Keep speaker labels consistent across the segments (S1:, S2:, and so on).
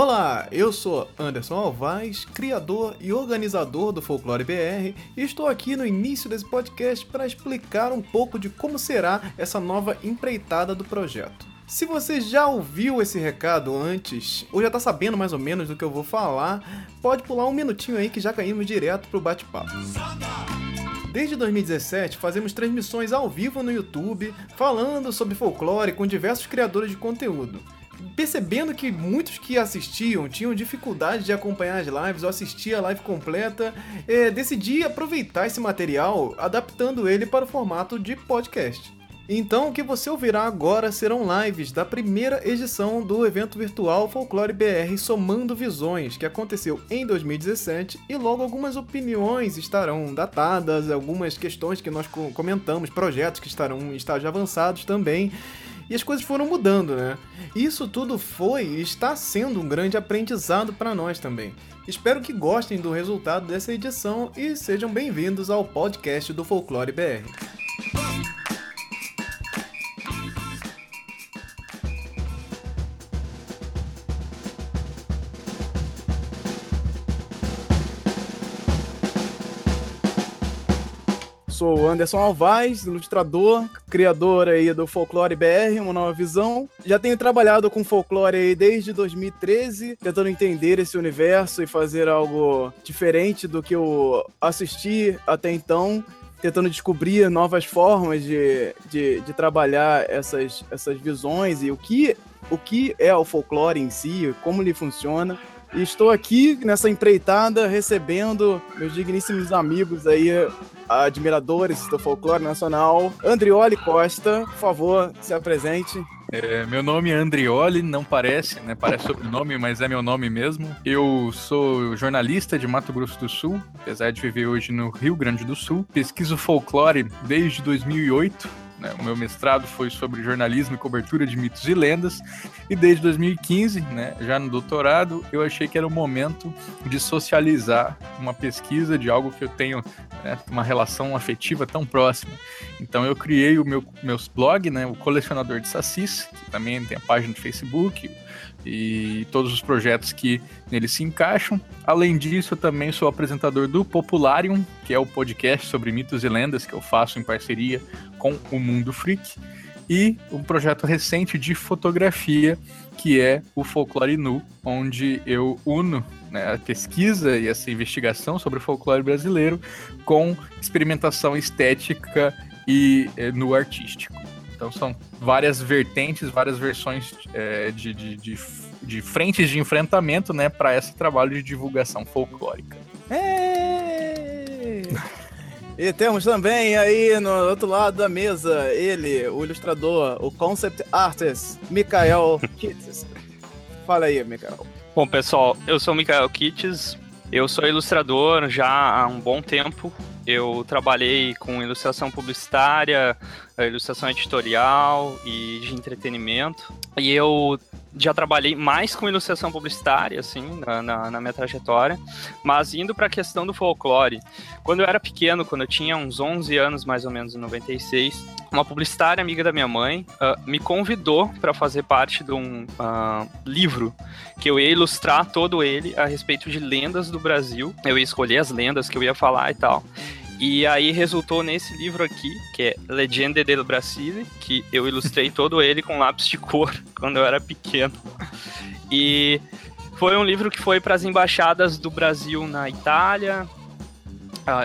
S1: Olá, eu sou Anderson Alvaz, criador e organizador do Folclore BR, e estou aqui no início desse podcast para explicar um pouco de como será essa nova empreitada do projeto. Se você já ouviu esse recado antes, ou já está sabendo mais ou menos do que eu vou falar, pode pular um minutinho aí que já caímos direto pro bate-papo. Desde 2017, fazemos transmissões ao vivo no YouTube, falando sobre folclore com diversos criadores de conteúdo percebendo que muitos que assistiam tinham dificuldade de acompanhar as lives ou assistir a live completa, é, decidi aproveitar esse material adaptando ele para o formato de podcast. Então, o que você ouvirá agora serão lives da primeira edição do evento virtual Folclore BR Somando Visões, que aconteceu em 2017, e logo algumas opiniões estarão datadas, algumas questões que nós comentamos, projetos que estarão em estágios avançados também e as coisas foram mudando, né? Isso tudo foi e está sendo um grande aprendizado para nós também. Espero que gostem do resultado dessa edição e sejam bem-vindos ao podcast do Folclore BR. Sou o Anderson Alvaz, ilustrador, criador aí do Folclore BR, uma nova visão. Já tenho trabalhado com folclore aí desde 2013, tentando entender esse universo e fazer algo diferente do que eu assisti até então tentando descobrir novas formas de, de, de, trabalhar essas, essas visões e o que, o que é o folclore em si, como ele funciona. E estou aqui nessa empreitada recebendo meus digníssimos amigos aí, admiradores do folclore nacional. Andrioli Costa, por favor, se apresente.
S2: É, meu nome é Andrioli, não parece, né? Parece sobrenome, mas é meu nome mesmo. Eu sou jornalista de Mato Grosso do Sul, apesar de viver hoje no Rio Grande do Sul. Pesquiso folclore desde 2008 né? O meu mestrado foi sobre jornalismo e cobertura de mitos e lendas, e desde 2015, né, já no doutorado, eu achei que era o momento de socializar uma pesquisa de algo que eu tenho né, uma relação afetiva tão próxima. Então eu criei o meu meus blog, né, o Colecionador de Sacis, que também tem a página do Facebook, e todos os projetos que nele se encaixam. Além disso, eu também sou apresentador do Popularium, que é o podcast sobre mitos e lendas que eu faço em parceria com o Mundo Freak, e um projeto recente de fotografia que é o Folclore Nu, onde eu uno né, a pesquisa e essa investigação sobre o folclore brasileiro com experimentação estética e é, nu artístico. Então são várias vertentes, várias versões é, de, de, de, de, frentes de enfrentamento, né, para esse trabalho de divulgação folclórica.
S1: E temos também aí no outro lado da mesa ele, o ilustrador, o concept artist, Mikael Kitts. Fala aí, Mikael.
S3: Bom, pessoal, eu sou o Mikael Kitts, eu sou ilustrador já há um bom tempo. Eu trabalhei com ilustração publicitária, ilustração editorial e de entretenimento. E eu já trabalhei mais com ilustração publicitária, assim, na, na, na minha trajetória, mas indo para a questão do folclore. Quando eu era pequeno, quando eu tinha uns 11 anos, mais ou menos, em 96, uma publicitária amiga da minha mãe uh, me convidou para fazer parte de um uh, livro que eu ia ilustrar todo ele a respeito de lendas do Brasil. Eu ia escolher as lendas que eu ia falar e tal. E aí resultou nesse livro aqui, que é Legende del Brasile, que eu ilustrei todo ele com lápis de cor quando eu era pequeno. E foi um livro que foi para as embaixadas do Brasil na Itália,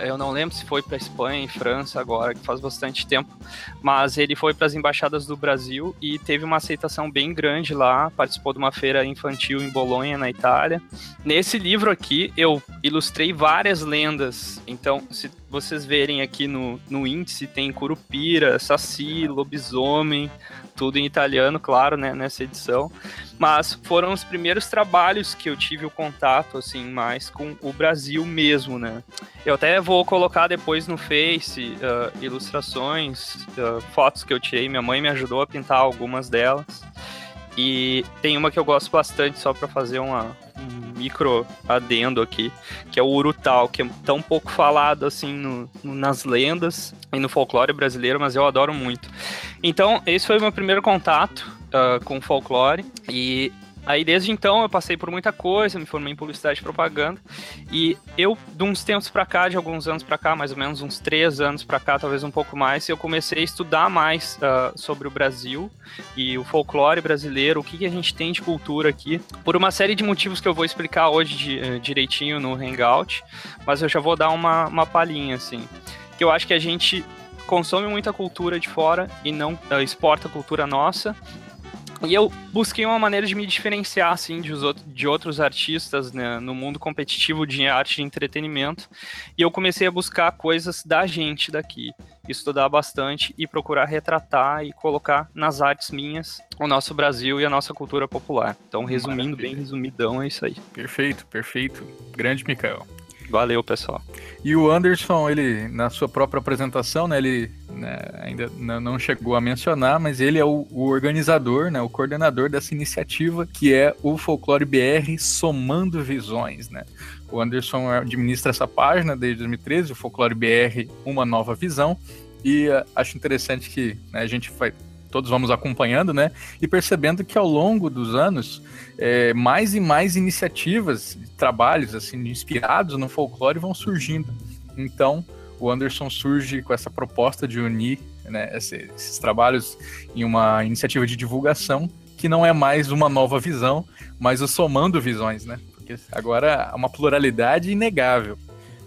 S3: eu não lembro se foi para Espanha e França agora, que faz bastante tempo, mas ele foi para as embaixadas do Brasil e teve uma aceitação bem grande lá. Participou de uma feira infantil em Bolonha, na Itália. Nesse livro aqui, eu ilustrei várias lendas. Então, se vocês verem aqui no, no índice, tem Curupira, Saci, Lobisomem, tudo em italiano, claro, né, nessa edição. Mas foram os primeiros trabalhos que eu tive o contato, assim, mais com o Brasil mesmo, né. Eu até vou colocar depois no Face uh, ilustrações, uh, fotos que eu tirei. Minha mãe me ajudou a pintar algumas delas. E tem uma que eu gosto bastante, só para fazer uma, micro adendo aqui, que é o Urutau, que é tão pouco falado assim no, no, nas lendas e no folclore brasileiro, mas eu adoro muito. Então, esse foi o meu primeiro contato uh, com folclore. E Aí desde então eu passei por muita coisa, me formei em publicidade e propaganda. E eu, de uns tempos pra cá, de alguns anos pra cá, mais ou menos uns três anos pra cá, talvez um pouco mais, eu comecei a estudar mais uh, sobre o Brasil e o folclore brasileiro, o que, que, a gente tem de cultura aqui, por uma série de motivos que eu vou explicar hoje de, uh, direitinho no Hangout, mas eu já vou dar uma, uma palhinha, assim. Que eu acho que a gente consome muita cultura de fora e não uh, exporta cultura nossa e eu busquei uma maneira de me diferenciar, assim, de, outros, de outros artistas né, no mundo competitivo de arte e entretenimento. E eu comecei a buscar coisas da gente daqui, estudar bastante e procurar retratar e colocar nas artes minhas o nosso Brasil e a nossa cultura popular. Então, resumindo, Maravilha. bem resumidão, é isso aí.
S2: Perfeito, perfeito. Grande, Mikael.
S3: Valeu, pessoal.
S2: E o Anderson, ele, na sua própria apresentação, né, ele né, ainda não chegou a mencionar, mas ele é o, o, organizador, né, o coordenador dessa iniciativa, que é o Folclore BR Somando Visões, né. O Anderson administra essa página desde 2013, o Folclore BR Uma Nova Visão, e uh, acho interessante que né, a gente vai todos vamos acompanhando, né? E percebendo que ao longo dos anos, é, mais e mais iniciativas, trabalhos assim inspirados no folclore vão surgindo. Então, o Anderson surge com essa proposta de unir né, esses, esses trabalhos em uma iniciativa de divulgação que não é mais uma nova visão, mas o somando visões, né? Porque agora há uma pluralidade inegável.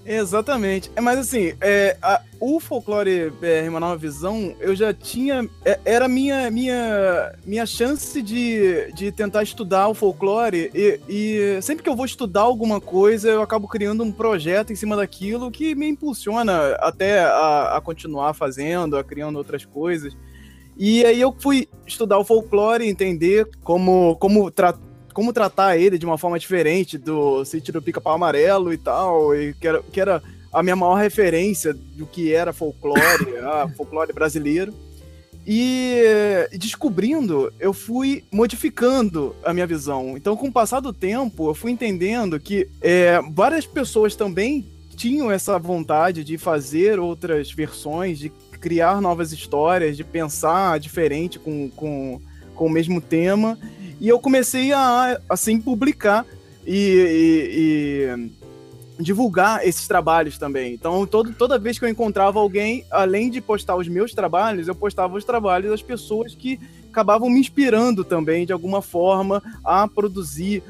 S4: Exatamente. É, mas assim, é, a, o folclore BR Uma Nova Visão, eu já tinha. É, era minha minha minha chance de, de tentar estudar o folclore. E, e, sempre que eu vou estudar alguma coisa, eu acabo criando um projeto em cima daquilo que me impulsiona até a, a continuar fazendo, a criando outras coisas. E aí eu fui estudar o folclore, entender como, como como tratar ele de uma forma diferente do sítio do Pica-Pau Amarelo e tal, e que era, que era a minha maior referência do que era folclore, a folclore brasileiro. E descobrindo, eu fui modificando a minha visão. Então, com o passar do tempo, eu fui entendendo que é, várias pessoas também tinham essa vontade de fazer outras versões, de criar novas histórias, de pensar diferente com, com, com o mesmo tema. E eu comecei a, assim, publicar e, e, e divulgar esses trabalhos também. Então, todo, toda vez que eu encontrava alguém, além de postar os meus trabalhos, eu postava os trabalhos das pessoas que acabavam me inspirando também, de alguma forma, a produzir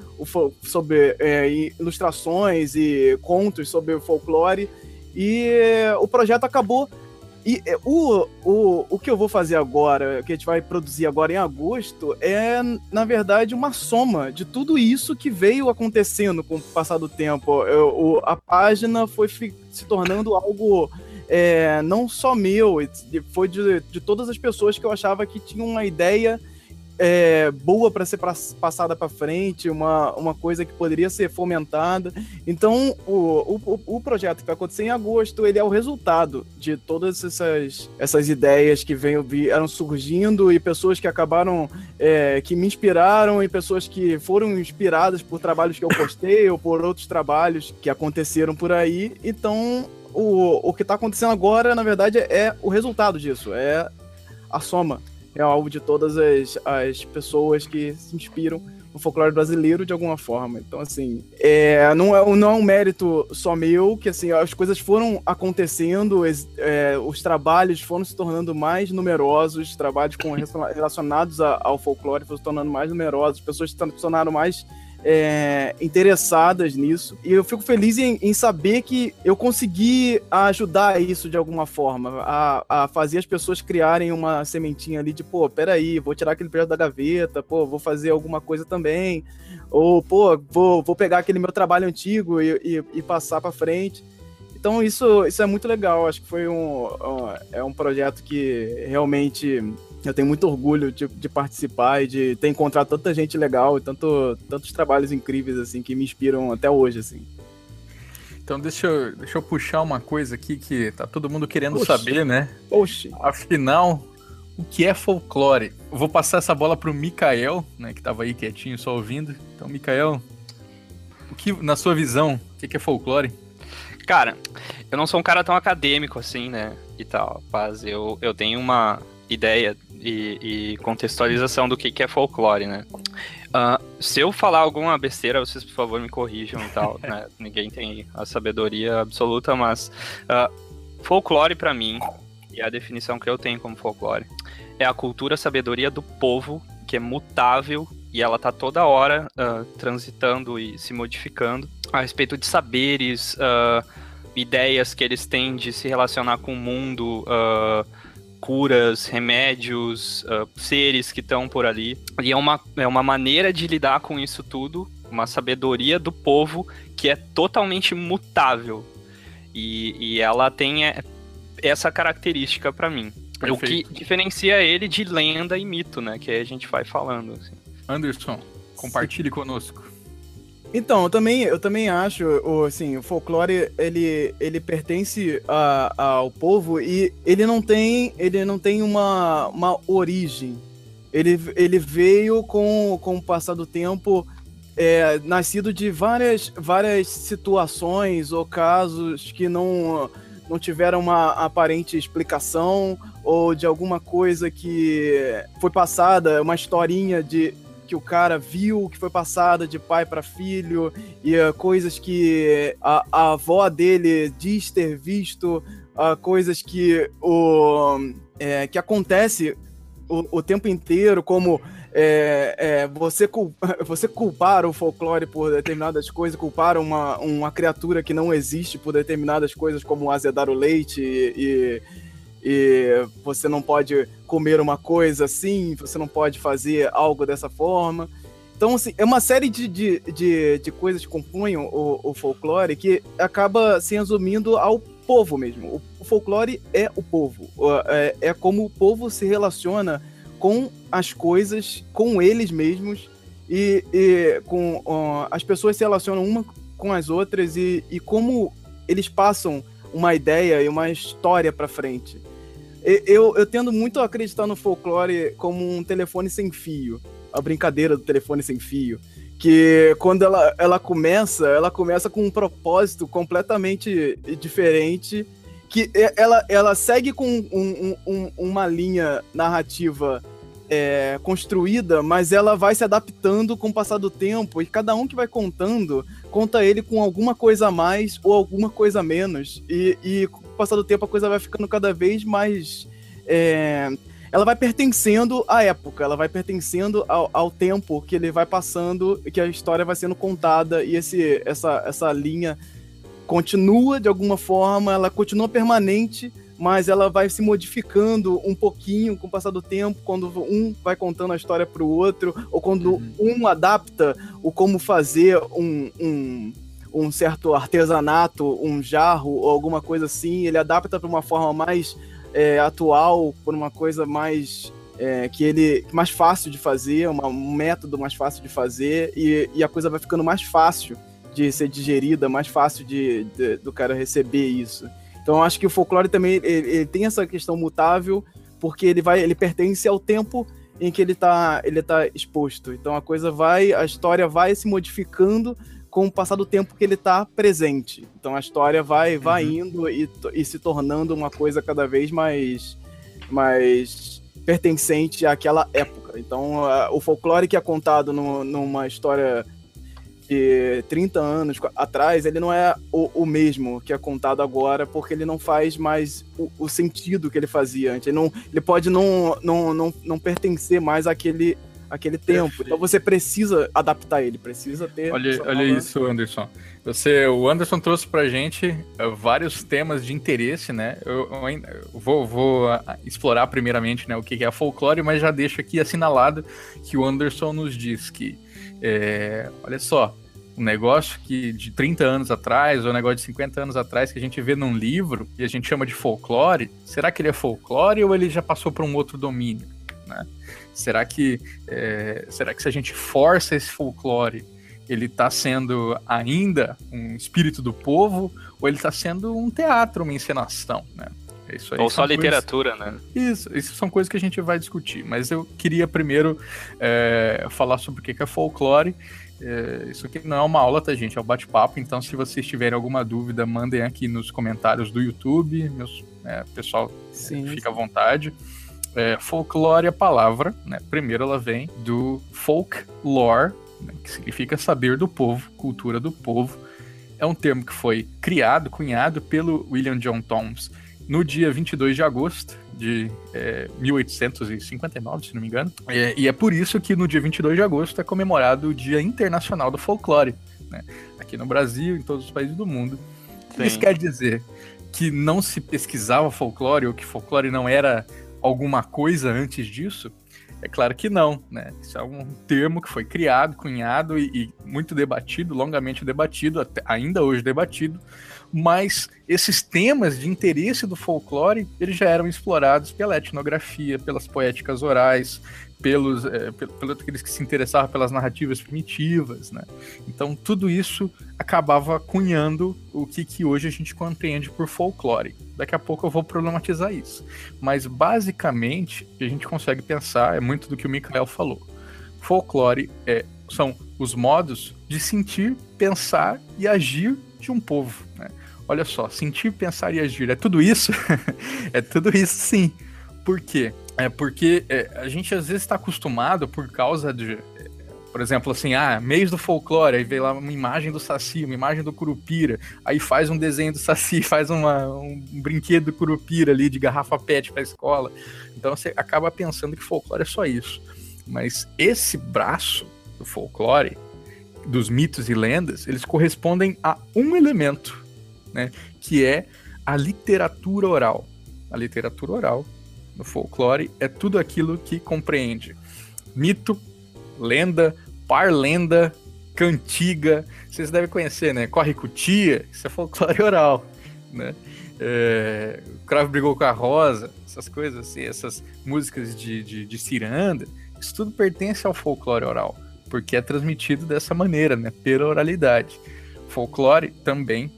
S4: sobre é, ilustrações e contos sobre o folclore. E o projeto acabou e é, o, o, o que eu vou fazer agora, que a gente vai produzir agora em agosto, é, na verdade, uma soma de tudo isso que veio acontecendo com o passar do tempo. Eu, a página foi se tornando algo é, não só meu, foi de, de todas as pessoas que eu achava que tinham uma ideia é, boa para ser passada para frente, uma, uma coisa que poderia ser fomentada. Então, o, o, o projeto que vai acontecer em agosto, ele é o resultado de todas essas, essas ideias que vem, surgindo e pessoas que acabaram, é, que me inspiraram e pessoas que foram inspiradas por trabalhos que eu postei ou por outros trabalhos que aconteceram por aí. Então, o, o que está acontecendo agora, na verdade, é o resultado disso, é a soma é alvo de todas as, as pessoas que se inspiram no folclore brasileiro de alguma forma. Então, assim, é, não, é, não é um mérito só meu, que assim, as coisas foram acontecendo, é, os trabalhos foram se tornando mais numerosos, os trabalhos com, relacionados a, ao folclore foram se tornando mais numerosos, pessoas se tornaram mais é, interessadas nisso. E eu fico feliz em, em, saber que eu consegui ajudar isso de alguma forma, a, a, fazer as pessoas criarem uma sementinha ali de, pô, peraí, vou tirar aquele projeto da gaveta, pô, vou fazer alguma coisa também. Ou, pô, vou, vou pegar aquele meu trabalho antigo e, e, e passar para frente. Então isso, isso é muito legal. Acho que foi um, um, é um projeto que realmente eu tenho muito orgulho de, de, participar e de ter encontrado tanta gente legal e tanto, tantos trabalhos incríveis, assim, que me inspiram até hoje, assim.
S2: Então deixa eu, deixa eu puxar uma coisa aqui que tá todo mundo querendo Oxi. saber, né?
S4: Oxi.
S2: Afinal, o que é folclore? Eu vou passar essa bola pro Mikael, né, que tava aí quietinho só ouvindo. Então, Mikael, o que, na sua visão, o que é folclore?
S3: Cara, eu não sou um cara tão acadêmico assim, né, e tal, mas eu, eu tenho uma ideia e, e contextualização do que, que é folclore, né? Uh, se eu falar alguma besteira, vocês por favor me corrijam e tal, né? Ninguém tem a sabedoria absoluta, mas uh, folclore para mim, e a definição que eu tenho como folclore, é a cultura, a sabedoria do povo que é mutável e ela tá toda hora uh, transitando e se modificando a respeito de saberes, ideias que eles têm de se relacionar com o mundo, curas, remédios, seres que estão por ali. E é uma, é uma maneira de lidar com isso tudo, uma sabedoria do povo que é totalmente mutável. E, e ela tem é, essa característica para mim. Perfeito. O que diferencia ele de lenda e mito, né? Que a gente vai falando. Assim.
S2: Anderson, compartilhe conosco.
S4: Então, eu também, eu também acho, assim, o folclore, ele, ele pertence a, ao povo e ele não tem, ele não tem uma, uma origem. Ele, ele veio com, com o passar do tempo, é, nascido de várias, várias situações ou casos que não, não tiveram uma aparente explicação ou de alguma coisa que foi passada, uma historinha de que o cara viu, que foi passada de pai para filho, e uh, coisas que a, a, avó dele diz ter visto, uh, coisas que, o, é, que acontece o, o tempo inteiro, como é, é, você, você culpar o folclore por determinadas coisas, culpar uma, uma criatura que não existe por determinadas coisas, como azedar o leite e, e você não pode comer uma coisa assim, você não pode fazer algo dessa forma. Então, assim, é uma série de, de, de, de coisas que compõem o, o, folclore que acaba se resumindo ao povo mesmo. O, folclore é o povo. É, é como o povo se relaciona com as coisas, com eles mesmos, e, e com as pessoas se relacionam uma com as outras e, e como eles passam uma ideia e uma história para frente. Eu, eu tendo muito a acreditar no folclore como um telefone sem fio. A brincadeira do telefone sem fio. Que quando ela, ela começa, ela começa com um propósito completamente diferente. Que ela, ela segue com um, um, uma linha narrativa é, construída, mas ela vai se adaptando com o passar do tempo, e cada um que vai contando, conta ele com alguma coisa a mais ou alguma coisa a menos. E, e passar do tempo a coisa vai ficando cada vez mais. É, ela vai pertencendo à época, ela vai pertencendo ao, ao, tempo que ele vai passando, que a história vai sendo contada, e esse, essa, essa linha continua de alguma forma, ela continua permanente mas ela vai se modificando um pouquinho com o passar do tempo, quando um vai contando a história para o outro, ou quando uhum. um adapta o como fazer um, um, um, certo artesanato, um jarro ou alguma coisa assim, ele adapta para uma forma mais é, atual, por uma coisa mais é, que ele mais fácil de fazer, uma, um método mais fácil de fazer e, e, a coisa vai ficando mais fácil de ser digerida, mais fácil de, de do cara receber isso. Então acho que o folclore também ele, ele, tem essa questão mutável, porque ele vai, ele pertence ao tempo em que ele está ele tá exposto. Então a coisa vai, a história vai se modificando com o passar do tempo que ele está presente. Então a história vai, vai uhum. indo e, e se tornando uma coisa cada vez mais, mais pertencente àquela época. Então o folclore que é contado no, numa história de 30 anos atrás, ele não é o, o, mesmo que é contado agora, porque ele não faz mais o, o sentido que ele fazia antes. Ele, não, ele pode não, não, não, não pertencer mais àquele, àquele tempo. Então você precisa adaptar ele, precisa ter.
S2: Olha, olha isso, Anderson. Você, o Anderson trouxe pra gente uh, vários temas de interesse, né? Eu, eu, eu vou, vou uh, explorar primeiramente né, o que é a folclore, mas já deixo aqui assinalado que o Anderson nos diz que é, olha só, um negócio que de 30 anos atrás, ou um negócio de 50 anos atrás, que a gente vê num livro e a gente chama de folclore, será que ele é folclore ou ele já passou para um outro domínio? Né? Será que é, será que se a gente força esse folclore, ele está sendo ainda um espírito do povo ou ele está sendo um teatro, uma encenação? Né?
S3: É isso aí Ou só literatura, coisas... né?
S2: Isso, isso são coisas que a gente vai discutir. Mas eu queria primeiro é, falar sobre o que é folclore. É, isso aqui não é uma aula, tá, gente? É um bate-papo. Então, se vocês tiverem alguma dúvida, mandem aqui nos comentários do YouTube. Meus, é, pessoal, sim, fica sim. à vontade. É, folclore é a palavra, né? Primeiro ela vem do folklore, né, que significa saber do povo, cultura do povo. É um termo que foi criado, cunhado pelo William John Thoms no dia 22 de agosto de é, 1859, se não me engano. É, e é por isso que no dia 22 de agosto é comemorado o Dia Internacional do Folclore, né? aqui no Brasil, em todos os países do mundo. Sim. Isso quer dizer que não se pesquisava folclore ou que folclore não era alguma coisa antes disso? É claro que não, né? Isso é um termo que foi criado, cunhado e, e muito debatido, longamente debatido, até, ainda hoje debatido, mas esses temas de interesse do folclore, eles já eram explorados pela etnografia, pelas poéticas orais, pelos, é, pelos aqueles que se interessavam pelas narrativas primitivas, né? Então tudo isso acabava cunhando o que, que hoje a gente compreende por folclore. Daqui a pouco eu vou problematizar isso. Mas basicamente, a gente consegue pensar é muito do que o Mikael falou. Folclore é, são os modos de sentir, pensar e agir de um povo. Né? Olha só, sentir, pensar e agir. É tudo isso? é tudo isso sim. Por quê? É porque é, a gente às vezes está acostumado por causa de. Por exemplo, assim, ah, mês do folclore, aí vê lá uma imagem do Saci, uma imagem do Curupira, aí faz um desenho do Saci, faz uma, um brinquedo do Curupira ali de garrafa PET para a escola. Então você acaba pensando que folclore é só isso. Mas esse braço do folclore, dos mitos e lendas, eles correspondem a um elemento, né? Que é a literatura oral. A literatura oral no folclore é tudo aquilo que compreende mito, lenda, parlenda, cantiga. Vocês devem conhecer, né? Corre cutia, isso é folclore oral, né? É, o Cravo brigou com a Rosa, essas coisas assim, essas músicas de, de, de ciranda, isso tudo pertence ao folclore oral porque é transmitido dessa maneira, né, pela oralidade. Folclore também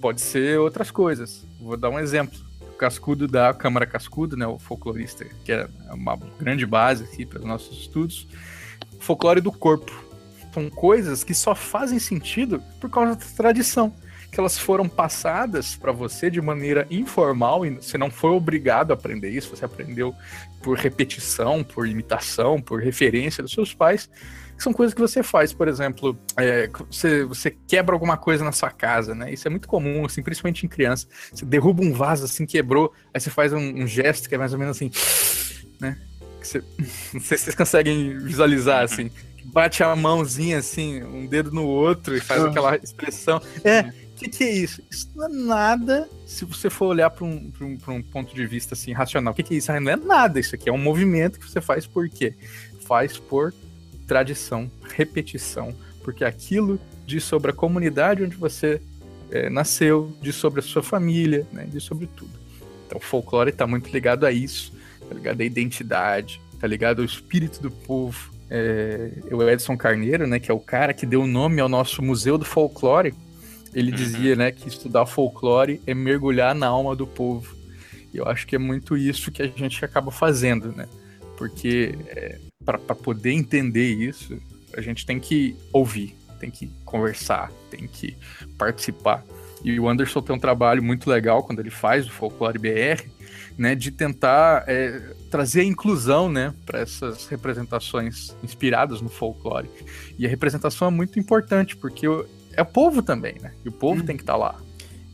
S2: pode ser outras coisas. Vou dar um exemplo. Cascudo da Câmara Cascudo, né, o folclorista, que é uma grande base aqui para os nossos estudos. Folclore do corpo. São coisas que só fazem sentido por causa da tradição que elas foram passadas para você de maneira informal e você não foi obrigado a aprender isso, você aprendeu por repetição, por imitação, por referência dos seus pais são coisas que você faz, por exemplo, é, você, você quebra alguma coisa na sua casa, né? Isso é muito comum, assim, principalmente em criança. Você derruba um vaso assim, quebrou, aí você faz um, um gesto que é mais ou menos assim, né? Você, não sei se vocês conseguem visualizar, assim. Bate a mãozinha assim, um dedo no outro e faz aquela expressão. É, o que, que, é isso? Isso não é nada se você for olhar para um, um, um ponto de vista assim, racional. O que, que é isso? Ah, não é nada. Isso aqui é um movimento que você faz por quê? Faz por tradição, repetição, porque aquilo diz sobre a comunidade onde você é, nasceu, diz sobre a sua família, né, diz sobre tudo. Então, o folclore está muito ligado a isso, tá ligado à identidade, tá ligado ao espírito do povo. É, o Edson Carneiro, né, que é o cara que deu o nome ao nosso Museu do Folclore, ele uhum. dizia, né, que estudar folclore é mergulhar na alma do povo. E eu acho que é muito isso que a gente acaba fazendo, né? Porque é, para poder entender isso, a gente tem que ouvir, tem que conversar, tem que participar. E o Anderson tem um trabalho muito legal quando ele faz o Folclore BR, né, de tentar é, trazer a inclusão, né, para essas representações inspiradas no folclore. E a representação é muito importante porque é o povo também, né? E o povo hum. tem que estar tá lá.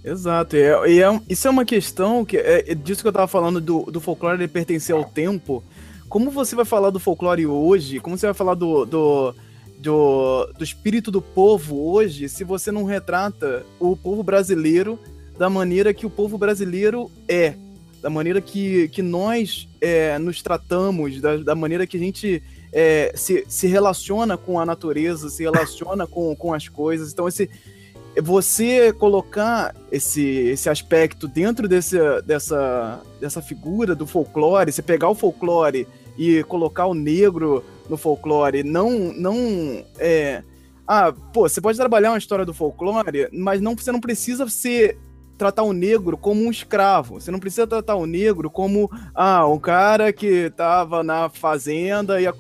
S4: Exato, e, é, e é, isso é uma questão que é, é disso que eu estava falando do, do folclore ele pertencer ao tempo como você vai falar do folclore hoje? Como você vai falar do, do, do, do espírito do povo hoje se você não retrata o povo brasileiro da maneira que o povo brasileiro é? Da maneira que, que nós é, nos tratamos, da, da maneira que a gente é, se, se relaciona com a natureza, se relaciona com, com as coisas. Então, esse, você colocar esse, esse aspecto dentro desse, dessa, dessa figura do folclore, você pegar o folclore e colocar o negro no folclore, não, não é, ah, pô, você pode trabalhar uma história do folclore, mas não, você não precisa ser tratar o negro como um escravo. Você não precisa tratar o negro como ah, um cara que tava na fazenda e a...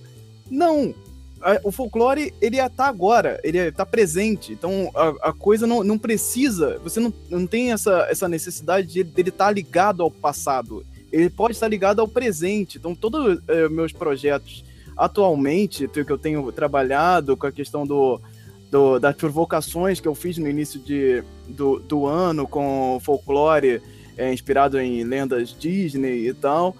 S4: não. O folclore, ele tá agora, ele tá presente. Então, a, a coisa não, não precisa, você não, não tem essa, essa necessidade de, dele estar tá ligado ao passado ele pode estar ligado ao presente. Então, todos é, meus projetos atualmente, que eu tenho trabalhado com a questão do, do, das provocações que eu fiz no início de, do, do ano com folclore é, inspirado em lendas Disney e tal,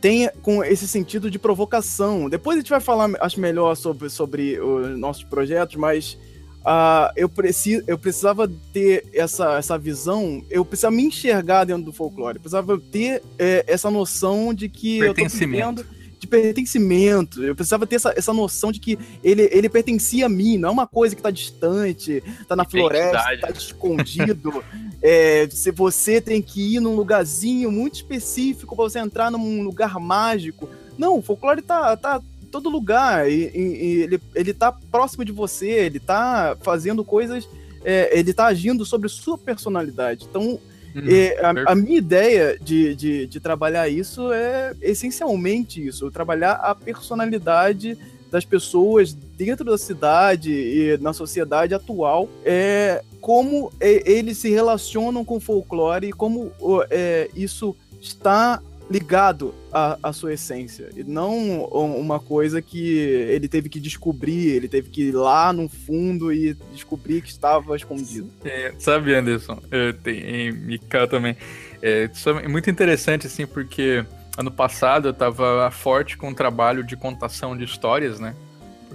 S4: tem com esse sentido de provocação. Depois a gente vai falar, acho melhor, sobre, sobre os nossos projetos, mas uh, eu, preci, eu precisava ter essa, essa visão, eu precisava me enxergar dentro do folclore, eu precisava ter é, essa noção de que eu tô vivendo de pertencimento. Eu precisava ter essa, essa noção de que ele, ele pertencia a mim, não é uma coisa que tá distante, tá na floresta, tá escondido. é, se você tem que ir num lugarzinho muito específico para você entrar num lugar mágico. Não, o folclore tá, tá todo lugar. E, e, ele, ele tá próximo de você, ele tá fazendo coisas. É, ele tá agindo sobre sua personalidade. Então, Uhum, é, a, a, minha ideia de, de, de, trabalhar isso é essencialmente isso: trabalhar a personalidade das pessoas dentro da cidade e na sociedade atual, é como eles se relacionam com o folclore e como é, isso está ligado à, à, sua essência. E não uma coisa que ele teve que descobrir, ele teve que ir lá no fundo e descobrir que estava escondido.
S2: É, sabe, Anderson, eu tenho, Mikael também. É, é muito interessante, assim, porque ano passado eu estava forte com o trabalho de contação de histórias, né?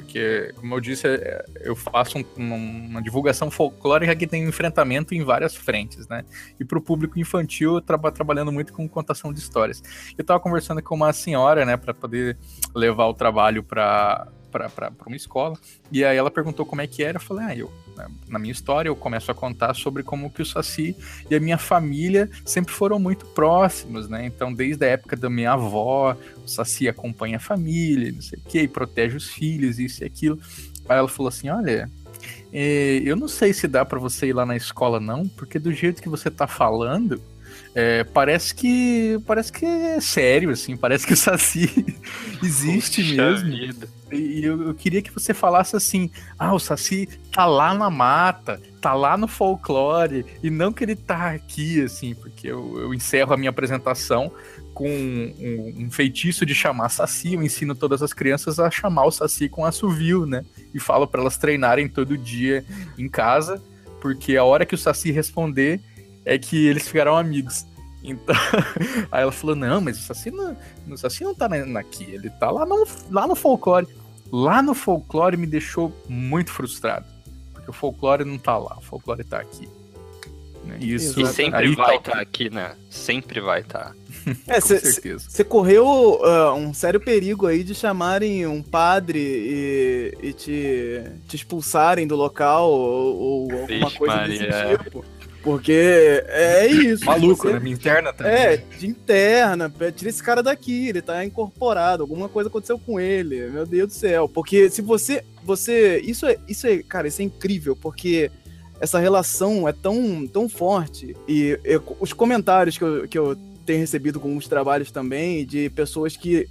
S2: Porque, como eu disse, é, eu faço um, uma divulgação folclórica que tem enfrentamento em várias frentes, né? E para o público infantil, eu estava trabalhando muito com contação de histórias. Eu estava conversando com uma senhora, né, para poder levar o trabalho para para uma escola. E aí ela perguntou como é que era. Eu falei, ah, eu, na minha história, eu começo a contar sobre como que o Saci e a minha família sempre foram muito próximos, né? Então, desde a época da minha avó, o Saci acompanha a família, não sei o quê, e protege os filhos, isso e aquilo. Aí ela falou assim: olha. É, eu não sei se dá para você ir lá na escola, não, porque do jeito que você tá falando, é, parece que parece que é sério, assim, parece que o Saci existe Puxa mesmo. Vida. E eu, eu, queria que você falasse assim: ah, o Saci tá lá na mata, tá lá no folclore, e não que ele tá aqui, assim, porque eu, eu encerro a minha apresentação com um, um, feitiço de chamar Saci. Eu ensino todas as crianças a chamar o Saci com assovio, né? E falo para elas treinarem todo dia em casa, porque a hora que o Saci responder é que eles ficaram amigos. Então, aí ela falou: não, mas o Saci não, o Saci não tá na, aqui, ele tá lá no, lá no folclore. Lá no folclore me deixou muito frustrado. Porque o folclore não tá lá, o folclore tá aqui.
S3: Né, isso, e sempre vai estar tá... tá aqui, né? Sempre vai estar. Tá.
S4: É, Com certeza. Você correu uh, um sério perigo aí de chamarem um padre e, e te, te expulsarem do local ou, ou alguma coisa Maria. desse tipo. Porque é isso.
S2: Maluco, você... né? Minha interna também.
S4: É, de interna. Tira esse cara daqui, ele tá incorporado. Alguma coisa aconteceu com ele. Meu Deus do céu. Porque se você. você isso é, isso é. Cara, isso é incrível, porque essa relação é tão, tão forte. E os comentários que eu, que eu tenho recebido com os trabalhos também, de pessoas que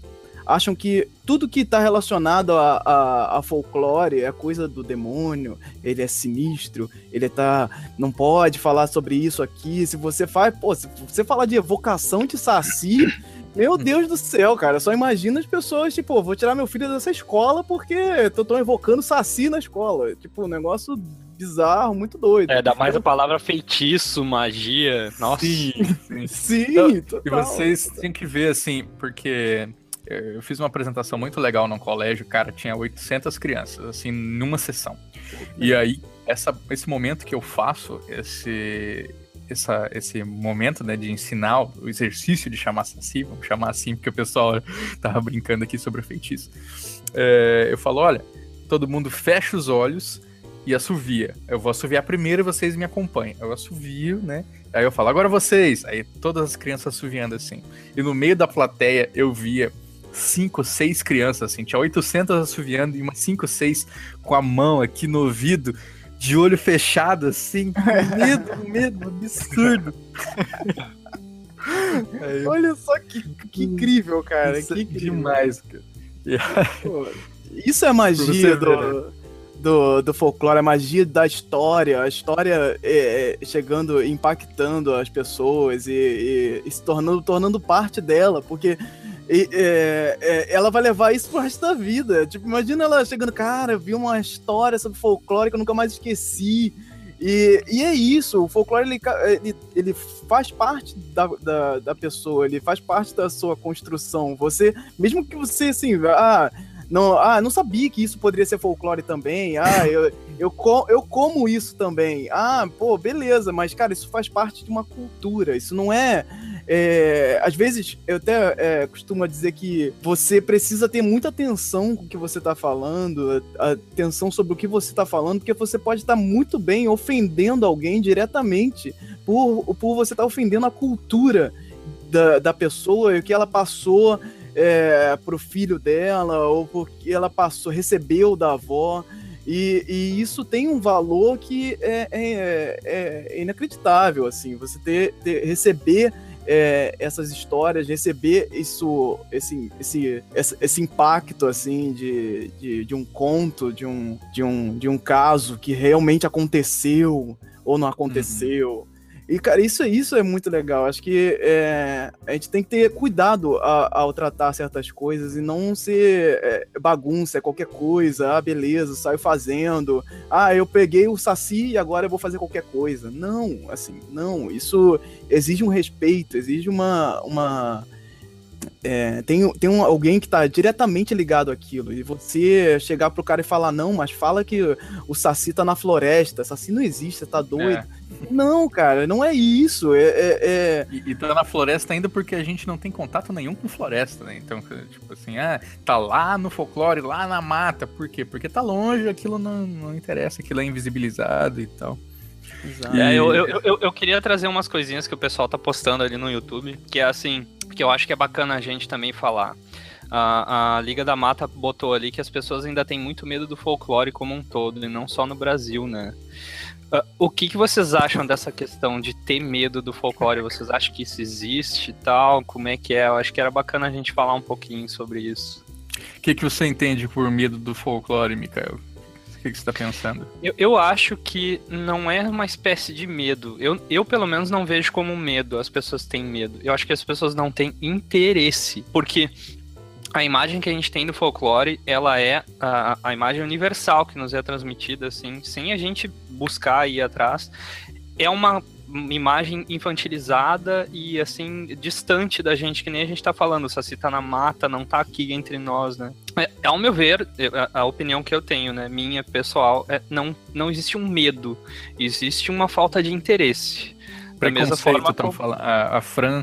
S4: acham que tudo que está relacionado a, a, a, folclore é coisa do demônio, ele é sinistro, ele tá. não pode falar sobre isso aqui. Se você faz, pô, se você falar de evocação de saci. Meu Deus do céu, cara. Só imagina as pessoas, tipo, vou tirar meu filho dessa escola porque eu tô evocando saci na escola. Tipo, um negócio bizarro, muito doido.
S3: É, dá mais a palavra feitiço, magia. Nossa.
S2: Sim, sim. sim então, e vocês têm que ver, assim, porque eu fiz uma apresentação muito legal num colégio, cara, tinha 800 crianças, assim, numa sessão. E aí, essa, esse momento que eu faço, esse, essa, esse momento né, de ensinar o exercício de chamar Saci, vamos chamar assim, porque o pessoal tava brincando aqui sobre o feitiço. É, eu falo, olha, todo mundo fecha os olhos e assovia. Eu vou assoviar primeiro e vocês me acompanham. Eu assovio, né? Aí eu falo, agora vocês. Aí todas as crianças assoviando assim. E no meio da plateia eu via cinco, seis crianças, assim. Tinha 800 assoviando e umas cinco, seis com a mão aqui no ouvido, de olho fechado, assim. medo, medo, absurdo.
S4: Aí, Olha só que, que incrível, cara. Isso que
S2: é incrível. demais, cara.
S4: Pô, isso é magia do, né? do, do folclore, a magia da história, a história é, é, chegando, impactando as pessoas e, e, e se tornando, tornando parte dela, porque E, é, é, ela vai levar isso pro resto da vida. Tipo, imagina ela chegando, cara, vi uma história sobre folclore que eu nunca mais esqueci. E, e é isso, o folclore ele, ele, ele faz parte da, da, da, pessoa, ele faz parte da sua construção. Você, mesmo que você assim, ah, não, ah, não sabia que isso poderia ser folclore também. Ah, eu, eu, eu como isso também. Ah, pô, beleza, mas cara, isso faz parte de uma cultura. Isso não é é, às vezes, eu até é, costumo dizer que você precisa ter muita atenção com o que você está falando, atenção sobre o que você está falando, porque você pode estar tá muito bem ofendendo alguém diretamente por, por você estar tá ofendendo a cultura da, da pessoa e o que ela passou é, pro filho dela, ou porque ela passou, recebeu da avó. E, e, isso tem um valor que é, é, é inacreditável, assim, você ter, ter, receber é, essas histórias, receber isso, esse, esse, esse, impacto assim de, de, de, um conto, de um, de, um, de um caso que realmente aconteceu ou não aconteceu. Uhum. E, cara, isso, isso é muito legal. Acho que é, a gente tem que ter cuidado a, ao tratar certas coisas e não ser é, bagunça, é qualquer coisa. Ah, beleza, saio fazendo. Ah, eu peguei o Saci e agora eu vou fazer qualquer coisa. Não, assim, não. Isso exige um respeito, exige uma. uma é, tem tem um, alguém que está diretamente ligado àquilo. E você chegar pro cara e falar, não, mas fala que o Saci tá na floresta. Saci não existe, você tá doido. É. Não, cara, não é isso. É, é, é...
S2: E, e tá na floresta ainda porque a gente não tem contato nenhum com floresta, né? Então, tipo assim, ah, tá lá no folclore, lá na mata. Por quê? Porque tá longe, aquilo não, não interessa, aquilo é invisibilizado e tal.
S3: Exato. É, eu, eu, eu, eu, queria trazer umas coisinhas que o pessoal tá postando ali no YouTube, que é assim, que eu acho que é bacana a gente também falar. A, a Liga da Mata botou ali que as pessoas ainda têm muito medo do folclore como um todo, e não só no Brasil, né? Uh, o que, que vocês acham dessa questão de ter medo do folclore? Vocês acham que isso existe e tal? Como é que é? Eu acho que era bacana a gente falar um pouquinho sobre isso.
S2: O que, que você entende por medo do folclore, Mikael? O que, que você está pensando?
S3: Eu, eu acho que não é uma espécie de medo. Eu, eu, pelo menos, não vejo como medo. As pessoas têm medo. Eu acho que as pessoas não têm interesse. Porque a imagem que a gente tem do folclore, ela é a, a imagem universal que nos é transmitida, assim, sem a gente buscar ir atrás. É uma imagem infantilizada e, assim, distante da gente, que nem a gente tá falando. Saci tá na mata, não tá aqui entre nós, né? É, ao meu ver, a, a opinião que eu tenho, né, minha pessoal, é, não, não existe um medo, existe uma falta de interesse.
S2: Da mesma forma, como... a, a Fran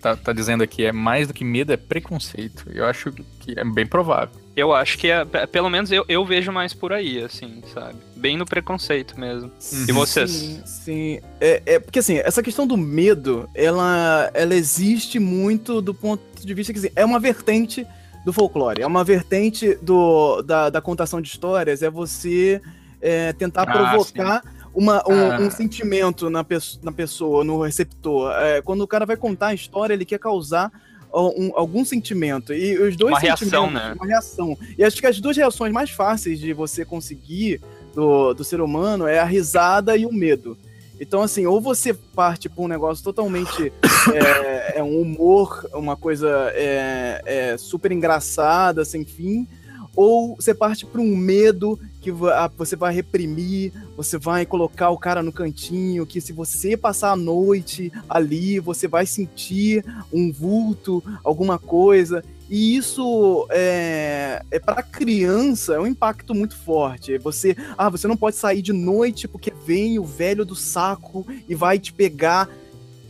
S2: tá, tá dizendo aqui, é mais do que medo, é preconceito. Eu acho que é bem provável.
S3: Eu acho que é, pelo menos eu, eu vejo mais por aí, assim, sabe? Bem no preconceito mesmo. Uhum. E vocês?
S4: Sim, sim. É, é, porque assim, essa questão do medo, ela, ela existe muito do ponto de vista que assim, é uma vertente do folclore, é uma vertente do, da, da contação de histórias, é você é, tentar ah, provocar sim uma, um, ah. um, sentimento na, pe na pessoa, no receptor. É, quando o cara vai contar a história, ele quer causar um, algum sentimento. E os dois
S3: uma reação, né?
S4: Uma reação. E acho que as duas reações mais fáceis de você conseguir do, do ser humano é a risada e o medo. Então, assim, ou você parte para um negócio totalmente. é, é, um humor, uma coisa é, é super engraçada, sem fim, ou você parte para um medo que ah, você vai reprimir, você vai colocar o cara no cantinho, que se você passar a noite ali, você vai sentir um vulto, alguma coisa. E isso é, é para criança é um impacto muito forte. Você, ah, você não pode sair de noite porque vem o velho do saco e vai te pegar.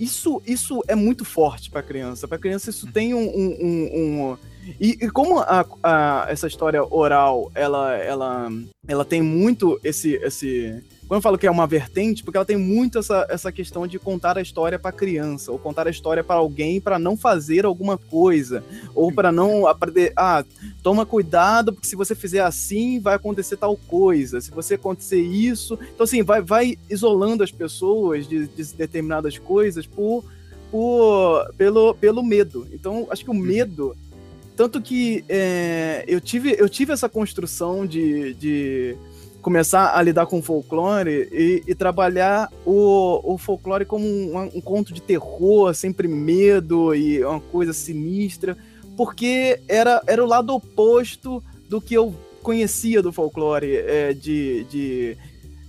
S4: Isso, isso é muito forte para criança. Para criança isso tem um, um, um, um e, e como a, a, essa história oral, ela, ela, ela tem muito esse, esse. Quando eu falo que é uma vertente, porque ela tem muito essa, essa questão de contar a história para criança, ou contar a história para alguém para não fazer alguma coisa, ou para não aprender. Ah, toma cuidado, porque se você fizer assim, vai acontecer tal coisa. Se você acontecer isso. Então, assim, vai, vai isolando as pessoas de, de determinadas coisas por, por, pelo, pelo medo. Então, acho que o uhum. medo tanto que é, eu, tive, eu tive essa construção de, de começar a lidar com folclore e, e trabalhar o, o folclore como um, um, conto de terror, sempre medo e uma coisa sinistra, porque era, era o lado oposto do que eu conhecia do folclore, é, de, de,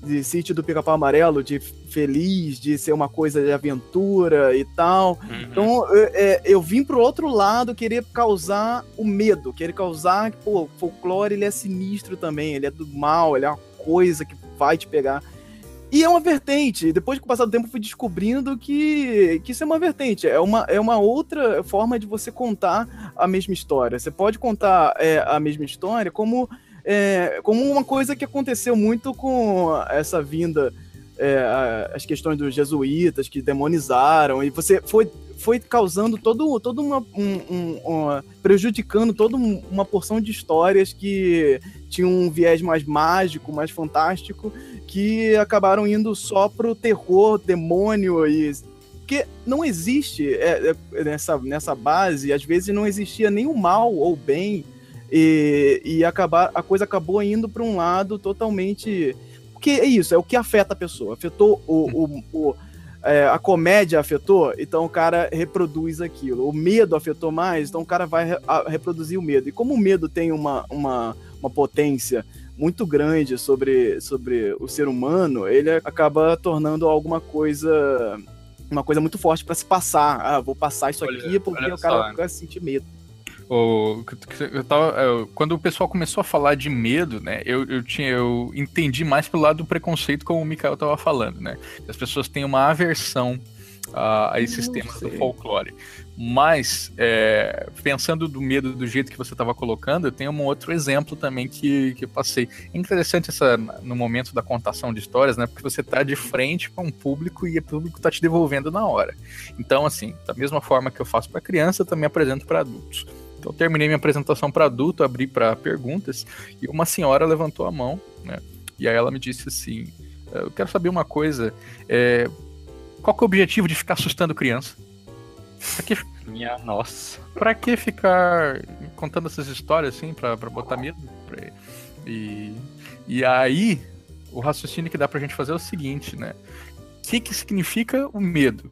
S4: de Sítio do Pica-Pau Amarelo, de feliz, de ser uma coisa de aventura e tal. Uhum. Então eu, é, eu vim pro outro lado querer causar o medo, querer causar que, pô, o folclore ele é sinistro também, ele é do mal, ele é uma coisa que vai te pegar. E é uma vertente. Depois que o passar do tempo, fui descobrindo que, que isso é uma vertente. É uma, é uma outra forma de você contar a mesma história. Você pode contar é, a mesma história como, é, como uma coisa que aconteceu muito com essa vinda, é, as questões dos jesuítas que demonizaram, e você foi, foi causando todo, todo uma, um, um, prejudicando toda uma porção de histórias que tinham um viés mais mágico, mais fantástico, que acabaram indo só pro terror, demônio e porque não existe é, é, nessa, nessa base, às vezes não existia nem o mal ou o bem, e, e acabar, a coisa acabou indo para um lado totalmente. Porque é isso, é o que afeta a pessoa. Afetou o, o, o é, a comédia afetou, então o cara reproduz aquilo. O medo afetou mais, então o cara vai re, reproduzir o medo. E como o medo tem uma, uma, uma potência muito grande sobre, sobre o ser humano, ele acaba tornando alguma coisa uma coisa muito forte para se passar. Ah, vou passar isso olha, aqui porque o cara vai sentir medo.
S2: O, eu tava, eu, quando o pessoal começou a falar de medo, né, eu, eu, tinha, eu entendi mais pelo lado do preconceito, como o Mikael tava falando, né? As pessoas têm uma aversão a, a esses temas do folclore. Mas, é, pensando do medo do jeito que você estava colocando, eu tenho um outro exemplo também que, que eu passei. É interessante essa, no momento da contação de histórias, né? Porque você está de frente com um público e o público está te devolvendo na hora. Então, assim, da mesma forma que eu faço para criança, eu também apresento para adultos. Então, eu terminei minha apresentação para adulto, abri para perguntas e uma senhora levantou a mão, né? E aí ela me disse assim: Eu quero saber uma coisa. É, qual que é o objetivo de ficar assustando criança?
S3: Pra que... Minha nossa.
S2: Pra que ficar contando essas histórias assim, pra botar medo? Pra... E, e aí, o raciocínio que dá pra gente fazer é o seguinte, né? O que, que significa o medo?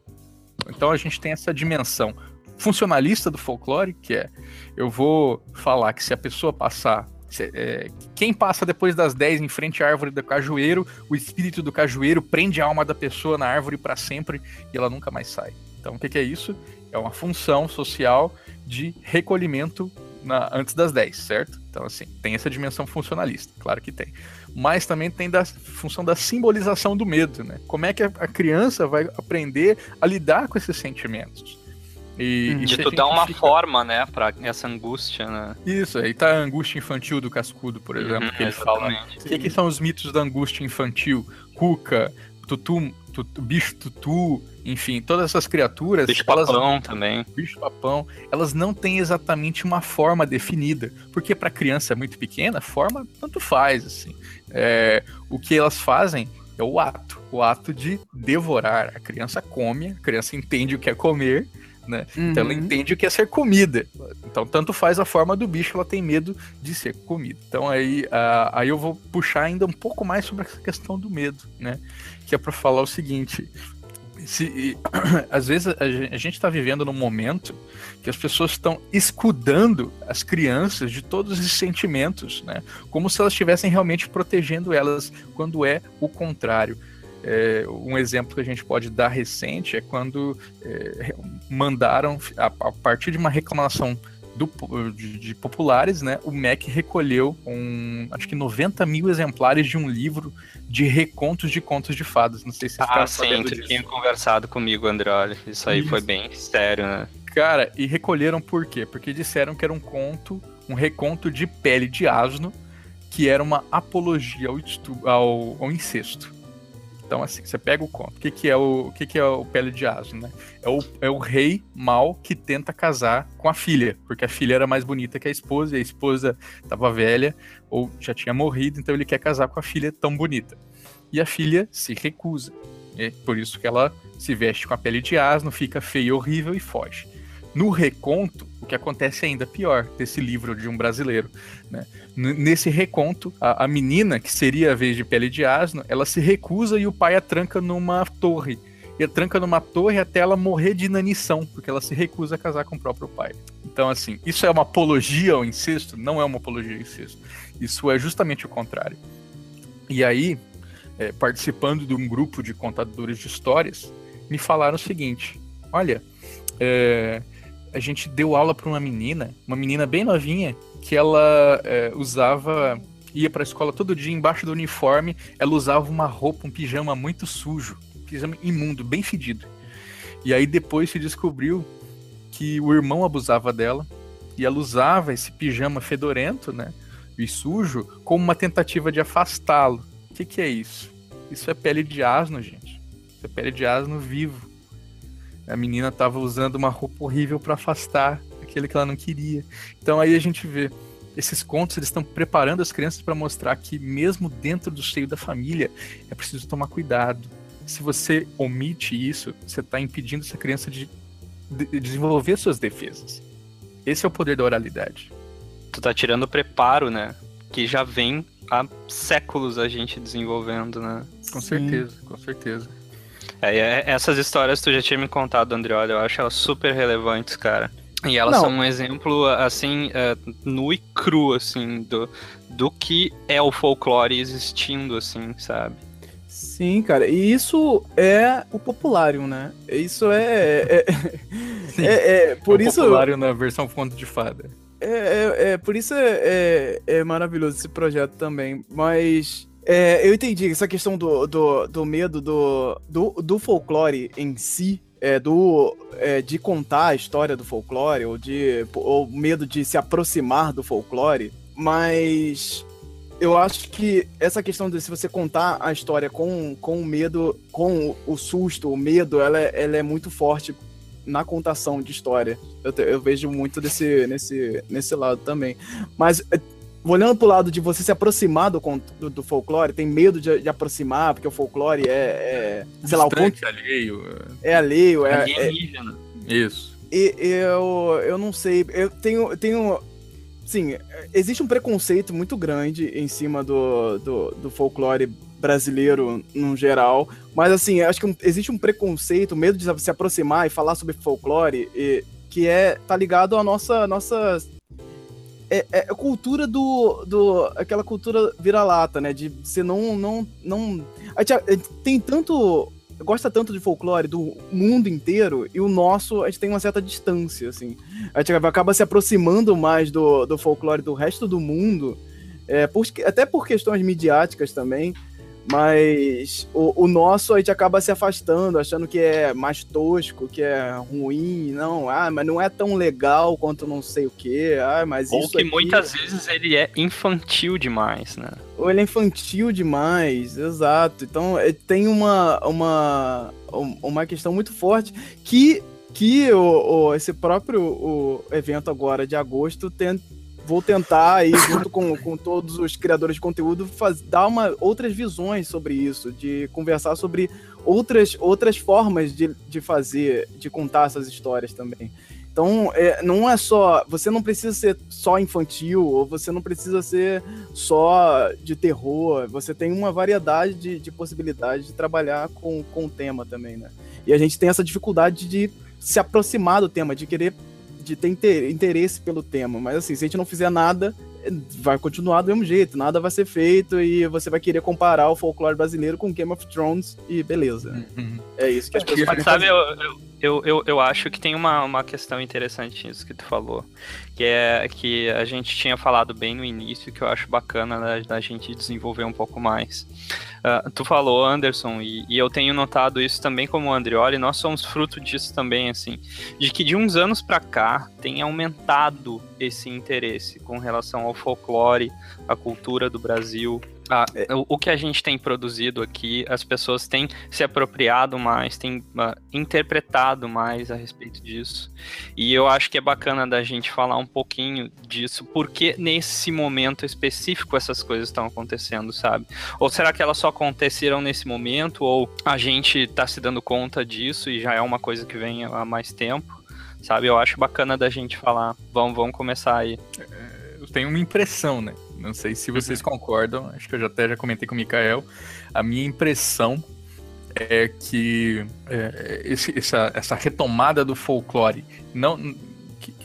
S2: Então a gente tem essa dimensão funcionalista do folclore, que é eu vou falar que se a pessoa passar é, quem passa depois das 10 em frente à árvore do cajueiro, o espírito do cajueiro prende a alma da pessoa na árvore para sempre e ela nunca mais sai. Então, o que, que, é isso? É uma função social de recolhimento na, antes das 10, certo? Então, assim, tem essa dimensão funcionalista, claro que tem. Mas também tem da função da simbolização do medo, né? Como é que a criança vai aprender a lidar com esses sentimentos?
S3: E, hum, de tu dar uma fica... forma, né, pra essa angústia, né?
S2: Isso, aí tá a angústia infantil do Cascudo, por exemplo, uhum, que ele fala. O que, que, são os mitos da angústia infantil? Cuca, tutu, tutu, bicho tutu, enfim, todas essas criaturas.
S3: Bicho elas, papão também.
S2: Bicho papão, elas não têm exatamente uma forma definida, porque para criança muito pequena, forma tanto faz, assim. É, o que elas fazem é o ato, o ato de devorar. A criança come, a criança entende o que é comer né? Uhum. Então ela uhum. entende o que é ser comida. Então, tanto faz a forma do bicho, ela tem medo de ser comida. Então aí, uh, aí eu vou puxar ainda um pouco mais sobre essa questão do medo, né? Que é para falar o seguinte. Se, às vezes a gente está vivendo num momento que as pessoas estão escudando as crianças de todos esses sentimentos, né? Como se elas estivessem realmente protegendo elas, quando é o contrário. É, um exemplo que a gente pode dar recente é quando é, mandaram, a, a, partir de uma reclamação do, de, de, populares, né, o MEC recolheu um, acho que 90 mil exemplares de um livro de recontos de contos de fadas. Não sei se
S3: vocês Ah, sim, tu tinha conversado comigo, André. Isso aí isso. foi bem sério, né?
S2: Cara, e recolheram por quê? Porque disseram que era um conto, um reconto de pele de asno, que era uma apologia ao, ao, ao incesto. Então, assim, você pega o conto. O que, que, é, o, o que, que é o Pele de Asno, né? É o, é o rei mal que tenta casar com a filha, porque a filha era mais bonita que a esposa, e a esposa estava velha ou já tinha morrido, então ele quer casar com a filha tão bonita. E a filha se recusa. É por isso que ela se veste com a pele de asno, fica feia e horrível e foge. No reconto, o que acontece ainda pior desse livro de um brasileiro. Né? Nesse reconto, a, a, menina, que seria a vez de pele de asno, ela se recusa e o pai a tranca numa torre. e a tranca numa torre até ela morrer de inanição, porque ela se recusa a casar com o próprio pai. Então, assim, isso é uma apologia ao incesto? Não é uma apologia ao incesto. Isso é justamente o contrário. E aí, é, participando de um grupo de contadores de histórias, me falaram o seguinte: olha, é, a gente deu aula para uma menina, uma menina bem novinha, que ela é, usava, ia para a escola todo dia embaixo do uniforme, ela usava uma roupa, um pijama muito sujo, um pijama imundo, bem fedido. E aí depois se descobriu que o irmão abusava dela e ela usava esse pijama fedorento, né, e sujo, como uma tentativa de afastá-lo. O que, que é isso? Isso é pele de asno, gente. Isso é pele de asno vivo. A menina estava usando uma roupa horrível para afastar aquele que ela não queria. Então aí a gente vê esses contos eles estão preparando as crianças para mostrar que mesmo dentro do seio da família é preciso tomar cuidado. Se você omite isso, você está impedindo essa criança de, de desenvolver suas defesas. Esse é o poder da oralidade.
S3: Tu tá tirando o preparo, né? Que já vem há séculos a gente desenvolvendo, né?
S2: Com certeza, com certeza.
S3: É, é, essas histórias tu já tinha me contado, Andrioli, eu acho elas super relevantes, cara. E elas Não. são um exemplo, assim, é, nu e cru, assim, do, do que é o folclore existindo, assim, sabe?
S4: Sim, cara, e isso é o populário, né? Isso é. É,
S2: é, é por é o isso. populário na versão conto de fada.
S4: É, é, é, por isso é, é, é, maravilhoso esse projeto também. Mas é, eu entendi essa questão do, do, do medo do, do, do, folclore em si, é, do, é, de contar a história do folclore, ou, de, ou medo de se aproximar do folclore. Mas eu acho que essa questão de se você contar a história com, com o medo, com o susto, o medo, ela, é, ela é muito forte na contação de história. Eu, eu vejo muito desse, nesse, nesse lado também. Mas olhando pro lado de você se aproximar do, do, do folclore, tem medo de, de, aproximar, porque o folclore é, é sei lá, o
S2: ponto... É alheio.
S4: É alheio, é...
S3: é
S2: Isso.
S4: E eu, eu não sei, eu tenho, tenho sim, existe um preconceito muito grande em cima do, do, do folclore brasileiro no geral. Mas assim, acho que existe um preconceito, medo de se aproximar e falar sobre folclore, e, que é tá ligado à nossa nossa é, é a cultura do, do aquela cultura vira-lata, né? De você não não não tem tanto gosta tanto de folclore do mundo inteiro e o nosso a gente tem uma certa distância assim. A gente acaba se aproximando mais do, do folclore do resto do mundo, é, por, até por questões midiáticas também. Mas o, o, nosso a gente acaba se afastando, achando que é mais tosco, que é ruim, não, ah, mas não é tão legal quanto não sei o que, ah, mas
S3: Ou que aqui... muitas vezes ele é infantil demais, né?
S4: Ou ele é infantil demais, exato. Então é, tem uma, uma, uma questão muito forte que, que o, o esse próprio o evento agora de agosto tenta vou tentar aí, junto com, com todos os criadores de conteúdo, faz, dar uma, outras visões sobre isso, de conversar sobre outras, outras formas de, de fazer, de contar essas histórias também. Então, é, não é só. Você não precisa ser só infantil, ou você não precisa ser só de terror. Você tem uma variedade de, de possibilidades de trabalhar com, com o tema também, né? E a gente tem essa dificuldade de se aproximar do tema, de querer de ter interesse pelo tema. Mas assim, se a gente não fizer nada, vai continuar do mesmo jeito, nada vai ser feito e você vai querer comparar o folclore brasileiro com Game of Thrones e beleza. Uhum. É isso que as pessoas
S3: Mas sabe, eu, eu, eu, eu acho que tem uma, uma questão interessante nisso que tu falou, que é que a gente tinha falado bem no início, que eu acho bacana da, da gente desenvolver um pouco mais. Uh, tu falou, Anderson, e, e, eu tenho notado isso também como Andrioli, nós somos fruto disso também, assim, de que de uns anos para cá tem aumentado esse interesse com relação ao folclore, à cultura do Brasil, ah, é. o, o, que a gente tem produzido aqui, as pessoas têm se apropriado mais, têm uh, interpretado mais a respeito disso. E eu acho que é bacana da gente falar um pouquinho disso, porque nesse momento específico essas coisas estão acontecendo, sabe? Ou será que elas só aconteceram nesse momento, ou a gente está se dando conta disso e já é uma coisa que vem há mais tempo? Sabe, eu acho bacana da gente falar. Vamos, vamos começar aí.
S2: É, eu tenho uma impressão, né? Não sei se vocês uhum. concordam, acho que eu já até já comentei com o Mikael. A minha impressão é que é, esse, essa, essa retomada do folclore não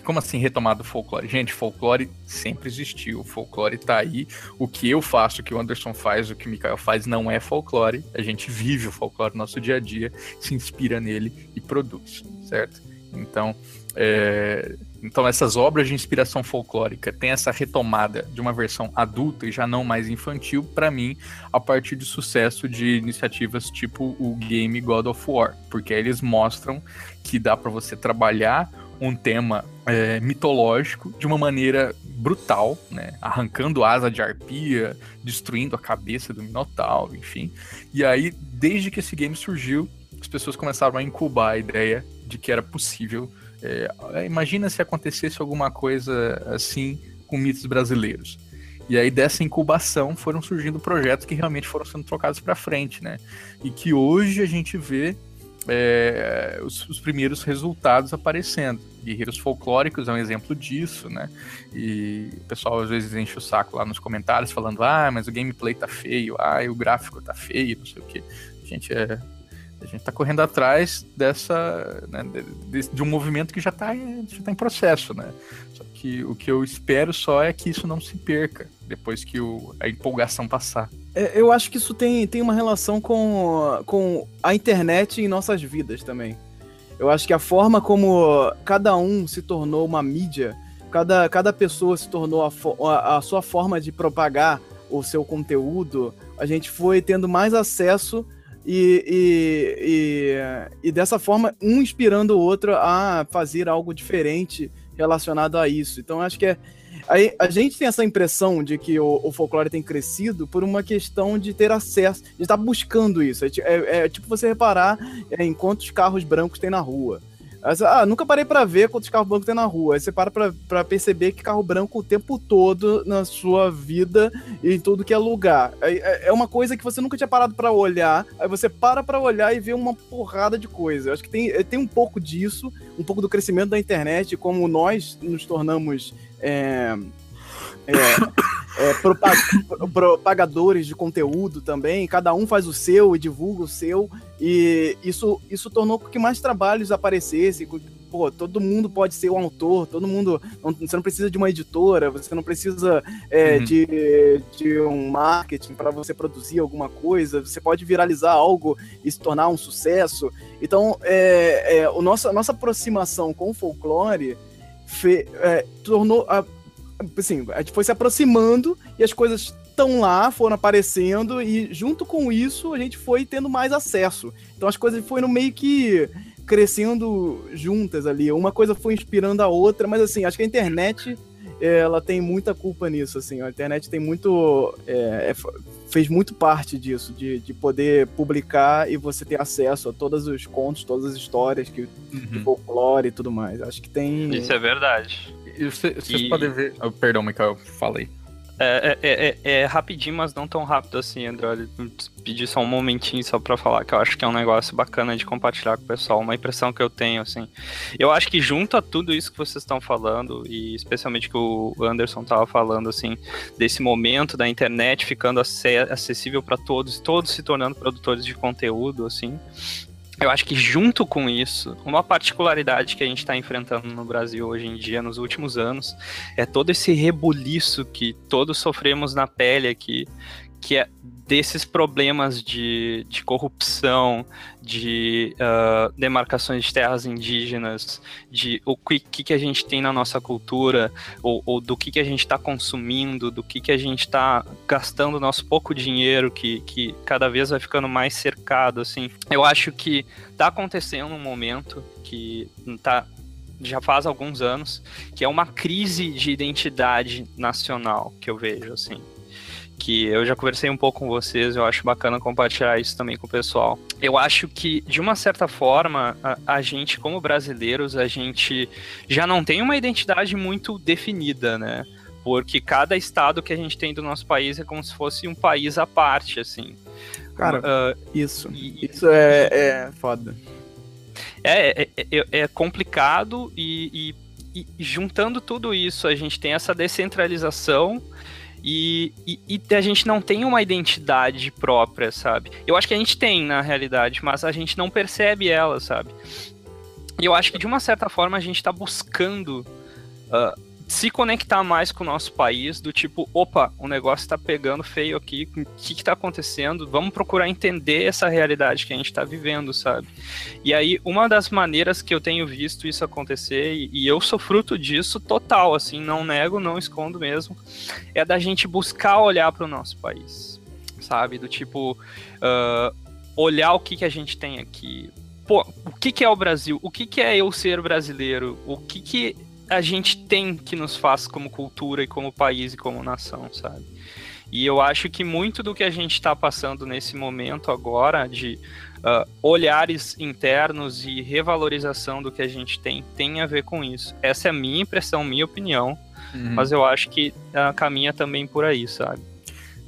S2: como assim retomada do folclore? Gente, folclore sempre existiu, o folclore tá aí. O que eu faço, o que o Anderson faz, o que o Mikael faz não é folclore. A gente vive o folclore no nosso dia a dia, se inspira nele e produz, certo? Então, é, então essas obras de inspiração folclórica têm essa retomada de uma versão adulta e já não mais infantil, para mim, a partir do sucesso de iniciativas tipo o game God of War, porque eles mostram que dá para você trabalhar um tema é, mitológico de uma maneira brutal, né? Arrancando asa de arpia, destruindo a cabeça do Minotauro, enfim. E aí, desde que esse game surgiu, as pessoas começaram a incubar a ideia de que era possível é, imagina se acontecesse alguma coisa assim com mitos brasileiros. E aí dessa incubação foram surgindo projetos que realmente foram sendo trocados para frente, né? E que hoje a gente vê é, os, os, primeiros resultados aparecendo. Guerreiros Folclóricos é um exemplo disso, né? E o pessoal às vezes enche o saco lá nos comentários falando: ah, mas o gameplay tá feio, ah, o gráfico tá feio, não sei o que. Gente, é, a gente está correndo atrás dessa, né, de, de, um movimento que já está já tá em processo, né? Só que o que eu espero só é que isso não se perca depois que o, a empolgação passar.
S4: É, eu acho que isso tem, tem uma relação com, com a internet em nossas vidas também. Eu acho que a forma como cada um se tornou uma mídia, cada, cada pessoa se tornou a, a, a sua forma de propagar o seu conteúdo, a gente foi tendo mais acesso e, e, e, e, dessa forma, um inspirando o outro a fazer algo diferente relacionado a isso. Então, acho que é. A, a gente tem essa impressão de que o, o, folclore tem crescido por uma questão de ter acesso, de estar buscando isso. É, é, é tipo você reparar é, em quantos carros brancos tem na rua. Ah, nunca parei para ver quantos carros brancos tem na rua. Aí você para pra, pra, perceber que carro branco o tempo todo na sua vida e em tudo que é lugar. É, é uma coisa que você nunca tinha parado para olhar. Aí você para para olhar e vê uma porrada de coisa. Eu acho que tem, tem um pouco disso, um pouco do crescimento da internet, como nós nos tornamos. É, é, é, propagadores de conteúdo também, cada um faz o seu e divulga o seu, e isso, isso tornou que mais trabalhos aparecessem. Pô, todo mundo pode ser um autor, todo mundo. Não, você não precisa de uma editora, você não precisa é, uhum. de, de um marketing para você produzir alguma coisa, você pode viralizar algo e se tornar um sucesso. Então, é, é, o nosso, a nossa aproximação com o folclore fe, é, tornou. A, assim, a gente foi se aproximando e as coisas estão lá, foram aparecendo e junto com isso a gente foi tendo mais acesso. Então as coisas foram meio que crescendo juntas ali. Uma coisa foi inspirando a outra, mas assim, acho que a internet ela tem muita culpa nisso, assim. A internet tem muito. É, é, fez muito parte disso, de, de poder publicar e você ter acesso a todos os contos, todas as histórias que, uhum. de folclore e tudo mais. Acho que tem.
S3: Isso é verdade.
S2: E vocês e... podem ver. Oh, perdão, Michael, falei.
S3: É, é, é, é, rapidinho, mas não tão rápido assim, André. Pedir só um momentinho só pra falar que eu acho que é um negócio bacana de compartilhar com o pessoal. Uma impressão que eu tenho, assim. Eu acho que junto a tudo isso que vocês estão falando, e especialmente que o Anderson tava falando, assim, desse momento da internet ficando acessível para todos, todos se tornando produtores de conteúdo, assim, eu acho que junto com isso, uma particularidade que a gente está enfrentando no Brasil hoje em dia, nos últimos anos, é todo esse rebuliço que todos sofremos na pele aqui, que é desses problemas de, de corrupção, de uh, demarcações de terras indígenas, de o que, que a gente tem na nossa cultura, ou, ou do que, que a gente está consumindo, do que, que a gente está gastando nosso pouco dinheiro, que, que cada vez vai ficando mais cercado, assim. Eu acho que está acontecendo um momento que tá já faz alguns anos, que é uma crise de identidade nacional que eu vejo, assim que eu já conversei um pouco com vocês, eu acho bacana compartilhar isso também com o pessoal. Eu acho que, de uma certa forma, a, a, gente, como brasileiros, a gente já não tem uma identidade muito definida, né? Porque cada estado que a gente tem do nosso país é como se fosse um país à parte, assim.
S4: Cara, uh, isso. E, isso é, é foda.
S3: É, é, é, é complicado e, e, e juntando tudo isso, a gente tem essa descentralização E, e, e, a gente não tem uma identidade própria, sabe? Eu acho que a gente tem, na realidade, mas a gente não percebe ela, sabe? E eu acho que de uma certa forma a gente está buscando uh, se conectar mais com o nosso país, do tipo, opa, o negócio tá pegando feio aqui, o que que tá acontecendo? Vamos procurar entender essa realidade que a gente tá vivendo, sabe? E aí, uma das maneiras que eu tenho visto isso acontecer, e, e eu sou fruto disso total, assim, não nego, não escondo mesmo, é da gente buscar olhar para o nosso país, sabe? Do tipo, uh, olhar o que que a gente tem aqui, pô, o que, que é o Brasil? O que, que é eu ser brasileiro? O que, que a gente tem que nos faz como cultura e como país e como nação, sabe? E eu acho que muito do que a gente está passando nesse momento agora de uh, olhares internos e revalorização do que a gente tem tem a ver com isso. Essa é a minha impressão, minha opinião, uhum. mas eu acho que uh, caminha também por aí, sabe?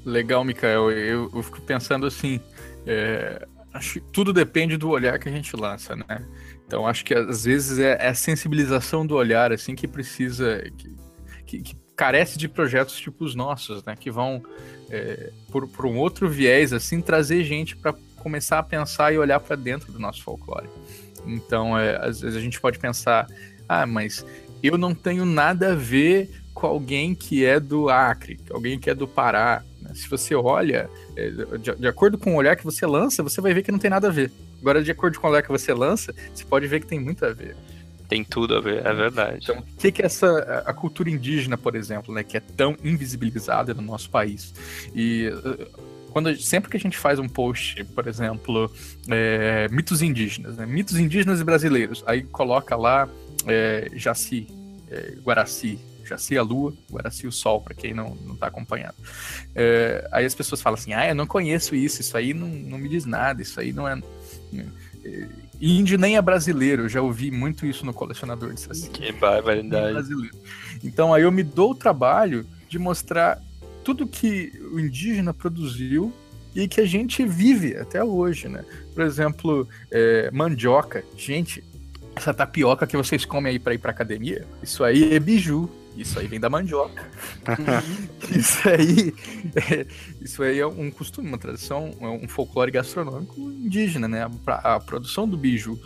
S2: Legal, Mikael. Eu, eu fico pensando assim, é, acho que tudo depende do olhar que a gente lança, né? Então acho que às vezes é, é a sensibilização do olhar assim que precisa que, que, que carece de projetos tipo os nossos, né? Que vão é, por, por um outro viés assim trazer gente para começar a pensar e olhar para dentro do nosso folclore. Então é, às vezes a gente pode pensar, ah, mas eu não tenho nada a ver com alguém que é do Acre, alguém que é do Pará. Né? Se você olha, é, de, de acordo com o olhar que você lança, você vai ver que não tem nada a ver. Agora, de acordo com o olhar que você lança, você pode ver que tem muito a ver.
S3: Tem tudo a ver, é verdade.
S2: Então, o que, que é essa a cultura indígena, por exemplo, né, que é tão invisibilizada no nosso país? E uh, quando sempre que a gente faz um post, por exemplo, é, mitos indígenas, né, mitos indígenas e brasileiros, aí coloca lá é, Jaci, é, Guaraci, Jaci a lua, Guaraci o sol, para quem não, não tá acompanhando. É, aí as pessoas falam assim, ah, eu não conheço isso, isso aí não, não me diz nada, isso aí não é é, índio nem é brasileiro, eu já ouvi muito isso no colecionador de saci.
S3: Que barbaridade.
S2: Então aí eu me dou o trabalho de mostrar tudo que o indígena produziu e que a gente vive até hoje, né? Por exemplo, é, mandioca. Gente, essa tapioca que vocês comem aí para ir para academia, isso aí é biju. Isso aí vem da mandioca. isso aí, é, isso aí é um costume, uma tradição, é um folclore gastronômico indígena, né? A, a produção do biju.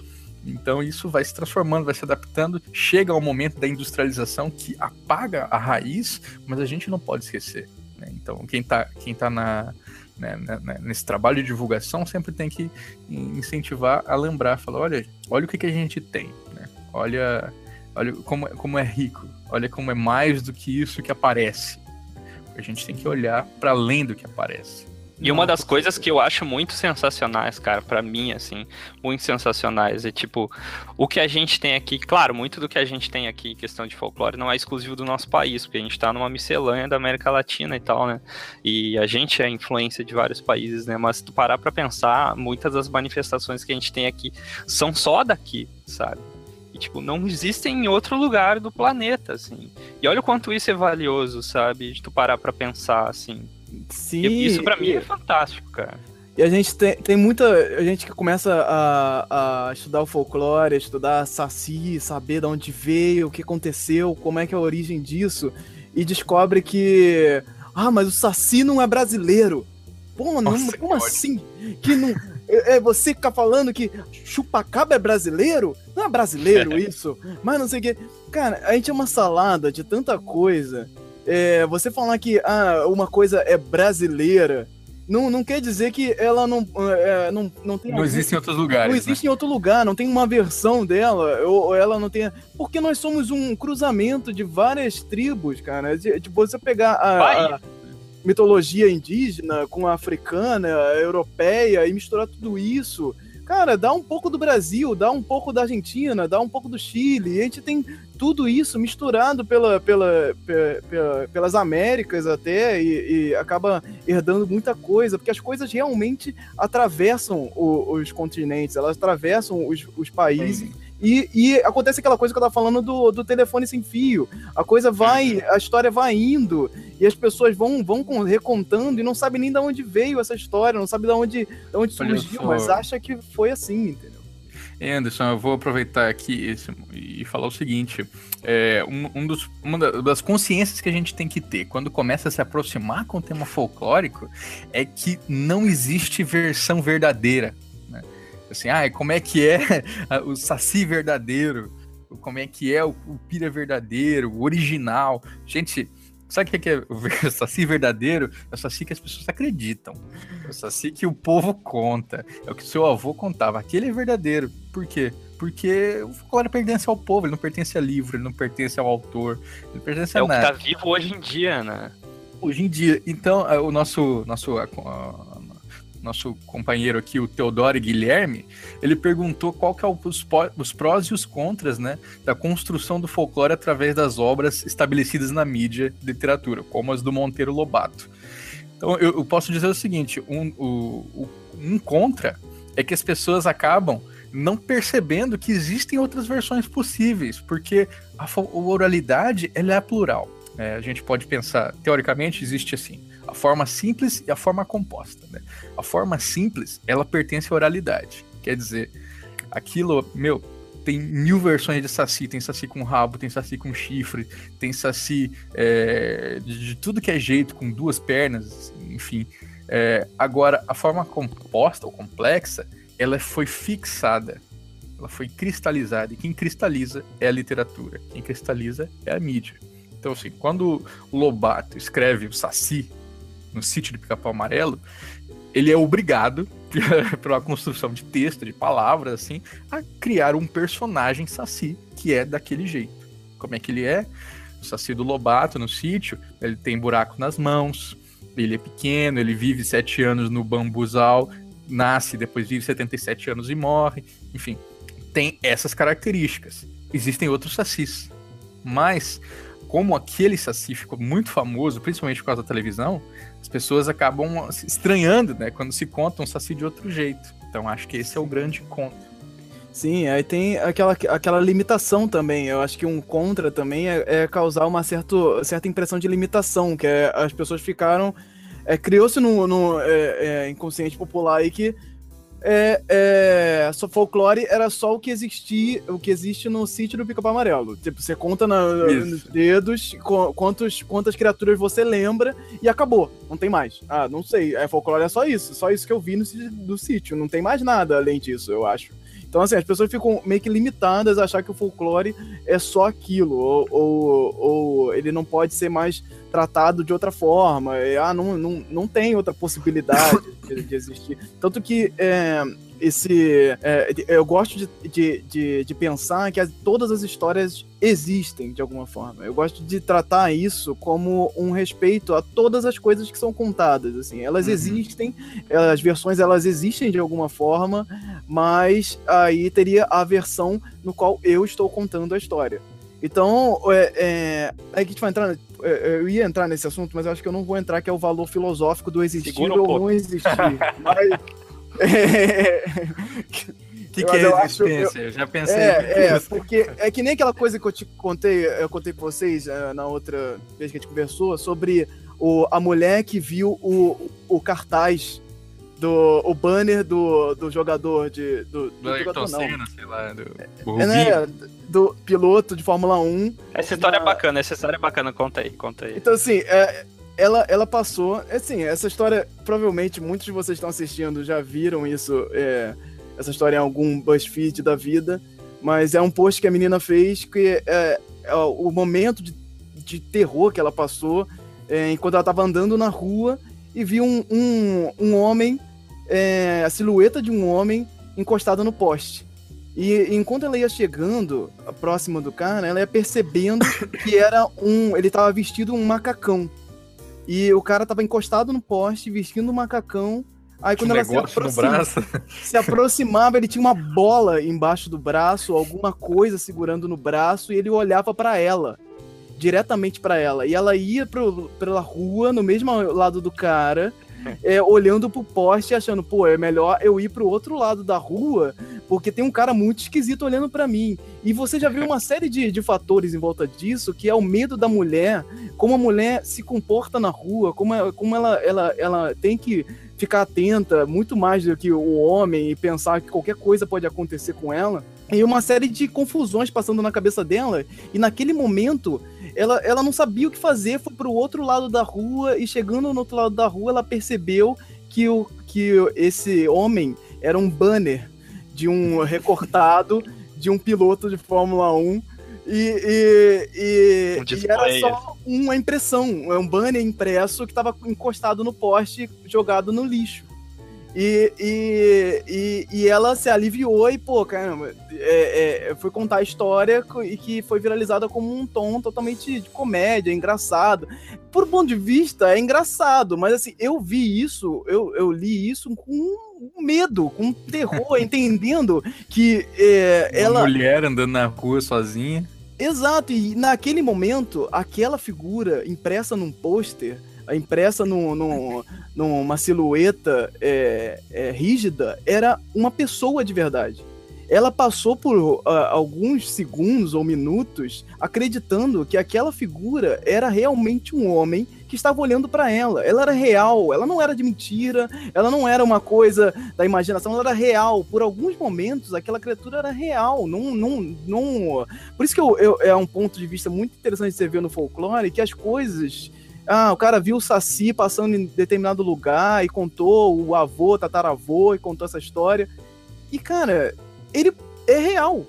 S2: Então isso vai se transformando, vai se adaptando. Chega ao momento da industrialização que apaga a raiz, mas a gente não pode esquecer. Né? Então quem está quem tá na, né, né, né, nesse trabalho de divulgação sempre tem que incentivar a lembrar, falar, olha, olha o que, que a gente tem, né? olha Olha como, como é rico. Olha como é mais do que isso que aparece. A gente tem que olhar para além do que aparece.
S3: E uma das coisas que eu acho muito sensacionais, cara, para mim, assim, muito sensacionais, é tipo, o que a gente tem aqui, claro, muito do que a gente tem aqui, questão de folclore, não é exclusivo do nosso país, porque a gente tá numa miscelânea da América Latina e tal, né? E a gente é influência de vários países, né? Mas se tu parar pra pensar, muitas das manifestações que a gente tem aqui são só daqui, sabe? Tipo, não existem em outro lugar do planeta, assim. E olha o quanto isso é valioso, sabe? De tu parar pra pensar, assim.
S4: Sim.
S3: E isso para mim é fantástico, cara.
S4: E a gente tem, tem muita gente que começa a, a estudar o folclore, a estudar Saci, saber de onde veio, o que aconteceu, como é que é a origem disso, e descobre que. Ah, mas o Saci não é brasileiro. Pô, não, Nossa, como assim? Que não. É, é você ficar falando que chupacaba é brasileiro? Não é brasileiro isso? Mas não sei o que. Cara, a gente é uma salada de tanta coisa. É, você falar que ah, uma coisa é brasileira não, não quer dizer que ela não, é, não, não tem.
S2: Não existe em outros lugares.
S4: Não existe
S2: né?
S4: em outro lugar, não tem uma versão dela, ou, ou, ela não tem. Porque nós somos um cruzamento de várias tribos, cara. De, de você pegar a, a, mitologia indígena com a africana, a europeia e misturar tudo isso. Cara, dá um pouco do Brasil, dá um pouco da Argentina, dá um pouco do Chile. A gente tem tudo isso misturado pela, pela, pela pelas Américas até e, e, acaba herdando muita coisa, porque as coisas realmente atravessam o, os continentes, elas atravessam os, os países. Sim e, e, acontece aquela coisa que eu tava falando do, do telefone sem fio. A coisa vai, a história vai indo, e as pessoas vão, vão recontando e não sabem nem de onde veio essa história, não sabem de onde, de onde surgiu, mas acha que foi assim, entendeu?
S2: Anderson, eu vou aproveitar aqui esse, e falar o seguinte: é, um, um dos, uma das consciências que a gente tem que ter quando começa a se aproximar com o tema folclórico é que não existe versão verdadeira. Assim, ah, como é que é o saci verdadeiro? Como é que é o, o pira verdadeiro, o original? Gente, Sabe o que é o saci verdadeiro? É o saci que as pessoas acreditam. É o saci que o povo conta. É o que seu avô contava. Aquele é verdadeiro. Por quê? Porque o folclore pertence ao povo, ele não pertence a livro, ele não pertence ao autor, ele não pertence
S3: é
S2: a nada.
S3: É o que tá vivo hoje em dia, né?
S2: Hoje em dia. Então, o nosso, nosso nosso companheiro aqui, o Teodoro Guilherme, ele perguntou qual que é os, os prós e os contras, né, da construção do folclore através das obras estabelecidas na mídia de literatura, como as do Monteiro Lobato. Então, eu, eu posso dizer o seguinte, um, o, um contra é que as pessoas acabam não percebendo que existem outras versões possíveis, porque a, a oralidade ela é plural. É, a gente pode pensar, teoricamente, existe assim, a forma simples e a forma composta. Né? A forma simples, ela pertence à oralidade. Quer dizer, aquilo, meu, tem mil versões de saci. Tem saci com rabo, tem saci com chifre, tem saci é, de, de, tudo que é jeito, com duas pernas, enfim. É, agora, a forma composta ou complexa, ela foi fixada, ela foi cristalizada. E quem cristaliza é a literatura, quem cristaliza é a mídia. Então, assim, quando Lobato escreve o Saci no sítio de Pica-Pau Amarelo, ele é obrigado, pela construção de texto, de palavras, assim, a criar um personagem Saci que é daquele jeito. Como é que ele é? O Saci do Lobato no sítio, ele tem buraco nas mãos, ele é pequeno, ele vive sete anos no bambuzal, nasce, depois vive 77 anos e morre. Enfim, tem essas características. Existem outros sacis. Mas como aquele Saci ficou muito famoso, principalmente por causa da televisão, as pessoas acabam se estranhando, né, quando se conta um Saci de outro jeito. Então acho que esse é o grande conto.
S4: Sim, aí tem aquela, aquela limitação também. Eu acho que um contra também é, é causar uma certo, certa impressão de limitação, que é, as pessoas ficaram. É, Criou-se no, no é, é inconsciente popular aí que é, é, só folclore era só o que existia, o que existe no sítio do Pica-Pau Amarelo. Tipo, você conta na, nos dedos quantos, quantas criaturas você lembra e acabou. Não tem mais. Ah, não sei. É folclore é só isso. Só isso que eu vi no do sítio. Não tem mais nada além disso, eu acho. Então, assim, as pessoas ficam meio que limitadas a achar que o folclore é só aquilo, ou, ou, ou ele não pode ser mais tratado de outra forma. E, ah, não, não, não tem outra possibilidade de, de existir. Tanto que é, esse. É, eu gosto de, de, de, de, pensar que as, todas as histórias existem de alguma forma. Eu gosto de tratar isso como um respeito a todas as coisas que são contadas. Assim, elas uhum. existem, as versões elas existem de alguma forma, mas aí teria a versão no qual eu estou contando a história. Então, é, é, que a gente vai entrar. É, eu ia entrar nesse assunto, mas eu acho que eu não vou entrar, que é o valor filosófico do existir um ou não existir. mas.
S2: É, que, que é existência? Eu, eu, já pensei.
S4: É, é, porque é que nem aquela coisa que eu te contei, eu contei pra vocês uh, na outra vez que a gente conversou, sobre o, a mulher que viu o, o cartaz do o banner do, do jogador de. Do,
S2: do, do jogador, Senna, sei lá, do,
S4: é, né, do piloto de Fórmula 1.
S3: Essa história na... é bacana, essa história é bacana, conta aí, conta aí.
S4: Então, assim, é, ela, ela passou. Assim, essa história, provavelmente muitos de vocês estão assistindo já viram isso, é, essa história em algum BuzzFeed da vida. Mas é um post que a menina fez que é, é o momento de, de terror que ela passou é, enquanto ela estava andando na rua e viu um, um, um homem é, a silhueta de um homem encostado no poste. E enquanto ela ia chegando próxima do cara, ela ia percebendo que era um. Ele estava vestido um macacão. E o cara estava encostado no poste, vestindo um macacão. Aí quando ela se, aproxima, se aproximava, ele tinha uma bola embaixo do braço, alguma coisa segurando no braço, e ele olhava para ela, diretamente para ela. E ela ia pro, pela rua, no mesmo lado do cara, é, olhando pro poste achando, pô, é melhor eu ir pro outro lado da rua, porque tem um cara muito esquisito olhando para mim. E você já viu uma série de, de fatores em volta disso, que é o medo da mulher, como a mulher se comporta na rua, como, como ela, ela, ela tem que ficar atenta muito mais do que o homem e pensar que qualquer coisa pode acontecer com ela. E uma série de confusões passando na cabeça dela. E naquele momento, ela, ela não sabia o que fazer, foi pro outro lado da rua. E chegando no outro lado da rua, ela percebeu que, o, que esse homem era um banner de um recortado de um piloto de Fórmula 1 e, e, e, e, era só uma impressão, é um banner impresso que estava encostado no poste, jogado no lixo. E, e, e, e, ela se aliviou e, pô, caramba, é, é, foi contar a história e que foi viralizada como um tom totalmente de comédia, engraçado. Por ponto de vista, é engraçado, mas assim, eu vi isso, eu, eu li isso com medo, com terror, entendendo que é, ela.
S2: Uma mulher andando na rua sozinha.
S4: Exato, e naquele momento, aquela figura impressa num pôster, impressa numa silhueta é, é, rígida, era uma pessoa de verdade. Ela passou por uh, alguns segundos ou minutos acreditando que aquela figura era realmente um homem que estava olhando para ela. Ela era real, ela não era de mentira, ela não era uma coisa da imaginação, ela era real. Por alguns momentos, aquela criatura era real. Não, não, não... Por isso que eu, eu, é um ponto de vista muito interessante de você ver no folclore que as coisas. Ah, o cara viu o Saci passando em determinado lugar e contou o avô, tataravô, e contou essa história. E, cara, ele é real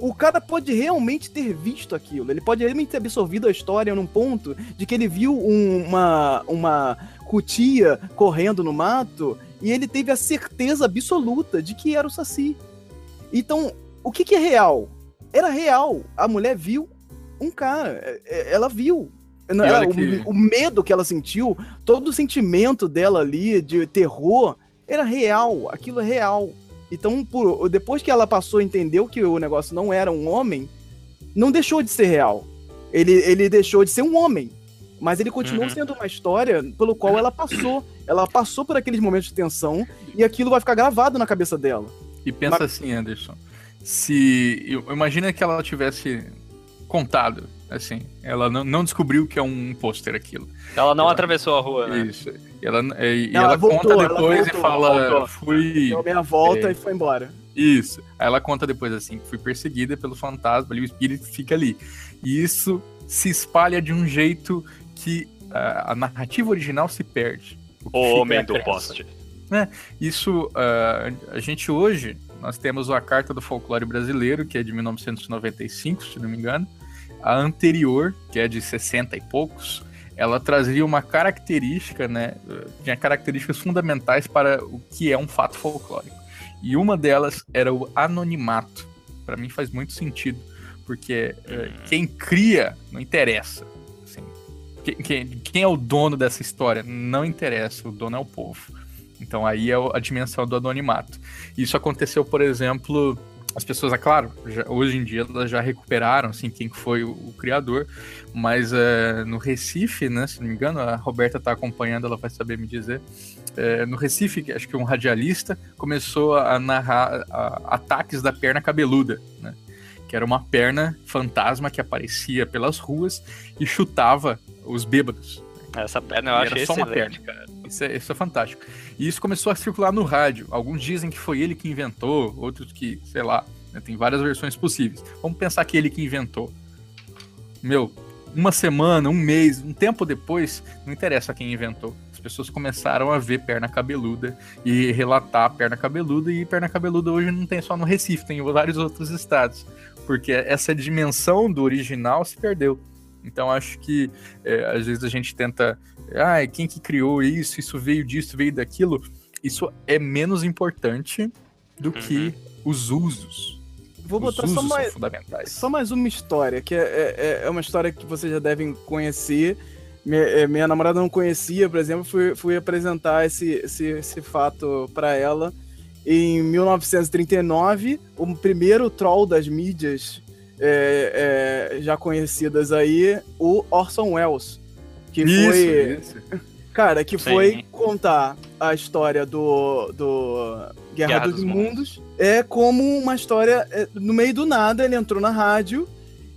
S4: o cara pode realmente ter visto aquilo. Ele pode realmente ter absorvido a história num ponto de que ele viu um, uma, uma cutia correndo no mato e ele teve a certeza absoluta de que era o Saci. Então, o que, que é real? Era real. A mulher viu um cara. É, é, ela viu. Ela, que... o, o medo que ela sentiu, todo o sentimento dela ali de terror, era real. Aquilo é real. Então, por, depois que ela passou, entendeu que o negócio não era um homem, não deixou de ser real. Ele, ele deixou de ser um homem. Mas ele continuou uhum. sendo uma história pelo qual ela passou. Ela passou por aqueles momentos de tensão e aquilo vai ficar gravado na cabeça dela.
S2: E pensa Mas... assim, Anderson. Se. Imagina que ela tivesse contado, assim. Ela não, não descobriu que é um pôster aquilo.
S3: Ela não ela... atravessou a rua, né?
S2: Isso. E ela, e, ela, ela voltou, conta depois voltou, e fala: voltou. fui.
S4: Deu meia volta é, e foi embora.
S2: Isso. Aí ela conta depois assim: fui perseguida pelo fantasma ali, o espírito fica ali. E isso se espalha de um jeito que uh, a narrativa original se perde.
S3: O, o homem do poste.
S2: Né? Isso, uh, a gente hoje, nós temos a Carta do Folclore Brasileiro, que é de 1995, se não me engano. A anterior, que é de 60 e poucos, ela trazia uma característica, né? Tinha características fundamentais para o que é um fato folclórico. E uma delas era o anonimato. Para mim faz muito sentido, porque uh, quem cria não interessa. Assim, quem, quem, quem, é o dono dessa história? Não interessa, o dono é o povo. Então aí é a dimensão do anonimato. Isso aconteceu, por exemplo, as pessoas, é claro, já, hoje em dia elas já recuperaram, assim, quem foi o, o criador, mas é, no Recife, né, se não me engano, a Roberta está acompanhando, ela vai saber me dizer, é, no Recife, acho que um radialista começou a narrar a, ataques da perna cabeluda, né, que era uma perna fantasma que aparecia pelas ruas e chutava os bêbados.
S3: Essa perna eu só uma perna. cara.
S2: Isso é, isso é fantástico. E isso começou a circular no rádio. Alguns dizem que foi ele que inventou, outros que, sei lá, né, tem várias versões possíveis. Vamos pensar que ele que inventou. Meu, uma semana, um mês, um tempo depois, não interessa quem inventou. As pessoas começaram a ver perna cabeluda e relatar perna cabeluda, e perna cabeluda hoje não tem só no Recife, tem em vários outros estados. Porque essa dimensão do original se perdeu. Então acho que é, às vezes a gente tenta, ah, quem que criou isso? Isso veio disso, veio daquilo. Isso é menos importante do uhum. que os usos.
S4: Vou botar só mais, só mais uma história, que é, é, é, uma história que vocês já devem conhecer. Minha, é, minha namorada não conhecia, por exemplo, fui, fui apresentar esse, esse, esse fato para ela. Em 1939, o primeiro troll das mídias é, é, já conhecidas aí, o Orson Welles. Que isso, foi. Isso. Cara, que Sim. foi contar a história do, do Guerra, Guerra dos, dos Mundos. Mundos. É como uma história. É, no meio do nada, ele entrou na rádio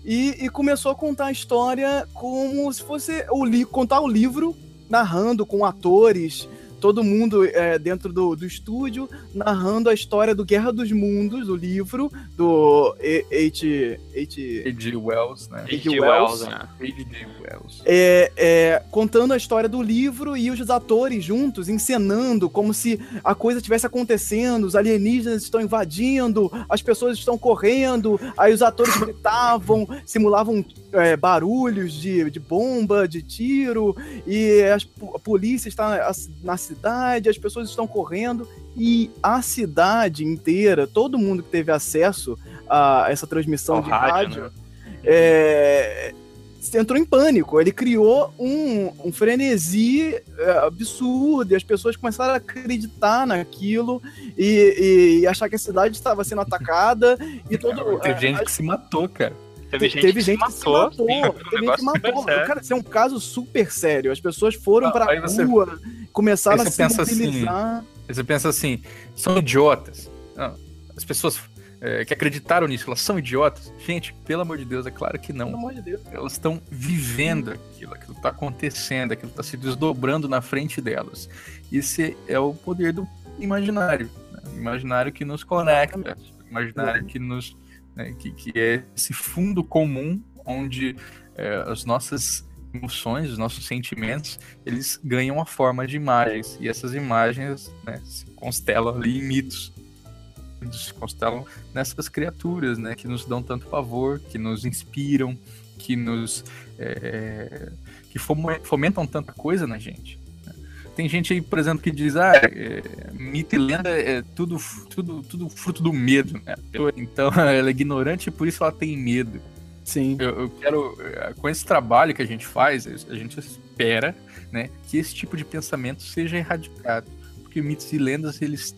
S4: e, e começou a contar a história como se fosse o li contar o livro, narrando com atores todo mundo é, dentro do, do estúdio narrando a história do Guerra dos Mundos, o livro do H.
S2: H. Wells, né?
S3: H. Wells, né?
S2: H.G. Wells.
S4: É, é, contando a história do livro e os atores juntos encenando como se a coisa estivesse acontecendo, os alienígenas estão invadindo, as pessoas estão correndo, aí os atores gritavam, simulavam é, barulhos de, de bomba, de tiro, e a polícia está na cidade, as pessoas estão correndo, e a cidade inteira, todo mundo que teve acesso a essa transmissão
S3: Ao
S4: de
S3: rádio,
S4: rádio,
S3: né?
S4: é, entrou em pânico. Ele criou um, um frenesi é, absurdo e as pessoas começaram a acreditar naquilo e, e achar que a cidade estava sendo atacada e todo.
S2: Teve gente que se matou, cara.
S3: Teve
S4: Te-
S3: gente,
S4: teve
S3: que,
S4: gente
S3: se
S4: que se
S3: matou.
S4: matou,
S3: sim, um
S4: teve gente que matou.
S3: sério.
S4: Cara, isso é um caso super sério. As pessoas foram
S2: Ah,
S4: pra
S2: aí você-
S4: rua, começaram a se
S2: assim,
S4: mobilizar.
S2: Aí Você pensa assim, são idiotas. Não, as pessoas é, que acreditaram nisso, elas são idiotas. Gente, pelo amor de Deus, é claro que
S4: Pelo
S2: não.
S4: amor de Deus.
S2: Elas estão vivendo aquilo, aquilo está acontecendo, aquilo está se desdobrando na frente delas. Esse é o poder do imaginário. Né? O imaginário que nos conecta, o imaginário que nos. Né, que, que é esse fundo comum onde é, as nossas emoções, os nossos sentimentos, eles ganham a forma de imagens. E essas imagens né, se constelam ali em mitos. Se constelam nessas criaturas, né, que nos dão tanto favor, que nos inspiram, que nos é, que fomentam tanta coisa na gente. Tem gente aí, por exemplo, que diz, ah, é, mito e lenda é tudo, tudo, tudo fruto do medo, né? Então ela é ignorante e por isso ela tem medo.
S4: Sim.
S2: Eu, eu quero, com esse trabalho que a gente faz, a gente espera, né, que esse tipo de pensamento seja erradicado. Porque mitos e lendas, eles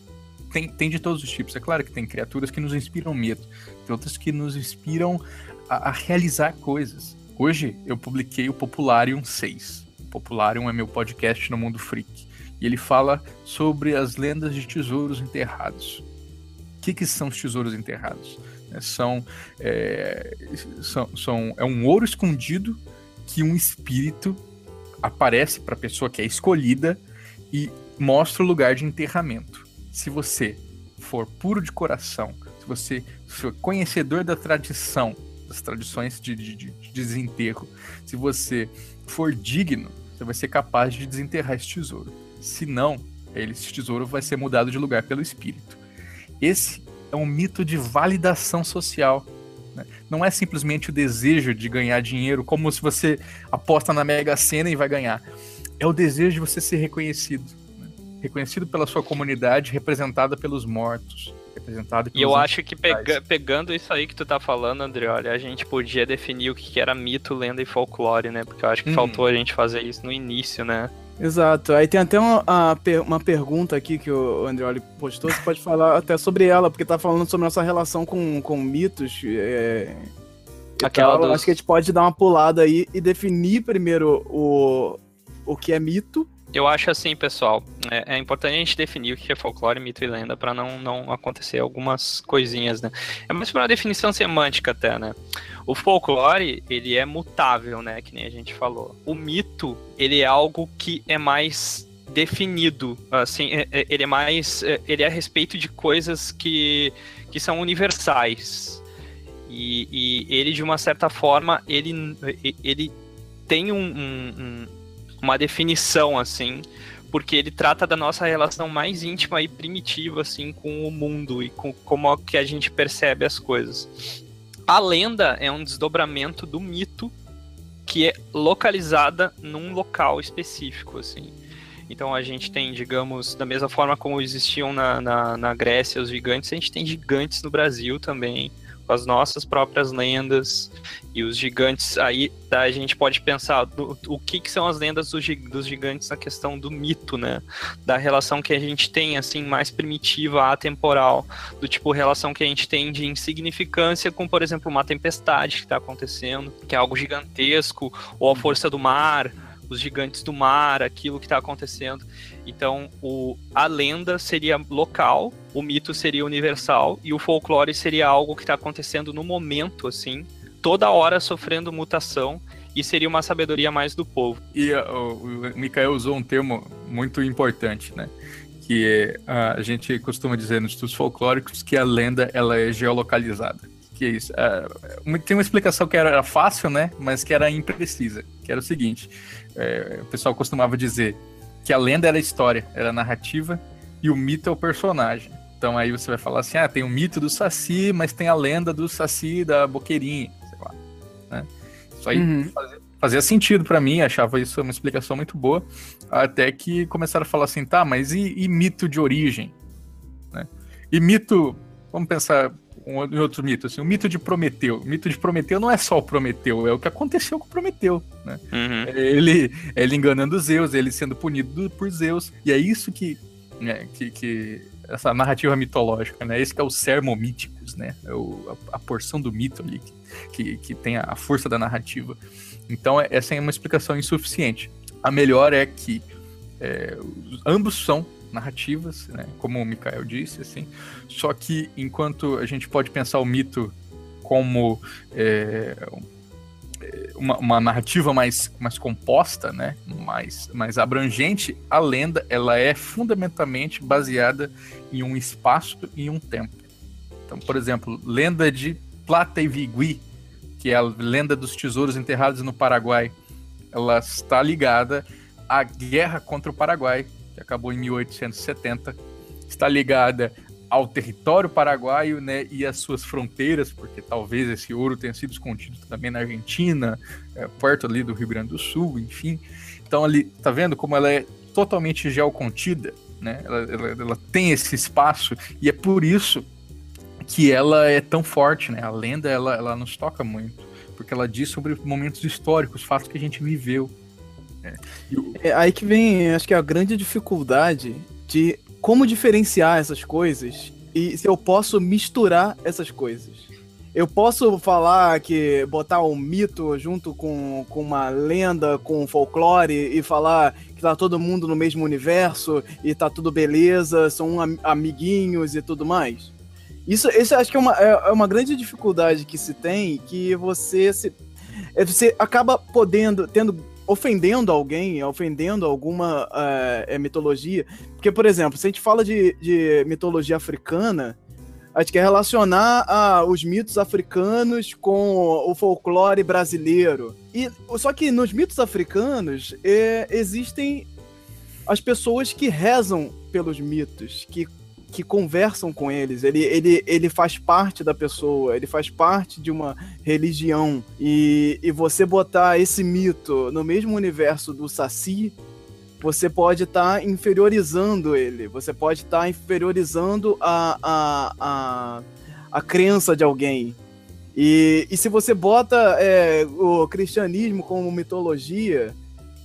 S2: têm, têm de todos os tipos. É claro que tem criaturas que nos inspiram medo, tem outras que nos inspiram a, a realizar coisas. Hoje eu publiquei o Popularium 6. O Popularium é meu podcast no Mundo Freak. E ele fala sobre as lendas de tesouros enterrados. O que, que são os tesouros enterrados? né? São, é, são, são- é um ouro escondido que um espírito aparece para a pessoa que é escolhida e mostra o lugar de enterramento. Se você for puro de coração, se você for conhecedor da tradição, das tradições de- de- de desenterro, se você for digno, você vai ser capaz de desenterrar esse tesouro. Se não, esse tesouro vai ser mudado de lugar pelo espírito. Esse é um mito de validação social. né? Não é simplesmente o desejo de ganhar dinheiro, como se você aposta na Mega Sena e vai ganhar. É o desejo de você ser reconhecido. né? Reconhecido pela sua comunidade, representada pelos mortos. Representado
S3: E eu acho que pega- pegando isso aí que tu tá falando, André, olha, a gente podia definir o que que era mito, lenda e folclore, né? Porque eu acho que
S2: Hum.
S3: faltou a gente fazer isso no início, né?
S4: Exato. Aí tem até uma, uma pergunta aqui que o Andreoli postou. Você pode falar até sobre ela, porque tá falando sobre nossa relação com, com mitos. É,
S3: Aquela dos-
S4: Acho que a gente pode dar uma pulada aí e definir primeiro o, o que é mito.
S3: Eu acho assim, pessoal, é, é importante a gente definir o que é folclore, mito e lenda pra não, não acontecer algumas coisinhas, né? É mais pra uma definição semântica até, né? O folclore, ele é mutável, né? Que nem a gente falou. O mito, ele é algo que é mais definido, assim, é- é- ele é mais, é, ele é a respeito de coisas que, que são universais. E, e ele, de uma certa forma, ele, ele tem um- um, uma definição assim, porque ele trata da nossa relação mais íntima e primitiva assim com o mundo e com como que a gente percebe as coisas. A lenda é um desdobramento do mito que é localizada num local específico assim. Então a gente tem, digamos, da mesma forma como existiam na, na, na Grécia os gigantes, a gente tem gigantes no Brasil também, com as nossas próprias lendas. E os gigantes, aí tá, a gente pode pensar do- o que, que são as lendas dos, gi- dos gigantes na questão do mito, né? Da relação que a gente tem, assim, mais primitiva, atemporal. Do tipo, relação que a gente tem de insignificância com, por exemplo, uma tempestade que tá acontecendo, que é algo gigantesco, ou a força do mar, os gigantes do mar, aquilo que tá acontecendo. Então, o, a lenda seria local, o mito seria universal e o folclore seria algo que está acontecendo no momento, assim, toda hora sofrendo mutação e seria uma sabedoria mais do povo.
S2: E uh, o, o usou um termo muito importante, né? Que uh, a gente costuma dizer nos estudos folclóricos que a lenda ela é geolocalizada. Que é isso? Uh, tem uma explicação que era fácil, né? Mas que era imprecisa. Que era o seguinte: é, o pessoal costumava dizer que a lenda era história, era narrativa, e o mito é o personagem. Então aí você vai falar assim: ah, tem o mito do Saci, mas tem a lenda do Saci da Boqueirinha. Né? Isso aí uhum. fazia, fazia, sentido para mim, achava isso uma explicação muito boa, até que começaram a falar assim, tá, mas e, e mito de origem? Né? E mito, vamos pensar um, em outro mito, assim, o mito de Prometeu. O mito de Prometeu não é só o Prometeu, é o que aconteceu com Prometeu, né? Uhum. Ele, ele enganando Zeus, ele sendo punido por Zeus, e é isso que, né, que, que essa narrativa mitológica, né? Esse que é o sermo míticos, né? É o, a, a, porção do mito ali que, que, que tem a, força da narrativa. Então, é, essa é uma explicação insuficiente. A melhor é que é, ambos são narrativas, né? Como o Mikael disse, assim. Só que enquanto a gente pode pensar o mito como é, uma, uma, narrativa mais, mais composta, né? mais, mais abrangente, a lenda ela é fundamentalmente baseada em um espaço e um tempo. Então, por exemplo, lenda de Plata e Vigui, que é a lenda dos tesouros enterrados no Paraguai, ela está ligada à guerra contra o Paraguai, que acabou em 1870, está ligada ao território paraguaio, né, e às suas fronteiras, porque talvez esse ouro tenha sido escondido também na Argentina, é, perto ali do Rio Grande do Sul, enfim. Então ali, tá vendo como ela é totalmente geocontida, né? Ela, ela, ela tem esse espaço e é por isso que ela é tão forte, né? A lenda ela, ela nos toca muito, porque ela diz sobre momentos históricos, fatos que a gente viveu.
S4: Né? É aí que vem, acho que a grande dificuldade de como diferenciar essas coisas e se eu posso misturar essas coisas. Eu posso falar que botar um mito junto com, com uma lenda, com um folclore e falar que tá todo mundo no mesmo universo e tá tudo beleza, são amiguinhos e tudo mais. Isso, isso acho que é uma, é, é uma grande dificuldade que se tem, que você se, é, você acaba podendo, tendo ofendendo alguém, ofendendo alguma uh, mitologia. Porque, por exemplo, se a gente fala de, de mitologia africana, a gente quer relacionar ah, os mitos africanos com o folclore brasileiro. E só que nos mitos africanos é, existem as pessoas que rezam pelos mitos, que que conversam com eles. Ele, ele, ele faz parte da pessoa, ele faz parte de uma religião. E, e você botar esse mito no mesmo universo do Saci, você pode estar tá inferiorizando ele, você pode estar tá inferiorizando a, a, a, a crença de alguém. E, e se você bota é, o cristianismo como mitologia,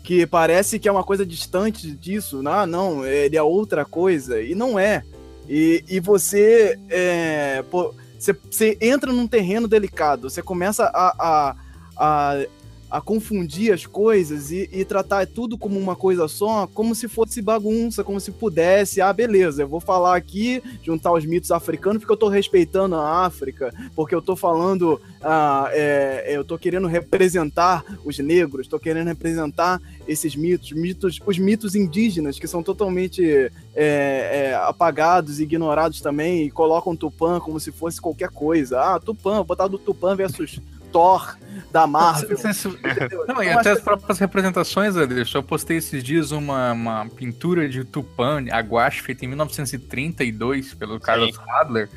S4: que parece que é uma coisa distante disso, ah, não, ele é outra coisa, e não é. E, e você, é, pô, você, você entra num terreno delicado, você começa a, a, a a confundir as coisas e, e, tratar tudo como uma coisa só, como se fosse bagunça, como se pudesse, ah, beleza, eu vou falar aqui, juntar os mitos africanos, porque eu tô respeitando a África, porque eu tô falando, ah, é, eu tô querendo representar os negros, tô querendo representar esses mitos, mitos os mitos indígenas, que são totalmente é, é, apagados, ignorados também, e colocam Tupã como se fosse qualquer coisa. Ah, Tupã, vou botar do Tupã versus Thor da Marvel.
S2: Não, e até as próprias representações, Anderson. Eu postei esses dias uma, uma pintura de Tupã, Aguache, feita em 1932 pelo Carlos Sim. Hadler,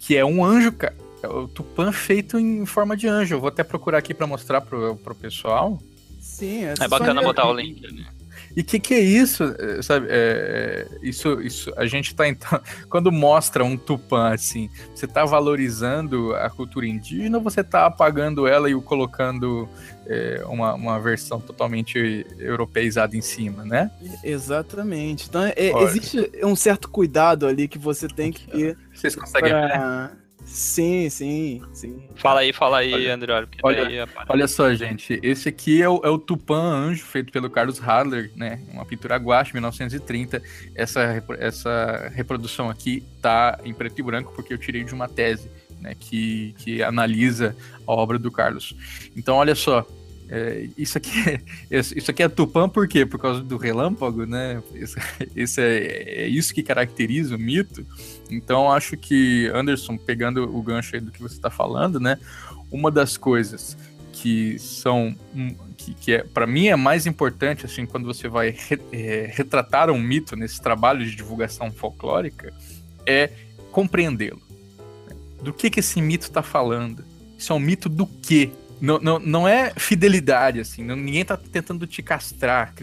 S2: que é um anjo, cara. É o Tupã feito em forma de anjo. Eu vou até procurar aqui para mostrar pro, pro pessoal.
S3: Sim, é, é bacana botar o link. Né?
S2: E o que, que é isso? É, sabe, é, isso, isso, a gente tá então. Quando mostra um Tupã assim, você tá valorizando a cultura indígena ou você tá apagando ela e colocando é, uma, uma versão totalmente europeizada em cima, né?
S4: Exatamente. Então, é, existe um certo cuidado ali que você tem que ter.
S2: Vocês conseguem pra...
S4: Sim, sim, sim.
S3: Fala aí, fala aí, olha, André.
S2: Olha, olha só, gente. Esse aqui é o, é o Tupã Anjo, feito pelo Carlos Hadler, né? Uma pintura guache, 1930. Essa, essa reprodução aqui tá em preto e branco porque eu tirei de uma tese, né? Que, que analisa a obra do Carlos. Então, olha só. É, isso, aqui é, isso aqui é Tupã por quê? Por causa do relâmpago, né? Isso, isso é, é, isso que caracteriza o mito. Então, acho que, Anderson, pegando o gancho aí do que você está falando, né? Uma das coisas que são que, que é para mim é mais importante assim quando você vai re, é, retratar um mito nesse trabalho de divulgação folclórica é compreendê-lo. Do que que esse mito está falando? Isso é um mito do quê? Não, não, não é fidelidade, assim. Não, ninguém tá tentando te castrar,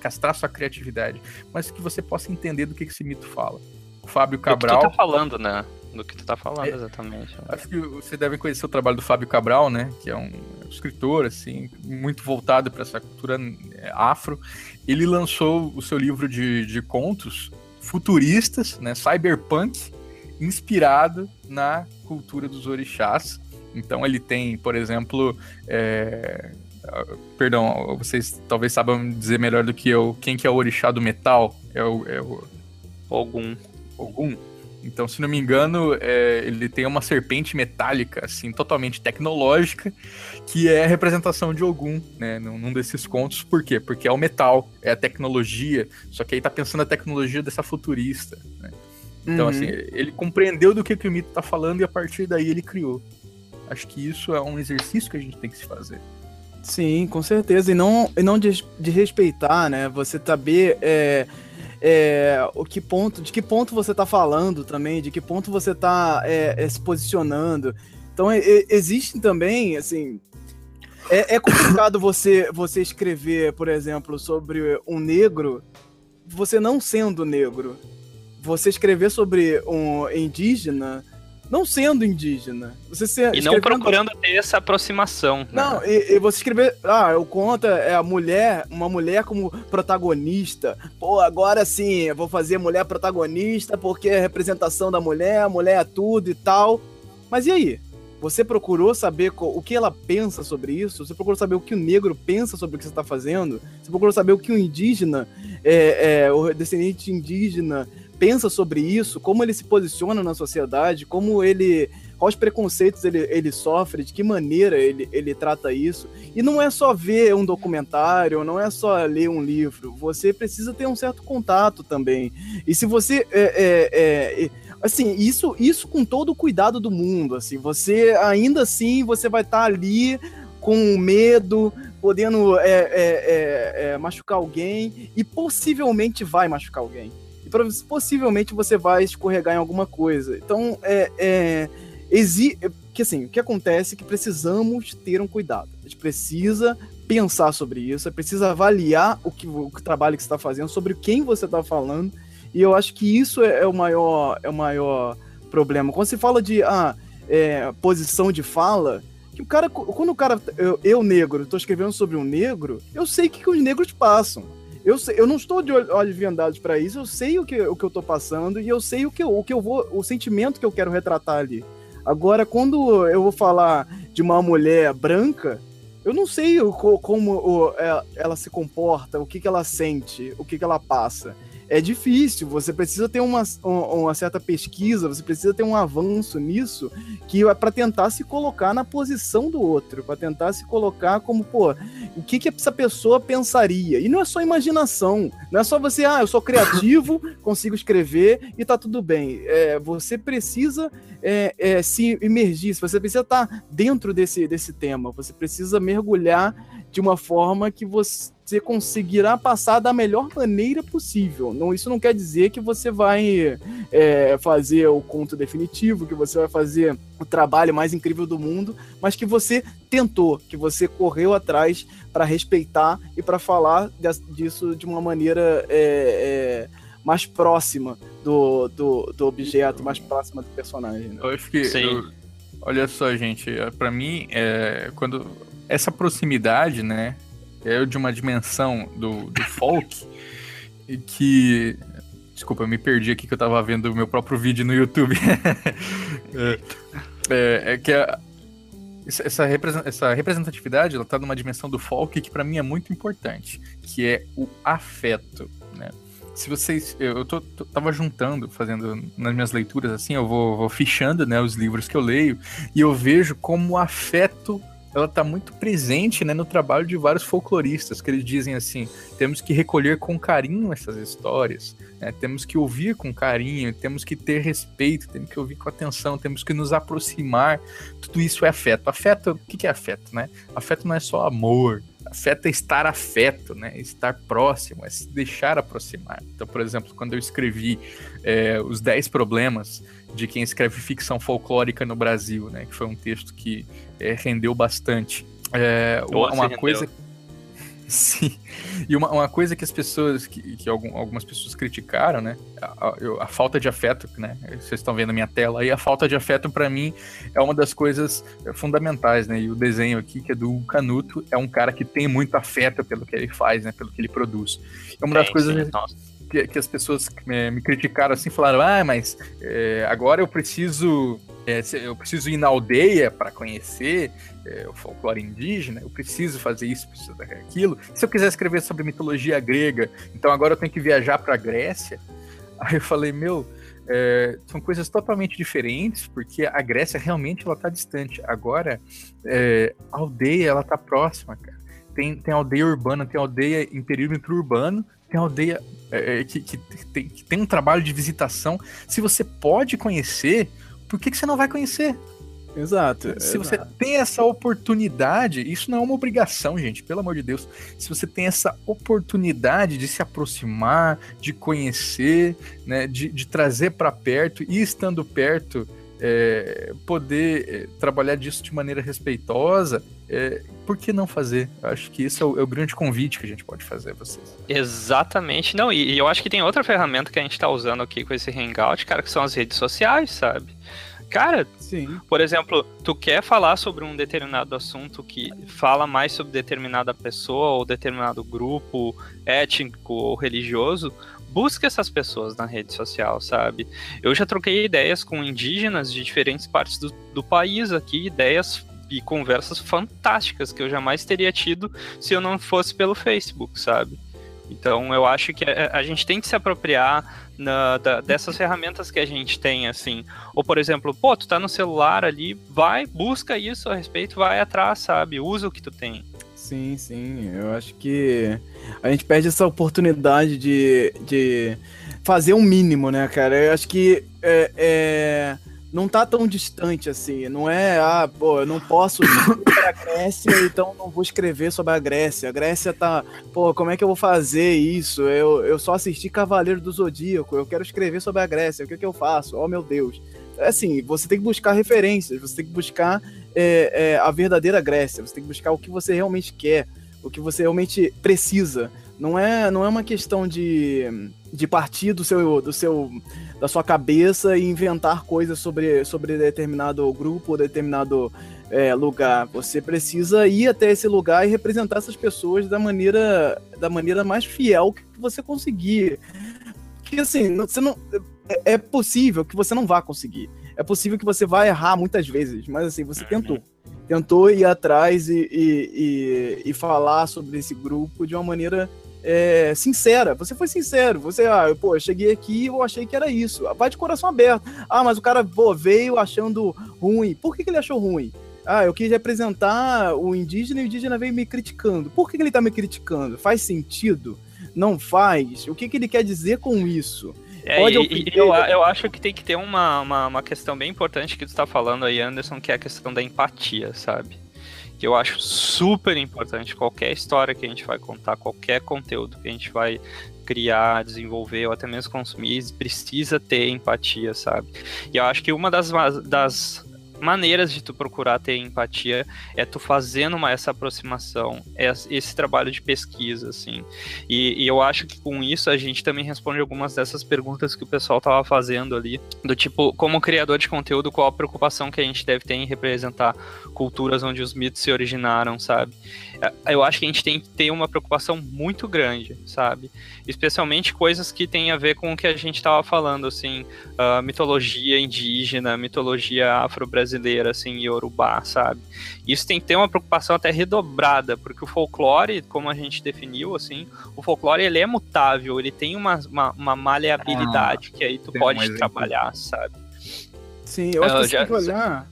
S2: castrar sua criatividade. Mas que você possa entender do que, esse mito fala. O Fábio Cabral.
S3: Do que tu tá falando, né? Do que tu tá falando, é, exatamente.
S2: Acho que você deve conhecer o trabalho do Fábio Cabral, né? Que é um escritor, assim, muito voltado para essa cultura é, afro. Ele lançou o seu livro de, de contos futuristas, né? Cyberpunk, inspirado na cultura dos orixás. Então ele tem, por exemplo, é... perdão, vocês talvez saibam dizer melhor do que eu, quem que é o orixá do metal? É o, é o...
S3: Ogum.
S2: Ogum? Então, se não me engano, é, ele tem uma serpente metálica, assim, totalmente tecnológica, que é a representação de Ogum, né, num desses contos. Por quê? Porque é o metal, é a tecnologia, só que aí tá pensando a tecnologia dessa futurista, né? Então, uhum. assim, ele compreendeu do que, que o mito tá falando e a partir daí ele criou. Acho que isso é um exercício que a gente tem que se fazer.
S4: Sim, com certeza. E não, e não de, de respeitar, né? Você saber é, é, o que ponto, de que ponto você está falando também, de que ponto você está é, é, se posicionando. Então, é, é, existe também, assim. É, é complicado você, você escrever, por exemplo, sobre um negro, você não sendo negro. Você escrever sobre um indígena não sendo indígena. Você se,
S3: e não procurando ter essa aproximação. Né?
S4: Não, e, e, você escrever. Ah, o conta é a mulher, uma mulher como protagonista. Pô, agora sim, eu vou fazer mulher protagonista porque é representação da mulher, a mulher é tudo e tal. Mas e aí? Você procurou saber o que ela pensa sobre isso? Você procurou saber o que o negro pensa sobre o que você está fazendo? Você procurou saber o que o indígena, é, é, o descendente indígena, pensa sobre isso, como ele se posiciona na sociedade, como ele. quais preconceitos ele, ele sofre, de que maneira ele, ele trata isso. E não é só ver um documentário, não é só ler um livro. Você precisa ter um certo contato também. E se você. É, é, é, assim, isso, isso com todo o cuidado do mundo. Assim, você ainda assim você vai estar tá ali com medo, podendo é, é, é, é, machucar alguém e possivelmente vai machucar alguém possivelmente você vai escorregar em alguma coisa. Então, é, é, exi que assim, o que acontece é que precisamos ter um cuidado. A gente precisa pensar sobre isso, precisa avaliar o que o trabalho que está fazendo, sobre quem você está falando. E eu acho que isso é, é, o maior é o maior problema. Quando se fala de ah, é, posição de fala, que o cara, quando o cara, eu, eu negro, estou escrevendo sobre um negro, eu sei que, que os negros passam. Eu, sei, eu não estou de olhos vendados para isso, eu sei o que, o que eu tô passando e eu sei o que, o que eu vou, o sentimento que eu quero retratar ali. Agora, quando eu vou falar de uma mulher branca, eu não sei o, como o, ela, é, ela, se comporta, o que, que ela sente, o que, que ela passa é difícil. Você precisa ter uma, uma certa pesquisa, você precisa ter um avanço nisso que é para tentar se colocar na posição do outro, para tentar se colocar como, pô, o que, que essa pessoa pensaria? E não é só imaginação, não é só você, ah, eu sou criativo, consigo escrever e tá tudo bem. É, você precisa é, é, se imergir, você precisa estar tá dentro desse, desse tema, você precisa mergulhar de uma forma que você conseguirá passar da melhor maneira possível. Não, isso não quer dizer que você vai é, fazer o conto definitivo, que você vai fazer o trabalho mais incrível do mundo, mas que você tentou, que você correu atrás para respeitar e para falar disso de uma maneira é, é, mais próxima do, do, do, objeto, mais próxima do personagem. Né?
S2: Eu acho que. Eu, olha só, gente, para mim, é, quando essa proximidade, né, é de uma dimensão do, do folk que. Desculpa, eu me perdi aqui que eu tava vendo o meu próprio vídeo no YouTube. é, é, é, que a, essa, essa representatividade ela tá numa dimensão do folk que para mim é muito importante, que é o afeto, né? Se vocês. Eu tô, tô, tava juntando, fazendo nas minhas leituras assim, eu vou, vou fichando né, os livros que eu leio, e eu vejo como o afeto ela tá muito presente né, no trabalho de vários folcloristas, que eles dizem assim: temos que recolher com carinho essas histórias, né, temos que ouvir com carinho, temos que ter respeito, temos que ouvir com atenção, temos que nos aproximar. Tudo isso é afeto. Afeto, o que é afeto? Né? Afeto não é só amor, Afeto é estar afeto, né? Estar próximo, é se deixar aproximar. Então, por exemplo, quando eu escrevi é, os 10 problemas de quem escreve ficção folclórica no Brasil, né? Que foi um texto que é, rendeu bastante. É, uma, uma coisa Sim. E uma, uma coisa que as pessoas, que, que algum, algumas pessoas criticaram, né? A, a, a, falta de afeto, né? Vocês estão vendo a minha tela aí, a falta de afeto para mim é uma das coisas fundamentais, né? E o desenho aqui, que é do Canuto, é um cara que tem muito afeto pelo que ele faz, né? Pelo que ele produz. É uma das é, coisas. Que, que, as pessoas me, me criticaram assim, falaram: ah, mas é, agora eu preciso é, eu preciso ir na aldeia para conhecer é, o folclore indígena, eu preciso fazer isso, preciso fazer aquilo. Se eu quiser escrever sobre mitologia grega, então agora eu tenho que viajar para a Grécia. Aí eu falei, meu, é, são coisas totalmente diferentes, porque a Grécia realmente ela está distante. Agora, é, a aldeia ela está próxima, cara. Tem, tem aldeia urbana, tem aldeia em perímetro urbano, tem aldeia é, é, que, que, tem, que tem um trabalho de visitação. Se você pode conhecer, por que, que você não vai conhecer?
S4: Exato.
S2: Se
S4: exato.
S2: você tem essa oportunidade, isso não é uma obrigação, gente, pelo amor de Deus. Se você tem essa oportunidade de se aproximar, de conhecer, né, de, de trazer para perto e estando perto, é, poder é, trabalhar disso de maneira respeitosa, é, por que não fazer? Eu acho que esse é o, é o, grande convite que a gente pode fazer a vocês.
S3: Exatamente. Não, e, e eu acho que tem outra ferramenta que a gente está usando aqui com esse Hangout, cara, que são as redes sociais, sabe? Cara, Sim. por exemplo, tu quer falar sobre um determinado assunto que fala mais sobre determinada pessoa ou determinado grupo étnico ou religioso, busca essas pessoas na rede social, sabe? Eu já troquei ideias com indígenas de diferentes partes do, do país aqui, ideias e conversas fantásticas que eu jamais teria tido se eu não fosse pelo Facebook, sabe? Então eu acho que a, a gente tem que se apropriar na, da, dessas ferramentas que a gente tem, assim. Ou, por exemplo, pô, tu tá no celular ali, vai, busca isso a respeito, vai atrás, sabe? Usa o que tu tem.
S4: Sim, sim. Eu acho que a gente perde essa oportunidade de, de fazer um mínimo, né, cara? Eu acho que é, é não tá tão distante assim. Não é, ah, pô, eu não posso ir pra Grécia, então não vou escrever sobre a Grécia. A Grécia tá, pô, como é que eu vou fazer isso? Eu, eu só assisti Cavaleiro do Zodíaco, eu quero escrever sobre a Grécia, o que, que eu faço? Oh, meu Deus. É assim, você tem que buscar referências, você tem que buscar é, é, a verdadeira Grécia, você tem que buscar o que você realmente quer, o que você realmente precisa. Não é, não é uma questão de, de partir do seu, do seu, da sua cabeça e inventar coisas sobre, sobre determinado grupo ou determinado é, lugar. Você precisa ir até esse lugar e representar essas pessoas da maneira, da maneira mais fiel que você conseguir. Que assim, você não, é, é possível que você não vá conseguir. É possível que você vá errar muitas vezes, mas assim, você tentou tentou ir atrás e, e, e, e, falar sobre esse grupo de uma maneira é, sincera. Você foi sincero. Você, ah, pô, eu cheguei aqui e eu achei que era isso. Vai de coração aberto. Ah, mas o cara pô, veio achando ruim. Por que, que ele achou ruim? Ah, eu quis representar o indígena e o indígena veio me criticando. Por que, que ele tá me criticando? Faz sentido? Não faz? O que, que ele quer dizer com isso?
S3: É, Pode e eu, eu acho que tem que ter uma, uma, uma questão bem importante que tu está falando aí, Anderson, que é a questão da empatia, sabe? Que eu acho super importante. Qualquer história que a gente vai contar, qualquer conteúdo que a gente vai criar, desenvolver ou até mesmo consumir, precisa ter empatia, sabe? E eu acho que uma das, das maneiras de tu procurar ter empatia é tu fazendo uma, essa aproximação, esse trabalho de pesquisa, assim. E, e, eu acho que com isso a gente também responde algumas dessas perguntas que o pessoal tava fazendo ali, do tipo, como criador de conteúdo, qual a preocupação que a gente deve ter em representar culturas onde os mitos se originaram, sabe? Eu acho que a gente tem que ter uma preocupação muito grande, sabe? Especialmente coisas que têm a ver com o que a gente estava falando, assim, uh, mitologia indígena, mitologia afro-brasileira, assim, Yorubá, sabe? Isso tem que ter uma preocupação até redobrada, porque o folclore, como a gente definiu, assim, o folclore ele é mutável, ele tem uma, uma, uma maleabilidade ah, que aí tu pode um trabalhar, sabe?
S4: Sim, eu acho uh, que você já... tem que olhar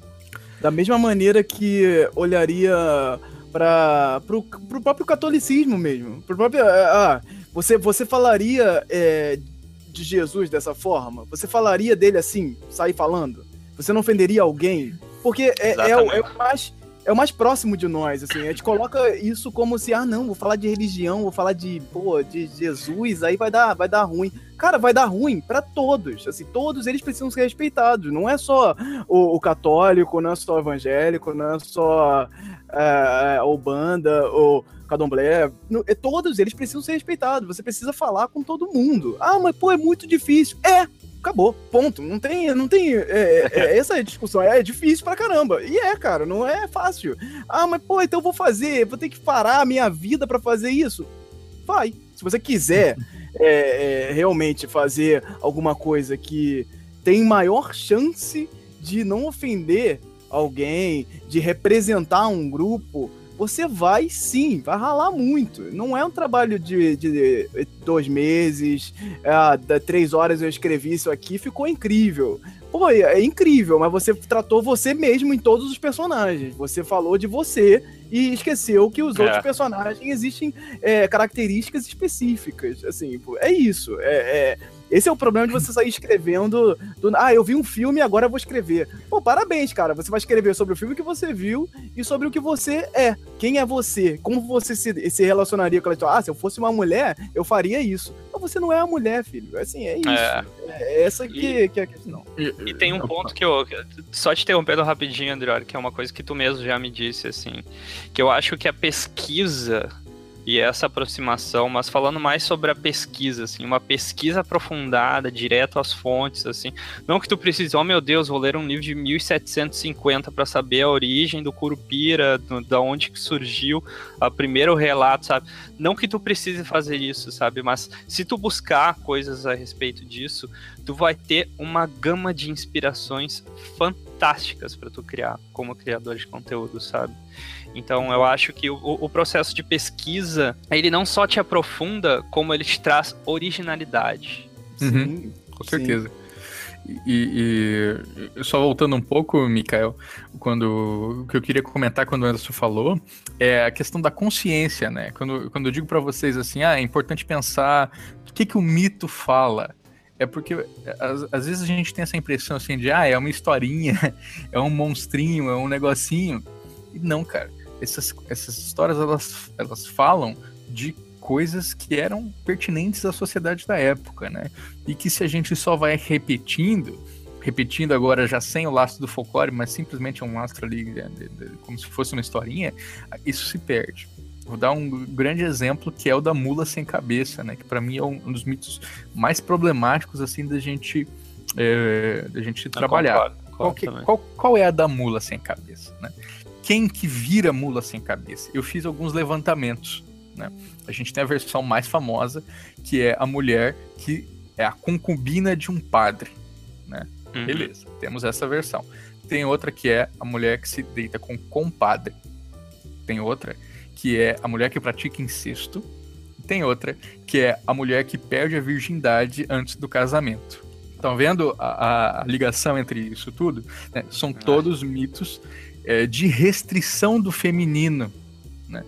S4: Da mesma maneira que olharia para pro, pro próprio catolicismo mesmo. Pro próprio, ah, você, você falaria é, de Jesus dessa forma? Você falaria dele assim, sair falando? Você não ofenderia alguém? Porque é, é, o, é, o mais, é o mais próximo de nós, assim. A gente coloca isso como se, ah, não, vou falar de religião, vou falar de, pô, de Jesus, aí vai dar, vai dar ruim. Cara, vai dar ruim para todos. Assim, todos eles precisam ser respeitados. Não é só o, o católico, não é só o evangélico, não é só é, é, o banda, ou candomblé. É, todos eles precisam ser respeitados. Você precisa falar com todo mundo. Ah, mas pô, é muito difícil. É, acabou, ponto. Não tem, não tem é, é, é essa discussão. É difícil pra caramba. E é, cara, não é fácil. Ah, mas pô, então eu vou fazer, vou ter que parar a minha vida para fazer isso. Vai. Se você quiser é, é, realmente fazer alguma coisa que tem maior chance de não ofender alguém, de representar um grupo, você vai sim, vai ralar muito. Não é um trabalho de, de dois meses, é, três horas eu escrevi isso aqui, ficou incrível. Pô, é, é incrível, mas você tratou você mesmo em todos os personagens. Você falou de você e esqueceu que os é. outros personagens existem é, características específicas. Assim, é isso. É, é esse é o problema de você sair escrevendo. Do, ah, eu vi um filme e agora eu vou escrever. Pô, parabéns, cara. Você vai escrever sobre o filme que você viu e sobre o que você é. Quem é você? Como você se, se relacionaria com ela? Ah, se eu fosse uma mulher, eu faria isso. Você não é uma mulher, filho. Assim, é isso. É, é essa que, e, que é a questão.
S3: E, e tem um ponto que eu. Só te interrompendo rapidinho, André, que é uma coisa que tu mesmo já me disse, assim. Que eu acho que a pesquisa e essa aproximação, mas falando mais sobre a pesquisa, assim, uma pesquisa aprofundada, direto às fontes, assim, não que tu precise, oh meu Deus, vou ler um livro de 1750 para saber a origem do Curupira, do, da onde que surgiu o primeiro relato, sabe? Não que tu precise fazer isso, sabe? Mas se tu buscar coisas a respeito disso, tu vai ter uma gama de inspirações fantásticas para tu criar como criador de conteúdo, sabe? Então eu acho que o, o, processo de pesquisa, ele não só te aprofunda, como ele te traz originalidade.
S2: Uhum, Sim, com certeza. Sim. E, e, só voltando um pouco, Mikael, quando o que eu queria comentar quando o Anderson falou é a questão da consciência, né? Quando, quando eu digo para vocês assim, ah, é importante pensar o que, que o mito fala. É porque às, às, vezes a gente tem essa impressão assim de, ah, é uma historinha, é um monstrinho, é um negocinho. E não, cara essas, essas histórias elas, elas falam de coisas que eram pertinentes à sociedade da época, né? E que se a gente só vai repetindo, repetindo agora já sem o laço do folclore, mas simplesmente um lastro ali, de, como se fosse uma historinha, isso se perde. Vou dar um grande exemplo que é o da mula sem cabeça, né? Que para mim é um dos mitos mais problemáticos assim da gente, é, da gente trabalhar. Concordo, concordo qual, que, qual, qual é a da mula sem cabeça, né? quem que vira mula sem cabeça? Eu fiz alguns levantamentos, né? A gente tem a versão mais famosa, que é a mulher que é a concubina de um padre, né? Uhum. Beleza, temos essa versão. Tem outra que é a mulher que se deita com compadre. Tem outra que é a mulher que pratica incesto. Tem outra que é a mulher que perde a virgindade antes do casamento. Estão vendo a, a, ligação entre isso tudo? Né? São todos mitos é, de restrição do feminino. Né?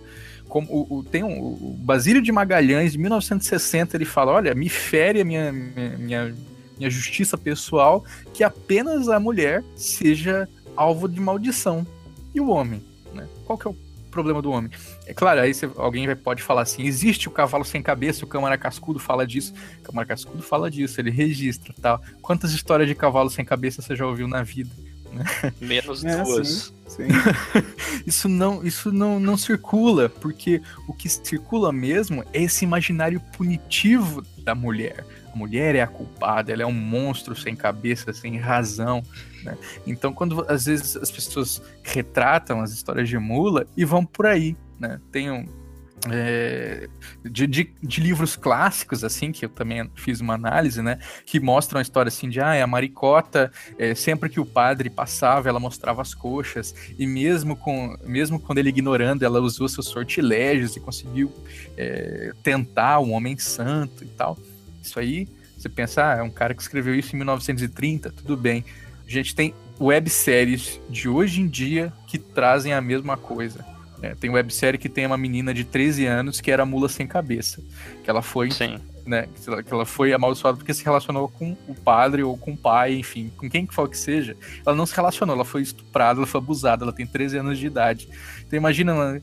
S2: Como o, o tem um, o Basílio de Magalhães, de 1960, ele fala: olha, me fere a minha, minha, minha justiça pessoal que apenas a mulher seja alvo de maldição. E o homem? Né? Qual que é o problema do homem? É claro, aí você, alguém vai, pode falar assim: existe o cavalo sem cabeça, o Câmara Cascudo fala disso. O Câmara Cascudo fala disso, ele registra tal. Quantas histórias de cavalo sem cabeça você já ouviu na vida?
S3: Menos é, duas. Sim, sim.
S2: isso não, isso não, não circula, porque o que circula mesmo é esse imaginário punitivo da mulher. A mulher é a culpada, ela é um monstro sem cabeça, sem razão. Né? Então, quando às vezes as pessoas retratam as histórias de mula e vão por aí, né? Tem um, é, de, de, de, livros clássicos, assim, que eu também fiz uma análise, né, que mostram a história, assim, de, ah, a maricota, é, sempre que o padre passava, ela mostrava as coxas, e mesmo, com, mesmo quando ele ignorando, ela usou seus sortilégios e conseguiu é, tentar um homem santo e tal. Isso aí, você pensa, ah, é um cara que escreveu isso em 1930, tudo bem. A gente tem webséries de hoje em dia que trazem a mesma coisa. É, tem websérie que tem uma menina de 13 anos que era mula sem cabeça. Que ela foi.
S3: Sim.
S2: Né, que ela foi amaldiçoada porque se relacionou com o padre ou com o pai, enfim, com quem que for que seja. Ela não se relacionou, ela foi estuprada, ela foi abusada, ela tem 13 anos de idade. Então imagina,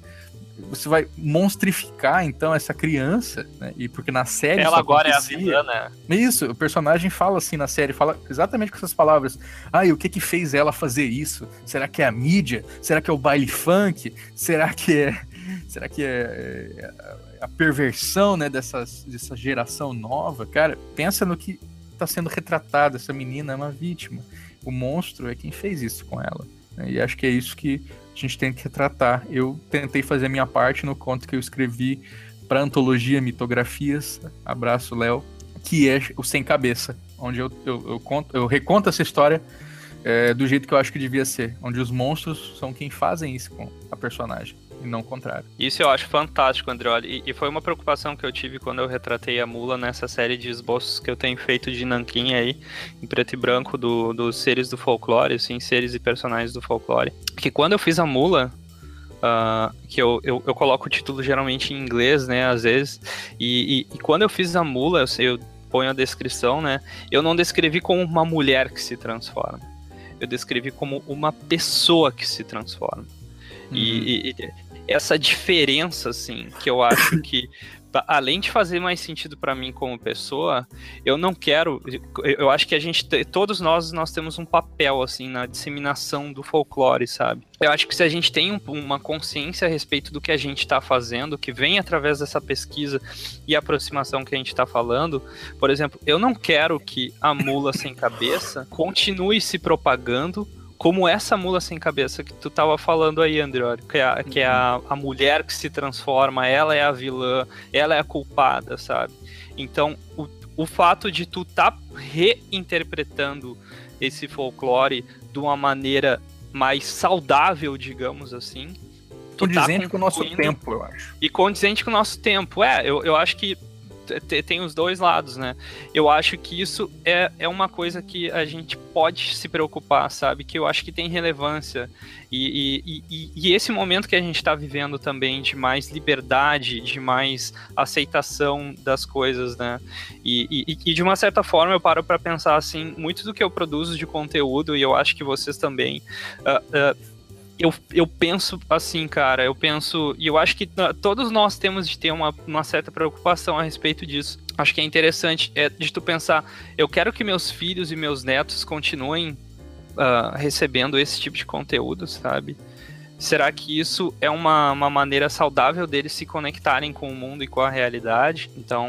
S2: você vai monstrificar então essa criança, né? E porque na série
S3: ela agora é a vilã, né?
S2: Isso, o personagem fala assim na série, fala exatamente com essas palavras. Ah, e o que que fez ela fazer isso? Será que é a mídia? Será que é o baile funk? Será que é será que é, é a perversão, né, dessas, dessa geração nova? Cara, pensa no que está sendo retratado, essa menina é uma vítima. O monstro é quem fez isso com ela. Né? E acho que é isso que a gente tem que retratar. Eu tentei fazer a minha parte no conto que eu escrevi para antologia Mitografias, abraço Léo, que é o Sem Cabeça, onde eu, eu, eu, conto, eu reconto essa história é, do jeito que eu acho que devia ser, onde os monstros são quem fazem isso com a personagem e não o contrário.
S3: Isso eu acho fantástico, Andreoli. E, e, foi uma preocupação que eu tive quando eu retratei a mula nessa série de esboços que eu tenho feito de nanquim aí, em preto e branco, do, dos seres do folclore, assim, seres e personagens do folclore. Que quando eu fiz a mula, Uh, que eu, eu, eu, coloco o título geralmente em inglês, né, às vezes, e, e, e quando eu fiz a mula, eu, eu ponho a descrição, né, eu não descrevi como uma mulher que se transforma, eu descrevi como uma pessoa que se transforma. Uhum. E, e, essa diferença, assim, que eu acho que além de fazer mais sentido para mim como pessoa, eu não quero. Eu acho que a gente, todos nós, nós temos um papel assim na disseminação do folclore, sabe? Eu acho que se a gente tem um, uma consciência a respeito do que a gente está fazendo, que vem através dessa pesquisa e aproximação que a gente está falando, por exemplo, eu não quero que a mula sem cabeça continue se propagando como essa mula sem cabeça que tu tava falando aí, Andriori, que é, a, que é a, a mulher que se transforma, ela é a vilã, ela é a culpada, sabe? Então, o, o fato de tu tá reinterpretando esse folclore de uma maneira mais saudável, digamos assim.
S2: Condizente tá com o nosso tempo, eu acho.
S3: E condizente com o nosso tempo. É, eu, eu acho que tem os dois lados, né? Eu acho que isso é, é uma coisa que a gente pode se preocupar, sabe? Que eu acho que tem relevância. E, e, e, e esse momento que a gente está vivendo também de mais liberdade, de mais aceitação das coisas, né? E, e de uma certa forma eu paro para pensar assim, muito do que eu produzo de conteúdo, e eu acho que vocês também. Uh, uh, eu, eu penso assim, cara, eu penso, e eu acho que todos nós temos de ter uma, uma certa preocupação a respeito disso. Acho que é interessante é de tu pensar, eu quero que meus filhos e meus netos continuem uh, recebendo esse tipo de conteúdo, sabe? Será que isso é uma, uma maneira saudável deles se conectarem com o mundo e com a realidade? Então,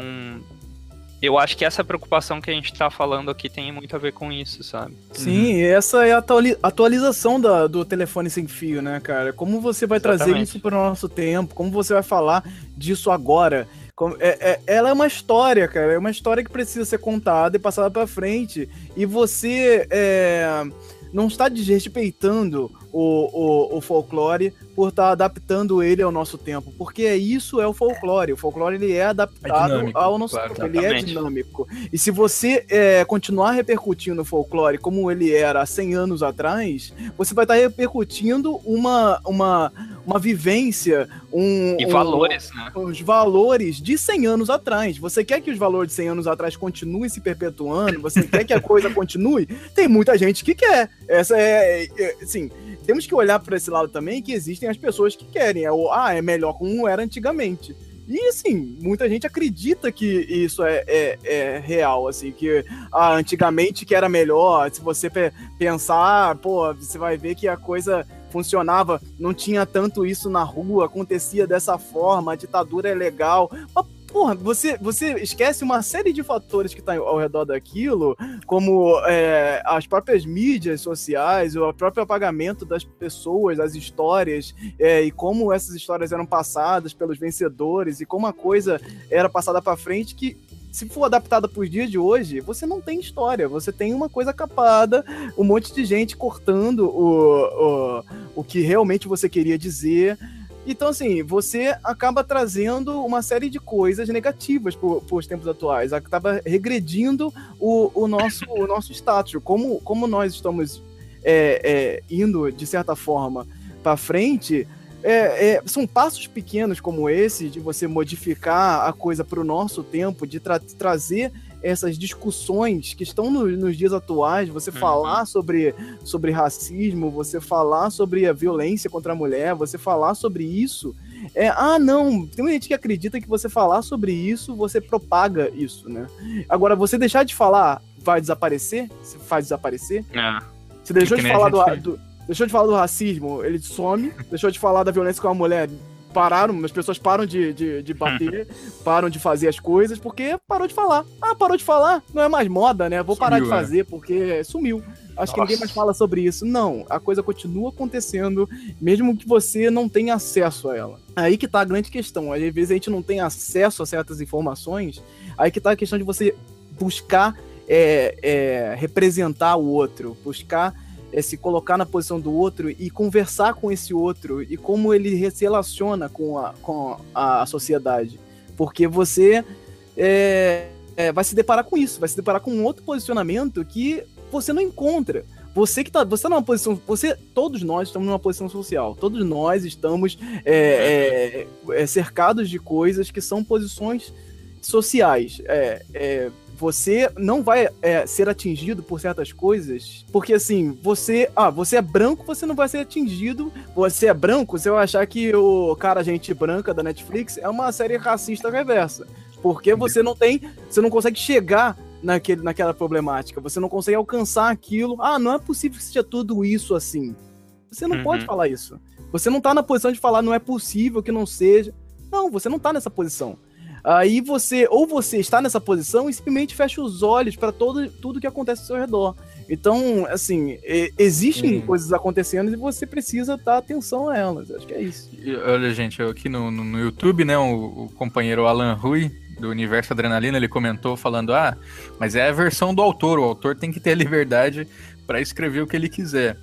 S3: eu acho que essa preocupação que a gente tá falando aqui tem muito a ver com isso, sabe?
S4: Sim, uhum. essa é a atualização da, do telefone sem fio, né, cara? Como você vai Exatamente. trazer isso para o nosso tempo? Como você vai falar disso agora? Como, é, é, ela é uma história, cara. É uma história que precisa ser contada e passada para frente. E você é, não está desrespeitando o, o, o folclore por estar tá adaptando ele ao nosso tempo, porque isso é o folclore. O folclore ele é adaptado é ao nosso claro, tempo, ele é dinâmico. E se você é, continuar repercutindo o folclore como ele era há 100 anos atrás, você vai estar tá repercutindo uma, uma, uma vivência, um,
S3: e valores, um, né?
S4: Os valores de 100 anos atrás. Você quer que os valores de 100 anos atrás continuem se perpetuando? Você quer que a coisa continue? Tem muita gente que quer. Essa é, é assim, temos que olhar para esse lado também que existem as pessoas que querem. É o, ah, é melhor como era antigamente. E assim, muita gente acredita que isso é, é, é, real, assim, que ah, antigamente que era melhor. Se você pensar, pô, você vai ver que a coisa funcionava, não tinha tanto isso na rua, acontecia dessa forma, a ditadura é legal. Mas porra, você, você esquece uma série de fatores que estão tá ao redor daquilo, como é, as próprias mídias sociais, o próprio apagamento das pessoas, das histórias, é, e como essas histórias eram passadas pelos vencedores, e como a coisa era passada para frente, que se for adaptada para os dias de hoje, você não tem história, você tem uma coisa capada, um monte de gente cortando o, o, o que realmente você queria dizer. Então, assim, você acaba trazendo uma série de coisas negativas para os tempos atuais, acaba regredindo o, o, nosso, o nosso status, como, como nós estamos é, é, indo, de certa forma, para frente, é, é, são passos pequenos como esse, de você modificar a coisa para o nosso tempo, de tra trazer essas discussões que estão no, nos dias atuais, você uhum. falar sobre, sobre racismo, você falar sobre a violência contra a mulher, você falar sobre isso. É, ah, não, tem gente que acredita que você falar sobre isso, você propaga isso, né? Agora, você deixar de falar vai desaparecer? Se faz desaparecer? É. Você deixou de falar do, do, deixou de falar do racismo, ele some, deixou de falar da violência com a mulher, pararam, as pessoas param de, de, de bater, param de fazer as coisas, porque parou de falar. Ah, parou de falar, não é mais moda, né? Vou sumiu, parar de é. fazer, é. porque sumiu. Acho Nossa. que ninguém mais fala sobre isso. Não, a coisa continua acontecendo, mesmo que você não tenha acesso a ela. Aí que tá a grande questão. Às vezes a gente não tem acesso a certas informações, aí que tá a questão de você buscar é, é, representar o outro, buscar é se colocar na posição do outro e conversar com esse outro e como ele se relaciona com a, com a sociedade. Porque você é, é, vai se deparar com isso, vai se deparar com um outro posicionamento que você não encontra. Você que tá, você tá numa posição, você, todos nós estamos numa posição social, todos nós estamos é, é, é cercados de coisas que são posições sociais. É, é, você não vai é, ser atingido por certas coisas, porque assim, você, ah, você é branco, você não vai ser atingido. Você é branco, você vai achar que o cara gente branca da Netflix é uma série racista reversa, porque você não tem, você não consegue chegar naquele, naquela problemática, você não consegue alcançar aquilo. Ah, não é possível que seja tudo isso assim. Você não uhum. pode falar isso. Você não tá na posição de falar não é possível que não seja. Não, você não tá nessa posição. Aí você, ou você está nessa posição e simplesmente fecha os olhos para todo tudo que acontece ao seu redor. Então, assim, existem coisas acontecendo e você precisa dar atenção a elas. Acho que é isso.
S2: Olha, gente, aqui no, no YouTube, né, o, o companheiro Alan Rui, do Universo Adrenalina, ele comentou falando: ah, mas é a versão do autor, o autor tem que ter a liberdade para escrever o que ele quiser.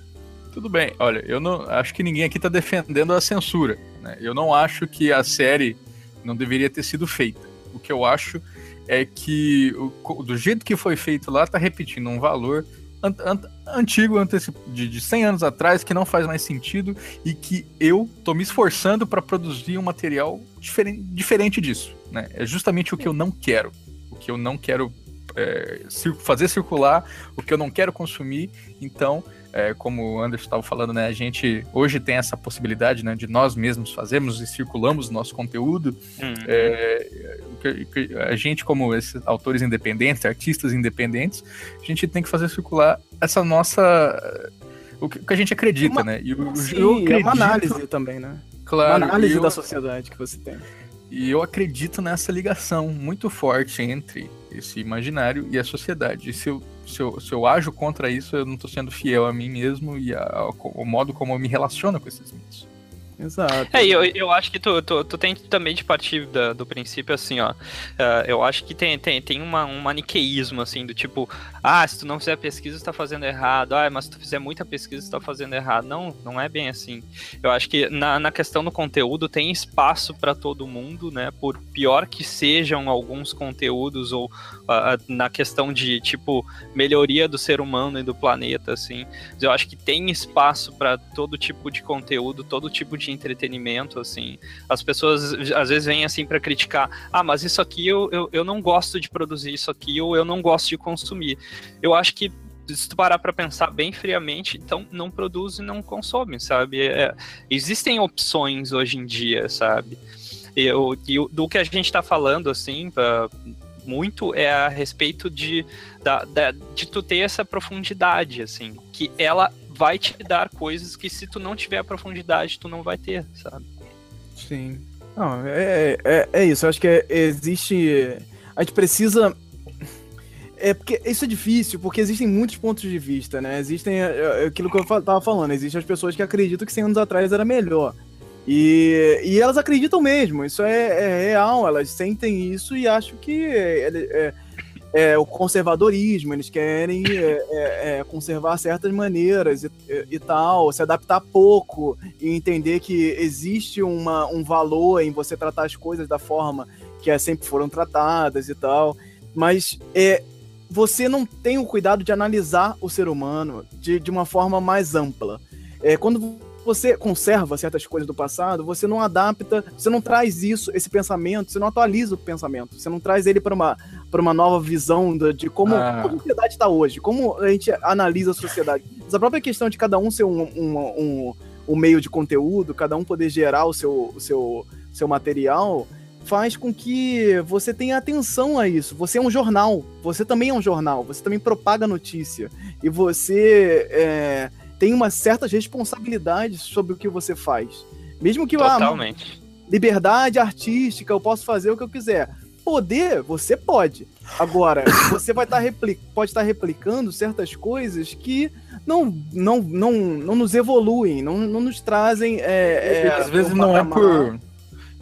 S2: Tudo bem, olha, eu não acho que ninguém aqui está defendendo a censura. Né? Eu não acho que a série não deveria ter sido feita. O que eu acho é que o, do jeito que foi feito lá, tá repetindo um valor an, an, antigo, de, de 100 anos atrás, que não faz mais sentido e que eu tô me esforçando para produzir um material diferente, diferente disso. Né? É justamente o que eu não quero. O que eu não quero é, fazer circular, o que eu não quero consumir. Então, é, como o Anderson estava falando, né, a gente hoje tem essa possibilidade né, de nós mesmos fazermos e circulamos o nosso conteúdo. Uhum. É, a gente, como esses autores independentes, artistas independentes, a gente tem que fazer circular essa nossa. O que, a gente acredita, uma, né?
S4: E o, sim, eu acredito, é uma análise também, né?
S2: Claro.
S4: Uma análise eu, da sociedade que você tem.
S2: E eu acredito nessa ligação muito forte entre esse imaginário e a sociedade. E se eu se eu, se eu ajo contra isso, eu não estou sendo fiel a mim mesmo e ao modo como eu me relaciono com esses mitos.
S3: Exato. É, eu, eu acho que tu, tu, tu tem também de partir da, do princípio assim, ó. Uh, eu acho que tem, tem, tem uma, um maniqueísmo, assim, do tipo, ah, se tu não fizer pesquisa, você tá fazendo errado. Ah, mas se tu fizer muita pesquisa, você tá fazendo errado. Não, não é bem assim. Eu acho que na, na questão do conteúdo tem espaço para todo mundo, né? Por pior que sejam alguns conteúdos, ou uh, na questão de, tipo, melhoria do ser humano e do planeta, assim. Eu acho que tem espaço para todo tipo de conteúdo, todo tipo de entretenimento, assim. As pessoas às vezes vêm assim para criticar, ah, mas isso aqui eu, eu, eu não gosto de produzir isso aqui, ou eu não gosto de consumir. Eu acho que se tu parar para pensar bem friamente, então não produz e não consome, sabe? É, existem opções hoje em dia, sabe? Eu, do que a gente está falando, assim, pra, muito é a respeito de, da, da, de tu ter essa profundidade, assim, que ela vai te dar coisas que se tu não tiver a profundidade, tu não vai ter, sabe?
S4: Sim. Não, é, é, é isso. Eu acho que é, existe. A gente precisa. É porque isso é difícil, porque existem muitos pontos de vista, né? Existem é, é, aquilo que eu tava falando, existem as pessoas que acreditam que 100 anos atrás era melhor. E, e elas acreditam mesmo, isso é, é real, elas sentem isso e acham que é, é, é, o conservadorismo, eles querem é, é, é, conservar certas maneiras e, e, e, tal, se adaptar pouco e entender que existe uma, um valor em você tratar as coisas da forma que sempre foram tratadas e tal. Mas é, você não tem o cuidado de analisar o ser humano de, de uma forma mais ampla. É, quando você conserva certas coisas do passado, você não adapta, você não traz isso, esse pensamento, você não atualiza o pensamento, você não traz ele para uma, uma nova visão de, de como, ah. a sociedade está hoje, como a gente analisa a sociedade. Essa própria questão de cada um ser um, um, um, um meio de conteúdo, cada um poder gerar o seu, o seu, seu material, faz com que você tenha atenção a isso. Você é um jornal, você também é um jornal, você também propaga notícia. E você é, tem uma certas responsabilidades sobre o que você faz. Mesmo que
S3: ah, Totalmente.
S4: Ah, liberdade artística, eu posso fazer o que eu quiser. Poder, você pode. Agora, você vai estar tá pode estar tá replicando certas coisas que não, não, não, não nos evoluem, não, não nos trazem. É,
S2: é, às vezes não é por.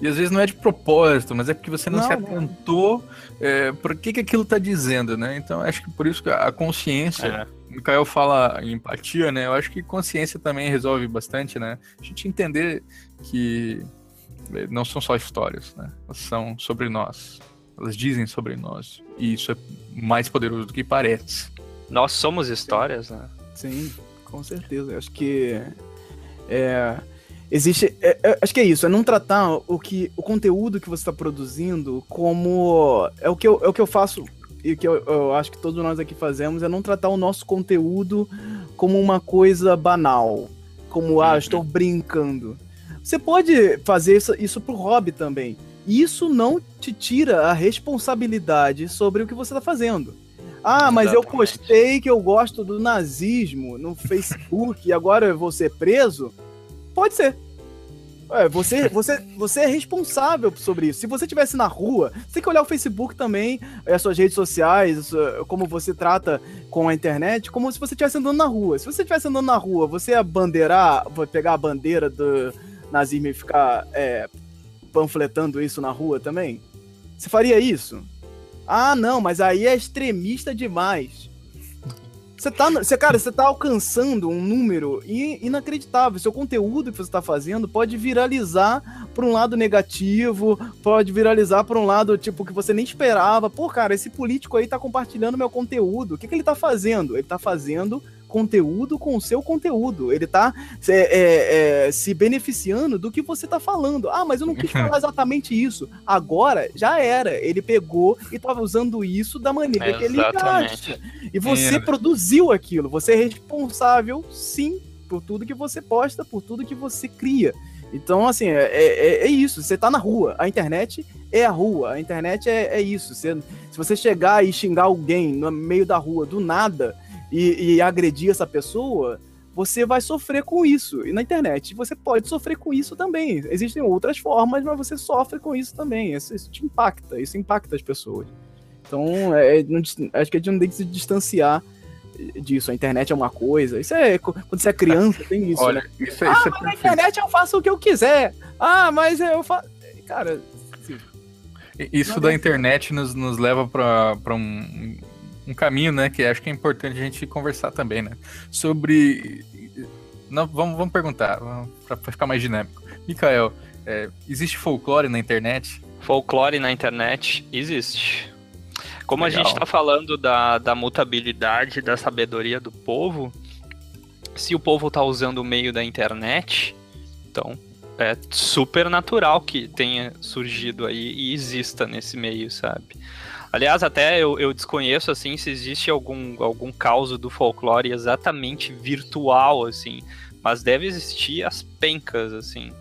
S2: E às vezes não é de propósito, mas é porque você não, não se atentou é, por que, que aquilo está dizendo, né? Então acho que por isso que a consciência. É o Mikael fala em empatia, né? Eu acho que consciência também resolve bastante, né? A gente entender que não são só histórias, né? Elas são sobre nós. Elas dizem sobre nós. E isso é mais poderoso do que parece.
S3: Nós somos histórias, né?
S4: Sim, com certeza. Eu acho que é, existe. É, é, acho que é isso, é não tratar o que o conteúdo que você está produzindo como é o que eu, é o que eu faço e que eu, eu, acho que todos nós aqui fazemos é não tratar o nosso conteúdo como uma coisa banal, como ah, estou brincando. Você pode fazer isso, isso pro hobby também. Isso não te tira a responsabilidade sobre o que você está fazendo. Ah, mas Exatamente. eu postei que eu gosto do nazismo no Facebook e agora eu vou ser preso? Pode ser. É, você, você, você é responsável sobre isso. Se você estivesse na rua, você tem que olhar o Facebook também, as suas redes sociais, como você trata com a internet, como se você estivesse andando na rua. Se você estivesse andando na rua, você ia bandeirar, pegar a bandeira do nazismo e ficar é, panfletando isso na rua também? Você faria isso? Ah, não, mas aí é extremista demais. Você tá, você, cara, você tá alcançando um número inacreditável. Seu conteúdo que você tá fazendo pode viralizar para um lado negativo, pode viralizar para um lado tipo que você nem esperava. Pô, cara, esse político aí tá compartilhando meu conteúdo. O que, que ele tá fazendo? Ele tá fazendo conteúdo com o seu conteúdo. Ele tá é, é, é, se beneficiando do que você tá falando. Ah, mas eu não quis falar exatamente isso. Agora já era. Ele pegou e tava usando isso da maneira que ele acha. E você é. produziu aquilo. Você é responsável, sim, por tudo que você posta, por tudo que você cria. Então, assim, é, é, é, isso. Você tá na rua. A internet é a rua. A internet é, é isso. Você, se você chegar e xingar alguém no meio da rua do nada, e, e agredir essa pessoa, você vai sofrer com isso. E na internet você pode sofrer com isso também. Existem outras formas, mas você sofre com isso também. Isso, isso te impacta, isso impacta as pessoas. Então, é, não, acho que a gente não tem que se distanciar disso. A internet é uma coisa. Isso é. Quando você é criança, tem isso.
S2: Olha,
S4: né?
S2: isso, é,
S4: ah,
S2: isso
S4: é na internet eu faço o que eu quiser. Ah, mas eu faço. Cara.
S2: Isso da internet nos, nos leva para um, um caminho, né, que acho que é importante a gente conversar também, né, sobre... Não, vamos, vamos perguntar, para ficar mais dinâmico. Mikael, é, existe folclore na internet?
S3: Folclore na internet existe. Como Legal. a gente está falando da, da mutabilidade, da sabedoria do povo, se o povo está usando o meio da internet, então é super natural que tenha surgido aí e exista nesse meio, sabe? Aliás, até eu, eu desconheço, assim, se existe algum, algum caos do folclore exatamente virtual, assim. Mas deve existir as pencas, assim.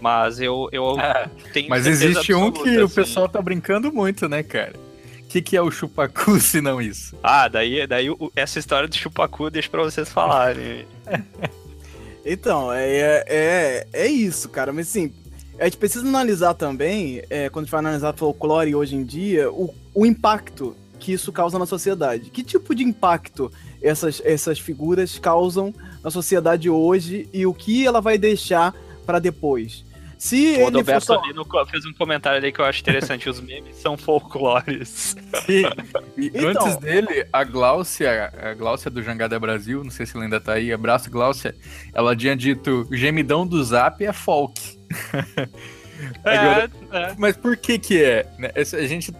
S3: Mas eu, eu
S2: é, tenho Mas existe um que assim. o pessoal tá brincando muito, né, cara? O que, que é o chupacu, se não isso?
S3: Ah, daí, daí essa história do chupacu deixa pra vocês falarem.
S4: então, é, é, é isso, cara. Mas assim, a gente precisa analisar também, é, quando a gente vai analisar folclore hoje em dia, o, o impacto que isso causa na sociedade. Que tipo de impacto essas, essas figuras causam na sociedade hoje e o que ela vai deixar para depois?
S3: Se o Roberto só... Lino fez um comentário ali que eu acho interessante. Os memes são folclores.
S2: Sim. E então... antes dele, a Gláucia, a Gláucia do Jangada Brasil, não sei se ela ainda tá aí, abraço Gláucia, ela tinha dito, o gemidão do zap é folk. É, Agora, é. Mas por que que é? Né, a gente,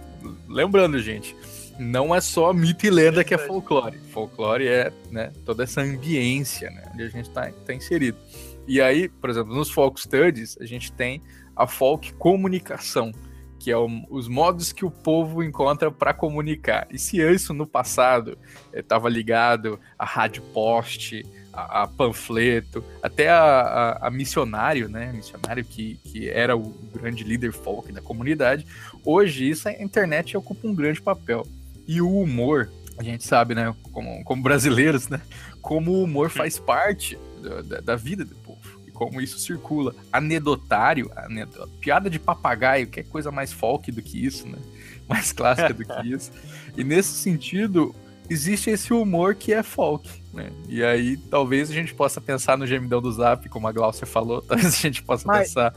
S2: lembrando, gente, não é só mito e lenda que é folclore. Folclore é né, toda essa ambiência né, onde a gente está tá inserido. E aí, por exemplo, nos folk studies, a gente tem a folk comunicação, que é o, os modos que o povo encontra para comunicar. E se isso no passado estava eh, ligado a rádio post, a, a panfleto, até a, a, missionário, né? Missionário que, que era o grande líder folk da comunidade. Hoje isso a internet ocupa um grande papel. E o humor, a gente sabe, né? Como, como brasileiros, né? Como o humor faz parte da, da vida do povo e como isso circula. Anedotário, anedot... piada de papagaio, que é coisa mais folk do que isso, né? Mais clássica do que isso. E nesse sentido, existe esse humor que é folk. Né? E aí talvez a gente possa pensar no gemidão do Zap, como a Glaucia falou, talvez a gente possa Mas, pensar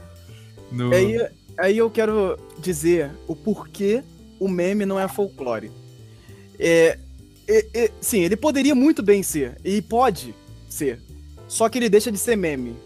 S2: no.
S4: Aí, aí eu quero dizer o porquê o meme não é folclore. É, é, é, sim, ele poderia muito bem ser, e pode ser. Só que ele deixa de ser meme.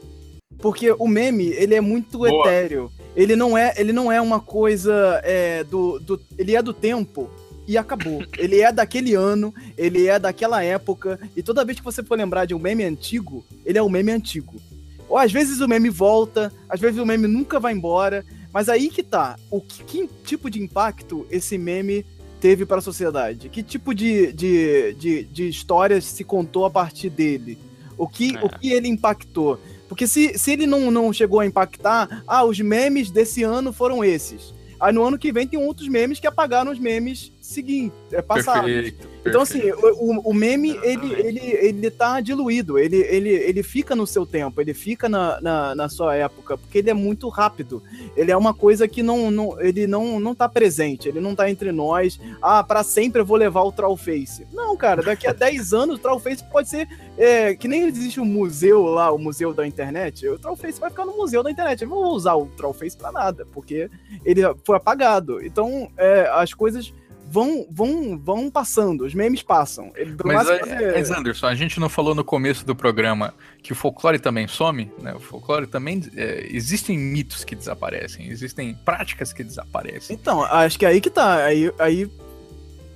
S4: Porque o meme, ele é muito Boa. etéreo. Ele não é, ele não é uma coisa é, do, do. Ele é do tempo, e acabou. Ele é daquele ano, ele é daquela época, e toda vez que você for lembrar de um meme antigo, ele é um meme antigo. Ou às vezes o meme volta, às vezes o meme nunca vai embora, mas aí que tá, o que, que tipo de impacto esse meme teve para a sociedade? Que tipo de, de, de, de histórias se contou a partir dele? O que, é. o que ele impactou? Porque se, se ele não, não chegou a impactar, ah, os memes desse ano foram esses. Aí no ano que vem tem outros memes que apagaram os memes seguintes, é, passados. Perfeito, então, assim, o, o meme, ele, ele, ele tá diluído, ele, ele, ele fica no seu tempo, ele fica na, na, na, sua época, porque ele é muito rápido. Ele é uma coisa que não, não, ele não, não tá presente, ele não tá entre nós. Ah, para sempre eu vou levar o Trollface. Não, cara, daqui a 10 anos o Trollface pode ser é, que nem existe um museu lá, o museu da internet, o Trollface vai ficar no museu da internet. Eu não vou usar o Trollface pra nada, porque ele foi apagado. Então, é, as coisas vão, vão, vão passando, os memes passam. Ele,
S2: mas, é, mas, Anderson, a gente não falou no começo do programa que o folclore também some, né? O folclore também. É, existem mitos que desaparecem, existem práticas que desaparecem.
S4: Então, acho que é aí que tá. Aí, aí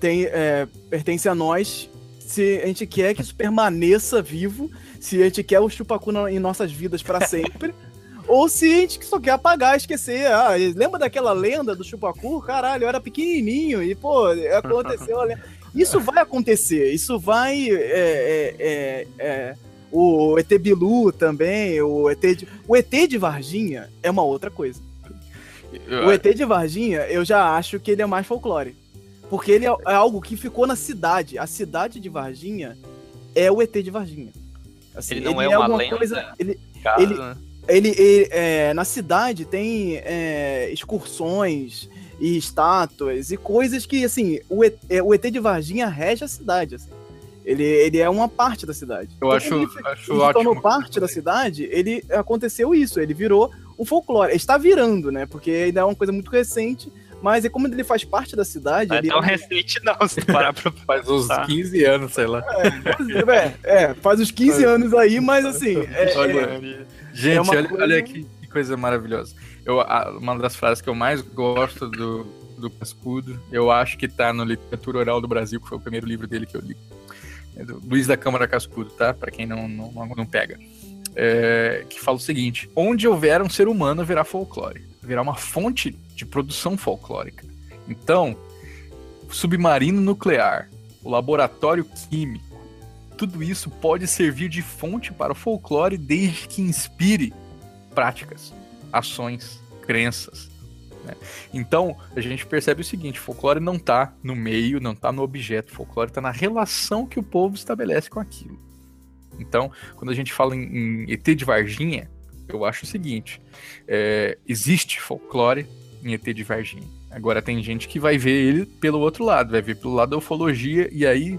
S4: tem, é, pertence a nós se a gente quer que isso permaneça vivo, se a gente quer o chupacu em nossas vidas para sempre. Ou se a gente só quer apagar, esquecer. Ah, lembra daquela lenda do Chupacu? Caralho, eu era pequenininho e, pô, aconteceu a lenda. Isso vai acontecer, isso vai. É, é, é, é, o ET Bilu também, o ET, de, o ET de Varginha é uma outra coisa. O ET de Varginha, eu já acho que ele é mais folclore. Porque ele é, é algo que ficou na cidade. A cidade de Varginha é o ET de Varginha.
S3: Assim, ele não ele é, uma lenda. Coisa,
S4: ele, Caso, ele, né? Ele, ele é, na cidade tem é, excursões e estátuas e coisas que, assim, o ET, é, o ET de Varginha rege a cidade, assim. Ele, ele é uma parte da cidade.
S2: Eu então, acho, ele, acho ele
S4: ótimo. tornou parte da cidade, ele aconteceu isso, ele virou um folclore. Está virando, né? Porque ainda é uma coisa muito recente, mas é como ele faz parte da cidade. Não é
S3: tão é... recente, não, se parar pra
S2: Faz uns 15 anos, sei lá.
S4: É, é, é faz uns 15 anos aí, mas assim. É,
S2: Olha, é, Gente, é olha, coisa... olha que, que, coisa maravilhosa. Eu, a, uma das frases que eu mais gosto do, do Cascudo, eu acho que tá no Literatura Oral do Brasil, que foi o primeiro livro dele que eu li. É do Luiz da Câmara Cascudo, tá? Para quem não, não, não pega. É, que fala o seguinte: onde houver um ser humano, haverá folclore. Haverá uma fonte de produção folclórica. Então, submarino nuclear, o laboratório químico, tudo isso pode servir de fonte para o folclore desde que inspire práticas, ações, crenças. Né? Então, a gente percebe o seguinte: folclore não está no meio, não está no objeto, folclore está na relação que o povo estabelece com aquilo. Então, quando a gente fala em, em ET de Varginha, eu acho o seguinte: é, existe folclore em ET de Varginha. Agora tem gente que vai ver ele pelo outro lado, vai ver pelo lado da ufologia, e aí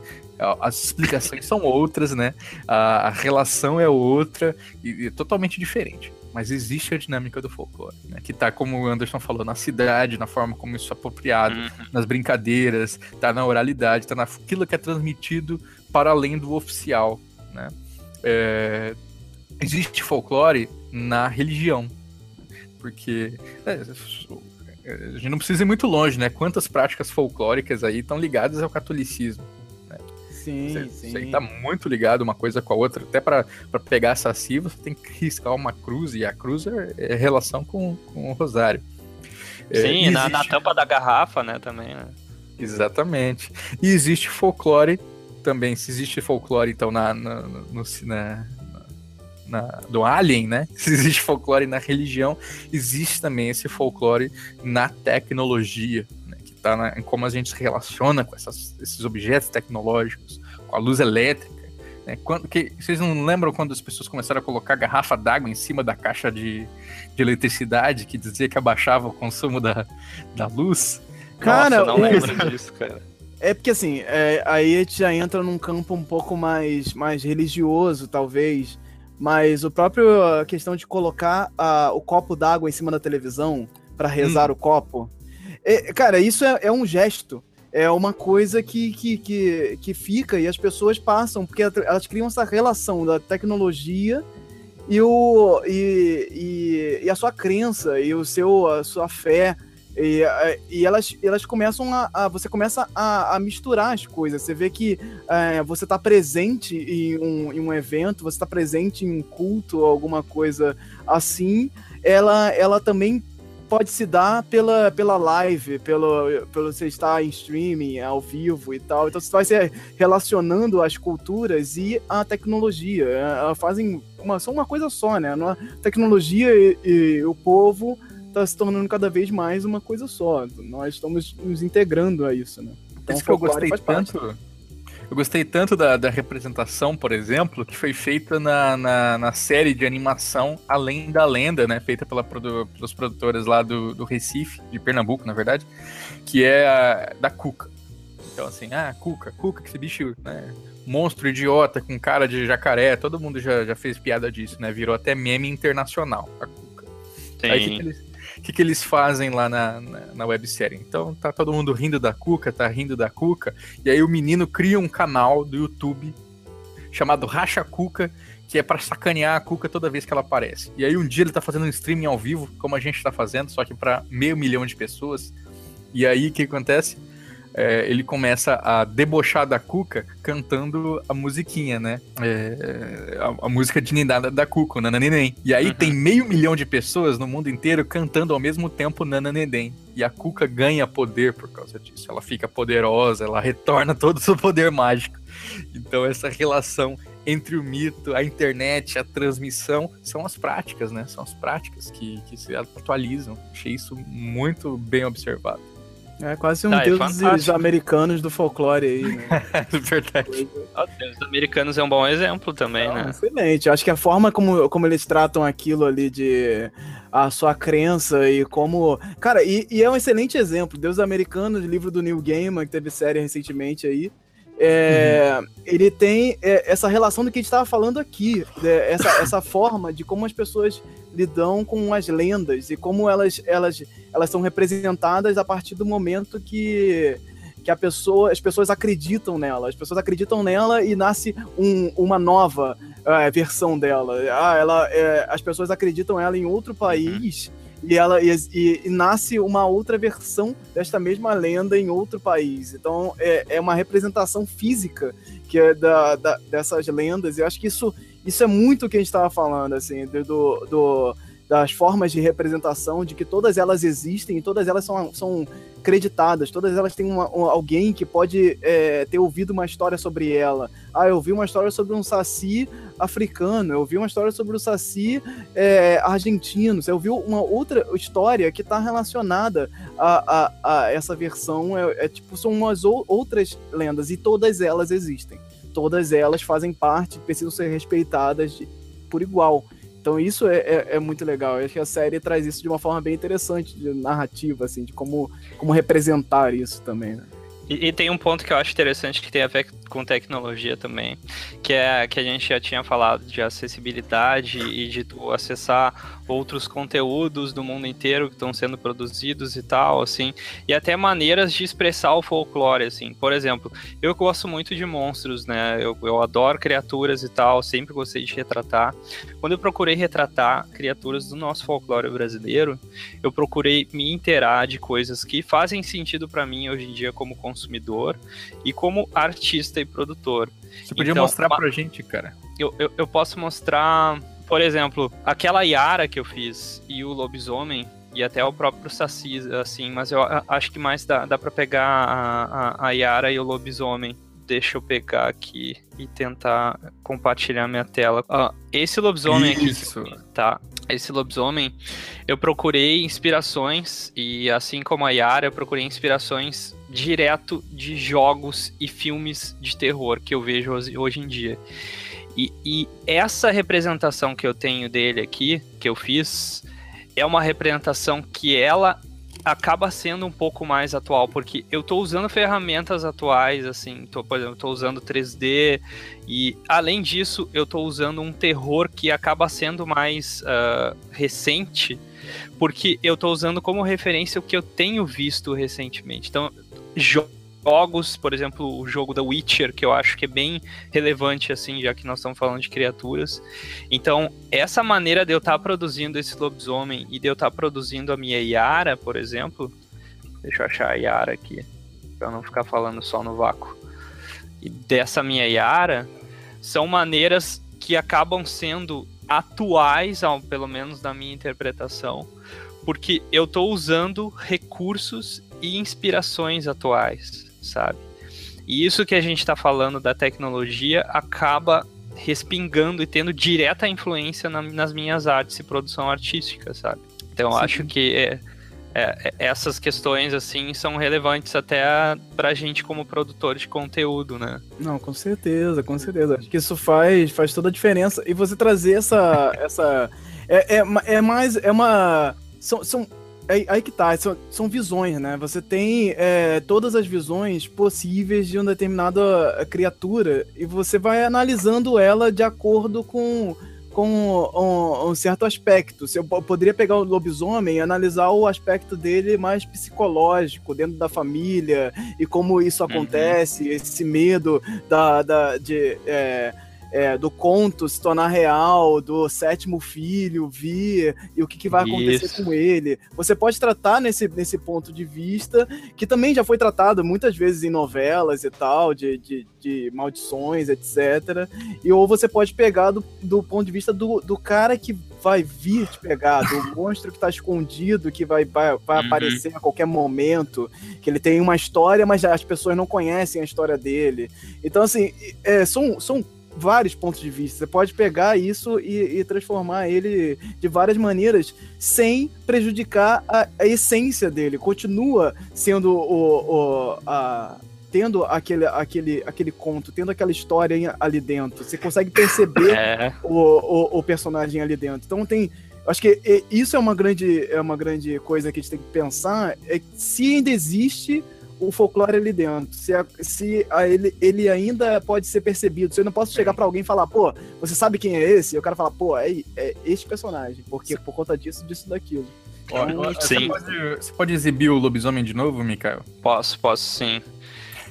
S2: as explicações são outras, né? A, a relação é outra e, e, totalmente diferente. Mas existe a dinâmica do folclore, né? Que tá, como o Anderson falou, na cidade, na forma como isso é apropriado, uhum. nas brincadeiras, tá na oralidade, tá naquilo que é transmitido para além do oficial, né? É, existe folclore na religião, porque é, a gente não precisa ir muito longe, né? Quantas práticas folclóricas aí estão ligadas ao catolicismo?
S4: Sim,
S2: Você,
S4: sim.
S2: você tá muito ligado uma coisa com a outra. Até para pegar saci, você tem que riscar uma cruz, e a cruz é, é relação com, com o rosário. É,
S3: Sim, na,
S2: existe-
S3: na tampa da garrafa, né, também, né?
S2: Exatamente. E existe folclore também. Se existe folclore, então, na, na, no, no- na, na- do Alien, né? Se existe folclore na religião, existe também esse folclore na tecnologia, né? Tá na, em como a gente se relaciona com essas- esses objetos tecnológicos, com a luz elétrica. Né? Quando, que, vocês não lembram quando as pessoas começaram a colocar garrafa d'água em cima da caixa de, de eletricidade que dizia que abaixava o consumo da, da luz?
S4: Cara,
S3: Nossa, não lembro disso, cara.
S4: É porque assim, é, aí a gente já entra num campo um pouco mais, mais religioso, talvez. Mas o próprio a questão de colocar ah, o copo d'água em cima da televisão pra rezar o copo. É, cara, isso é, é um gesto. É uma coisa que, que, que, que fica e as pessoas passam, porque elas criam essa relação da tecnologia e, o, e, e, e a sua crença e o seu, a sua fé. E, eh, e elas, elas começam a, a- Você começa a, a misturar as coisas. Você vê que eh, você está presente em um, em um evento, você está presente em um culto alguma coisa assim. Ela, ela também pode se dar pela, pela live, pelo, pelo você estar em streaming, ao vivo e tal. Então você vai se relacionando as culturas e a tecnologia. Elas fazem uma, são uma coisa só, né? A tecnologia e, e o povo está se tornando cada vez mais uma coisa só. Nós estamos nos integrando a isso, né? Então,
S2: Isso que eu gostei
S4: faz parte.
S2: Eu gostei tanto da, da representação, por exemplo, que foi feita na, na, na série de animação Além da Lenda, né? Feita pela, produ- pelos produtores lá do, do Recife, de Pernambuco, na verdade, que é a, da Cuca. Então, assim, ah, Cuca, Cuca, que esse bicho, né? Monstro idiota com cara de jacaré, todo mundo já, já fez piada disso, né? Virou até meme internacional, a Cuca. Aí o que, que
S3: Sim.
S2: eles, que que eles fazem lá na, na, na websérie? Então tá todo mundo rindo da Cuca, tá rindo da Cuca, e aí o menino cria um canal do YouTube chamado Racha Cuca, que é pra sacanear a Cuca toda vez que ela aparece. E aí um dia ele tá fazendo um streaming ao vivo, como a gente tá fazendo, só que pra meio milhão de pessoas. E aí o que acontece? É, ele começa a debochar da Cuca cantando a musiquinha, né? É, a, a música de Ninada da Cuca, Nana Neném. E aí
S3: Uhum.
S2: tem meio milhão de pessoas no mundo inteiro cantando ao mesmo tempo Nana Neném. E a Cuca ganha poder por causa disso. Ela fica poderosa, ela retorna todo o seu poder mágico. Então essa relação entre o mito, a internet, a transmissão, são as práticas, né? São as práticas que, que se atualizam. Achei isso muito bem observado.
S4: É quase um
S3: Ah, é
S4: deuses
S3: fantástico.
S4: americanos do folclore aí, né?
S2: É verdade.
S3: Os americanos é um bom exemplo também,
S4: Não,
S3: né?
S4: Excelente. Acho que a forma como, como eles tratam aquilo ali de a sua crença e como. Cara, e, e é um excelente exemplo. Deus Americanos, livro do Neil Gaiman, que teve série recentemente aí. É, Ele tem é, essa relação do que a gente estava falando aqui, né? essa, essa forma de como as pessoas lidam com as lendas e como elas, elas, elas são representadas a partir do momento que, que a pessoa, as pessoas acreditam nela. As pessoas acreditam nela e nasce um- uma nova é, versão dela. Ah, ela, é, as pessoas acreditam ela em outro país e ela e, e- e nasce uma outra versão desta mesma lenda em outro país. Então é, é uma representação física que é da, da- dessas lendas. E eu acho que isso, isso é muito o que a gente estava falando, assim, do, do- das formas de representação, de que todas elas existem e todas elas são, são creditadas, todas elas têm uma- um- alguém que pode é, ter ouvido uma história sobre ela. Ah, eu vi uma história sobre um saci africano, eu vi uma história sobre o saci é, argentino, você ouviu uma outra história que está relacionada a, a, a essa versão, é, é tipo, são umas ou- outras lendas, e todas elas existem. Todas elas fazem parte, precisam ser respeitadas de- por igual. Então isso é, é, é muito legal. Eu acho que a série traz isso de uma forma bem interessante, de narrativa, assim, de como, como representar isso também. Né?
S3: E, e, tem um ponto que eu acho interessante que tem a ver com tecnologia também, que é que a gente já tinha falado de acessibilidade e de tu acessar outros conteúdos do mundo inteiro que estão sendo produzidos e tal, assim, e até maneiras de expressar o folclore, assim. Por exemplo, eu gosto muito de monstros, né? Eu, eu adoro criaturas e tal, sempre gostei de retratar. Quando eu procurei retratar criaturas do nosso folclore brasileiro, eu procurei me inteirar de coisas que fazem sentido para mim hoje em dia como consumidor e como artista e produtor.
S2: Você podia então, mostrar pra gente, cara?
S3: Eu, eu, eu posso mostrar, por exemplo, aquela Yara que eu fiz e o lobisomem, e até o próprio Saci, assim, mas eu acho que mais dá, dá pra pegar a, a, a Yara e o lobisomem. Deixa eu pegar aqui e tentar compartilhar minha tela. Ah, esse lobisomem Isso. aqui, tá? Esse lobisomem, eu procurei inspirações e assim como a Yara, eu procurei inspirações direto de jogos e filmes de terror que eu vejo hoje em dia. E, e, essa representação que eu tenho dele aqui, que eu fiz, é uma representação que ela acaba sendo um pouco mais atual, porque eu estou usando ferramentas atuais, assim, tô, por exemplo, estou usando 3D, e além disso, eu estou usando um terror que acaba sendo mais uh, recente, porque eu estou usando como referência o que eu tenho visto recentemente. Então, jogos, por exemplo, o jogo da Witcher, que eu acho que é bem relevante, assim, já que nós estamos falando de criaturas. Então, essa maneira de eu estar tá produzindo esse lobisomem e de eu estar tá produzindo a minha Yara, por exemplo. Deixa eu achar a Yara aqui, para não ficar falando só no vácuo. E dessa minha Yara, são maneiras que acabam sendo atuais, ao, pelo menos na minha interpretação, porque eu estou usando recursos e inspirações atuais, sabe? E isso que a gente está falando da tecnologia acaba respingando e tendo direta influência na, nas minhas artes e produção artística, sabe? Então Sim. acho que é, é, é, essas questões assim são relevantes até pra gente como produtor de conteúdo, né?
S4: Não, com certeza, com certeza. Acho que isso faz, faz toda a diferença. E você trazer essa. essa é, é, é mais. É uma. São, são é, aí que tá, são, são visões, né? Você tem é, todas as visões possíveis de uma determinada criatura e você vai analisando ela de acordo com, com um, um certo aspecto. Você poderia pegar o lobisomem e analisar o aspecto dele mais psicológico, dentro da família, e como isso uhum. acontece, uhum. esse medo da, da, de. É, é, do conto se tornar real, do sétimo filho vir e o que, que vai acontecer Isso. com ele. Você pode tratar nesse, nesse ponto de vista, que também já foi tratado muitas vezes em novelas e tal, de, de, de maldições, etc. E ou você pode pegar do, do ponto de vista do, do cara que vai vir te pegar, do monstro que está escondido, que vai, vai, vai uhum. aparecer a qualquer momento, que ele tem uma história, mas as pessoas não conhecem a história dele. Então, assim, é, são, são vários pontos de vista. Você pode pegar isso e, e transformar ele de várias maneiras sem prejudicar a, a essência dele. Continua sendo o, o a, tendo aquele, aquele, aquele conto, tendo aquela história ali dentro. Você consegue perceber é. o, o, o, personagem ali dentro. Então tem. Acho que isso é uma grande, é uma grande coisa que a gente tem que pensar. É se ainda existe o folclore ali dentro. Se, a, se a ele, ele ainda pode ser percebido. Se eu não posso chegar para alguém e falar, pô, você sabe quem é esse? E o cara fala, pô, é, é este personagem, porque por conta disso, disso, daquilo.
S2: Então, sim. Você pode, você pode exibir o lobisomem de novo, Mikael?
S3: Posso, posso sim.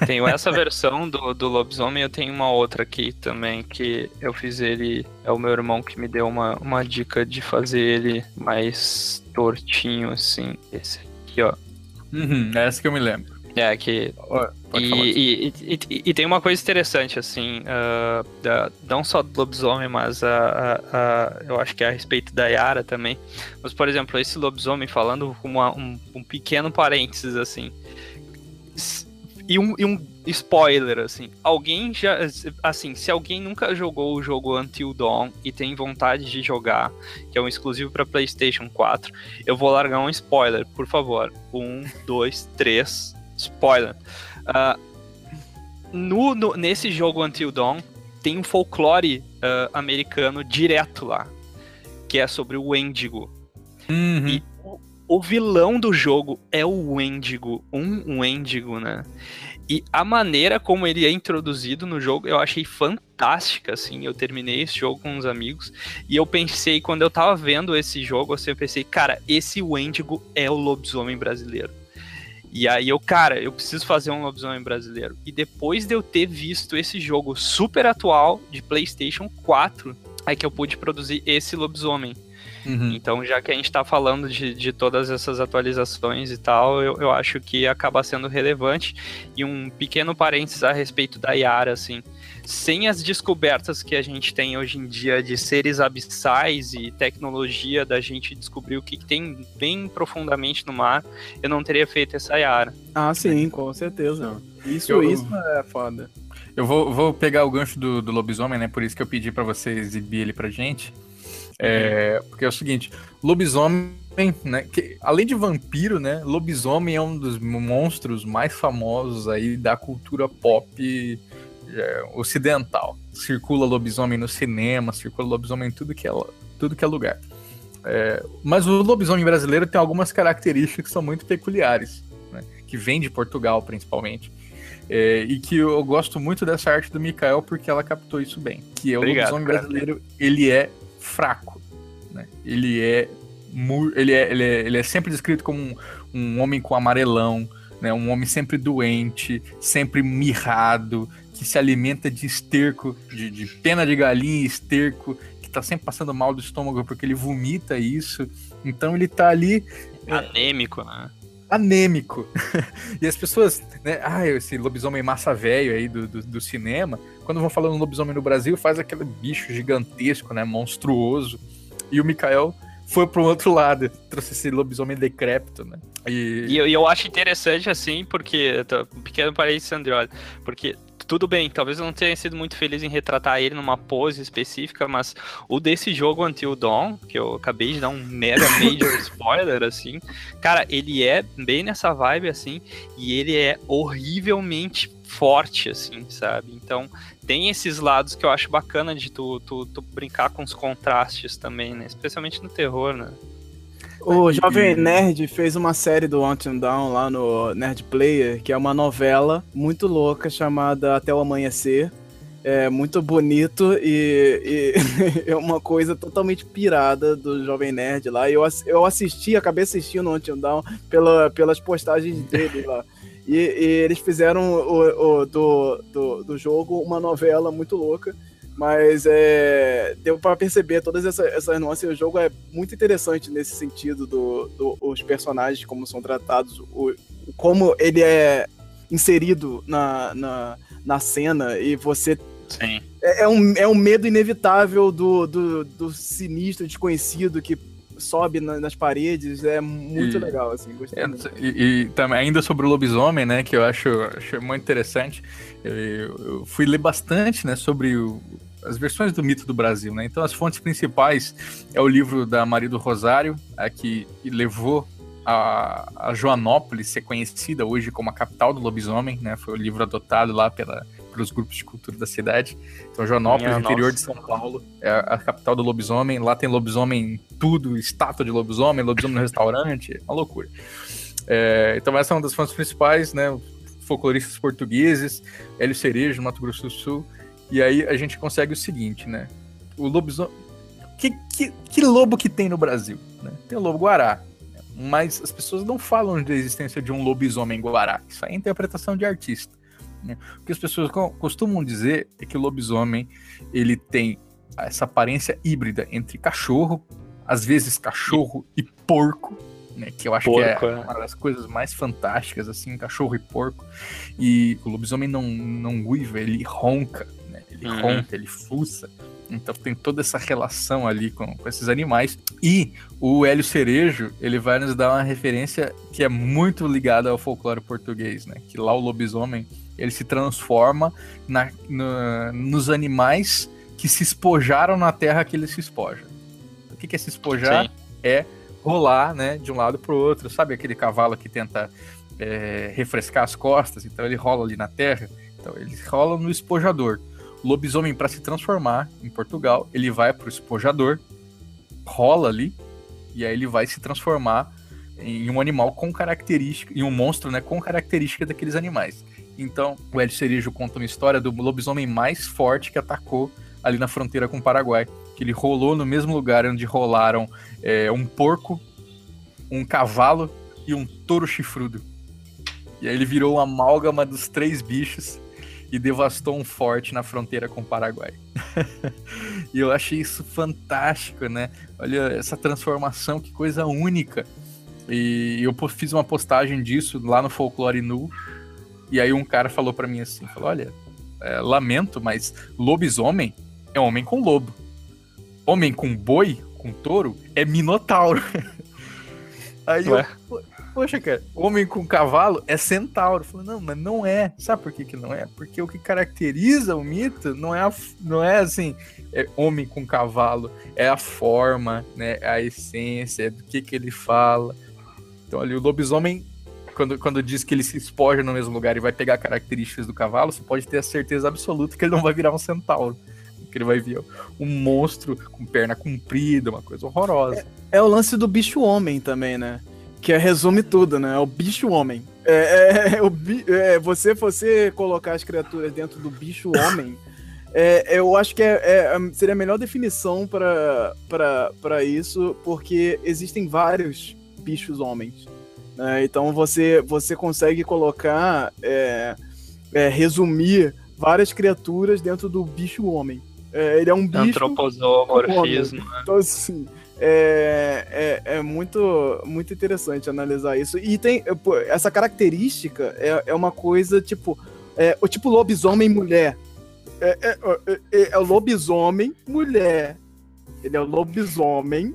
S3: Tenho essa versão do, do lobisomem, eu tenho uma outra aqui também, que eu fiz ele. É o meu irmão que me deu uma, uma dica de fazer ele mais tortinho, assim. Esse aqui, ó.
S2: Uhum, é essa que eu me lembro.
S3: É, que. E, e, e, e, tem uma coisa interessante, assim, uh, da, não só do lobisomem, mas uh, uh, eu acho que é a respeito da Yara também. Mas, por exemplo, esse lobisomem falando com uma, um, um, pequeno parênteses, assim. E um, e um spoiler, assim. Alguém já. Assim, se alguém nunca jogou o jogo Until Dawn e tem vontade de jogar, que é um exclusivo para PlayStation 4, eu vou largar um spoiler, por favor. Um, dois, três spoiler. Uh, no, no, nesse jogo Until Dawn, tem um folclore uh, americano direto lá, que é sobre o Wendigo. Uhum. E o, o, vilão do jogo é o Wendigo, um Wendigo, né? E a maneira como ele é introduzido no jogo, eu achei fantástica, assim. Eu terminei esse jogo com uns amigos e eu pensei, quando eu tava vendo esse jogo, assim, eu pensei, cara, esse Wendigo é o lobisomem brasileiro. E aí eu, cara, eu preciso fazer um lobisomem brasileiro. E depois de eu ter visto esse jogo super atual de PlayStation 4, é que eu pude produzir esse lobisomem. Uhum. Então, já que a gente está falando de, de todas essas atualizações e tal, eu, eu acho que acaba sendo relevante. E um pequeno parênteses a respeito da Yara, assim. Sem as descobertas que a gente tem hoje em dia de seres abissais e tecnologia da gente descobrir o que, tem bem profundamente no mar, eu não teria feito essa Yara.
S4: Ah, sim, com certeza. Isso, eu, isso é foda.
S2: Eu vou, vou pegar o gancho do, do lobisomem, né? Por isso que eu pedi para você exibir ele pra gente. É, porque é o seguinte, lobisomem, né? Que, além de vampiro, né? Lobisomem é um dos monstros mais famosos aí da cultura pop é, ocidental. Circula lobisomem no cinema, circula lobisomem em tudo que é, tudo que é lugar. É, mas o lobisomem brasileiro tem algumas características que são muito peculiares, né, que vem de Portugal principalmente. É, e que eu gosto muito dessa arte do Mikael porque ela captou isso bem. Que é o Obrigado, lobisomem cara. brasileiro, ele é fraco. Né? Ele, é, ele, é, ele, é, ele é sempre descrito como um, um homem com amarelão, né? um homem sempre doente, sempre mirrado, que se alimenta de esterco, de, de pena de galinha e esterco, que tá sempre passando mal do estômago porque ele vomita isso. Então ele tá ali.
S3: É, anêmico, né?
S2: Anêmico. e as pessoas, né? Ah, esse lobisomem massa velho aí do, do, do cinema quando vão falando lobisomem no Brasil, faz aquele bicho gigantesco, né? Monstruoso. E o Mikael foi pro outro lado, trouxe esse lobisomem decrépito, né?
S3: E, e eu, eu, acho interessante, assim, porque. Um pequeno parênteses, Andrioli, porque tudo bem, talvez eu não tenha sido muito feliz em retratar ele numa pose específica, mas o desse jogo Until Dawn, que eu acabei de dar um mega major spoiler, assim, cara, ele é bem nessa vibe, assim, e ele é horrivelmente forte, assim, sabe? Então, tem esses lados que eu acho bacana de tu, tu, tu brincar com os contrastes também, né? Especialmente no terror, né?
S4: O Jovem Nerd fez uma série do Until Down lá no Nerd Player, que é uma novela muito louca chamada Até o Amanhecer. É muito bonito e, e é uma coisa totalmente pirada do Jovem Nerd lá. Eu, eu assisti, acabei assistindo o Until Down pela, pelas postagens dele lá. E, e eles fizeram o, o, do, do, do, jogo uma novela muito louca. Mas é, deu para perceber todas essas, essas nuances. O jogo é muito interessante nesse sentido dos do, os personagens, como são tratados, o, como ele é inserido na, na, na cena e você
S3: Sim.
S4: É, é, um, é um medo inevitável do, do, do sinistro desconhecido que sobe na, nas paredes, é muito e, legal, assim,
S2: é, E, e, também, ainda sobre o lobisomem, né, que eu acho, acho muito interessante, eu, eu fui ler bastante, né, sobre o, as versões do mito do Brasil, né, então as fontes principais é o livro da Maria do Rosário, a que levou a, a Joanópolis ser conhecida hoje como a capital do lobisomem, né, foi o livro adotado lá pela pelos grupos de cultura da cidade. Então, Joanópolis, interior de São Paulo, é a capital do lobisomem. Lá tem lobisomem tudo, estátua de lobisomem, lobisomem no restaurante, uma loucura. É, então, essa é uma das fontes principais, né? Folcloristas portugueses, Hélio Cerejo, Mato Grosso do Sul. E aí a gente consegue o seguinte, né? O lobisomem. Que, que, que lobo que tem no Brasil? Né? Tem o lobo guará, mas as pessoas não falam da existência de um lobisomem guará. Isso aí é interpretação de artista. Né? O que as pessoas costumam dizer é que o lobisomem ele tem essa aparência híbrida entre cachorro, às vezes cachorro e porco, né, que eu acho porco, que é, é uma das coisas mais fantásticas, assim, cachorro e porco. E o lobisomem não, não uiva, ele ronca, né, ele uhum. ronca, ele fuça. Então tem toda essa relação ali com, com, esses animais. E o Hélio Cerejo, ele vai nos dar uma referência que é muito ligada ao folclore português, né? Que lá o lobisomem ele se transforma na, na, nos animais que se espojaram na terra que ele se espoja. O que, que é se espojar? Sim. É rolar, né, de um lado para o outro. Sabe aquele cavalo que tenta é, refrescar as costas? Então ele rola ali na terra. Então ele rola no espojador. Lobisomem, para se transformar em Portugal, ele vai para o espojador, rola ali, e aí ele vai se transformar em um animal com característica, em um monstro, né, com característica daqueles animais. Então, o Ed Cerejo conta uma história do lobisomem mais forte que atacou ali na fronteira com o Paraguai. Que ele rolou no mesmo lugar onde rolaram é, um porco, um cavalo e um touro chifrudo. E aí ele virou uma amálgama dos três bichos e devastou um forte na fronteira com o Paraguai. e eu achei isso fantástico, né? Olha essa transformação, que coisa única. E eu fiz uma postagem disso lá no Folclore Nu. E aí um cara falou para mim assim, falou, olha, é, lamento, mas lobisomem é homem com lobo. Homem com boi, com touro, é minotauro. aí Ué? eu, poxa, cara, homem com cavalo é centauro. Falei, não, mas não é. Sabe por que, que não é? Porque o que caracteriza o mito não é, a, não é assim, é homem com cavalo, é a forma, né, a essência, é do que, que ele fala. Então ali o lobisomem, quando, quando diz que ele se espoja no mesmo lugar e vai pegar características do cavalo, você pode ter a certeza absoluta que ele não vai virar um centauro. Que ele vai vir um monstro com perna comprida, uma coisa horrorosa.
S4: É, é o lance do bicho homem também, né? Que é, resume tudo, né? É o bicho homem. É, é, é bi, é, você você colocar as criaturas dentro do bicho homem, é, eu acho que é, seria a melhor definição para isso, porque existem vários bichos homens. Né? Então você, você consegue colocar, resumir várias criaturas dentro do bicho homem. É, ele é um bicho.
S3: Antroposomorfismo.
S4: Né? Então, assim, é, é, é, muito, muito interessante analisar isso. E tem essa característica é, é uma coisa tipo. É, o tipo lobisomem mulher. É, é, é, é o lobisomem mulher. Ele é o lobisomem,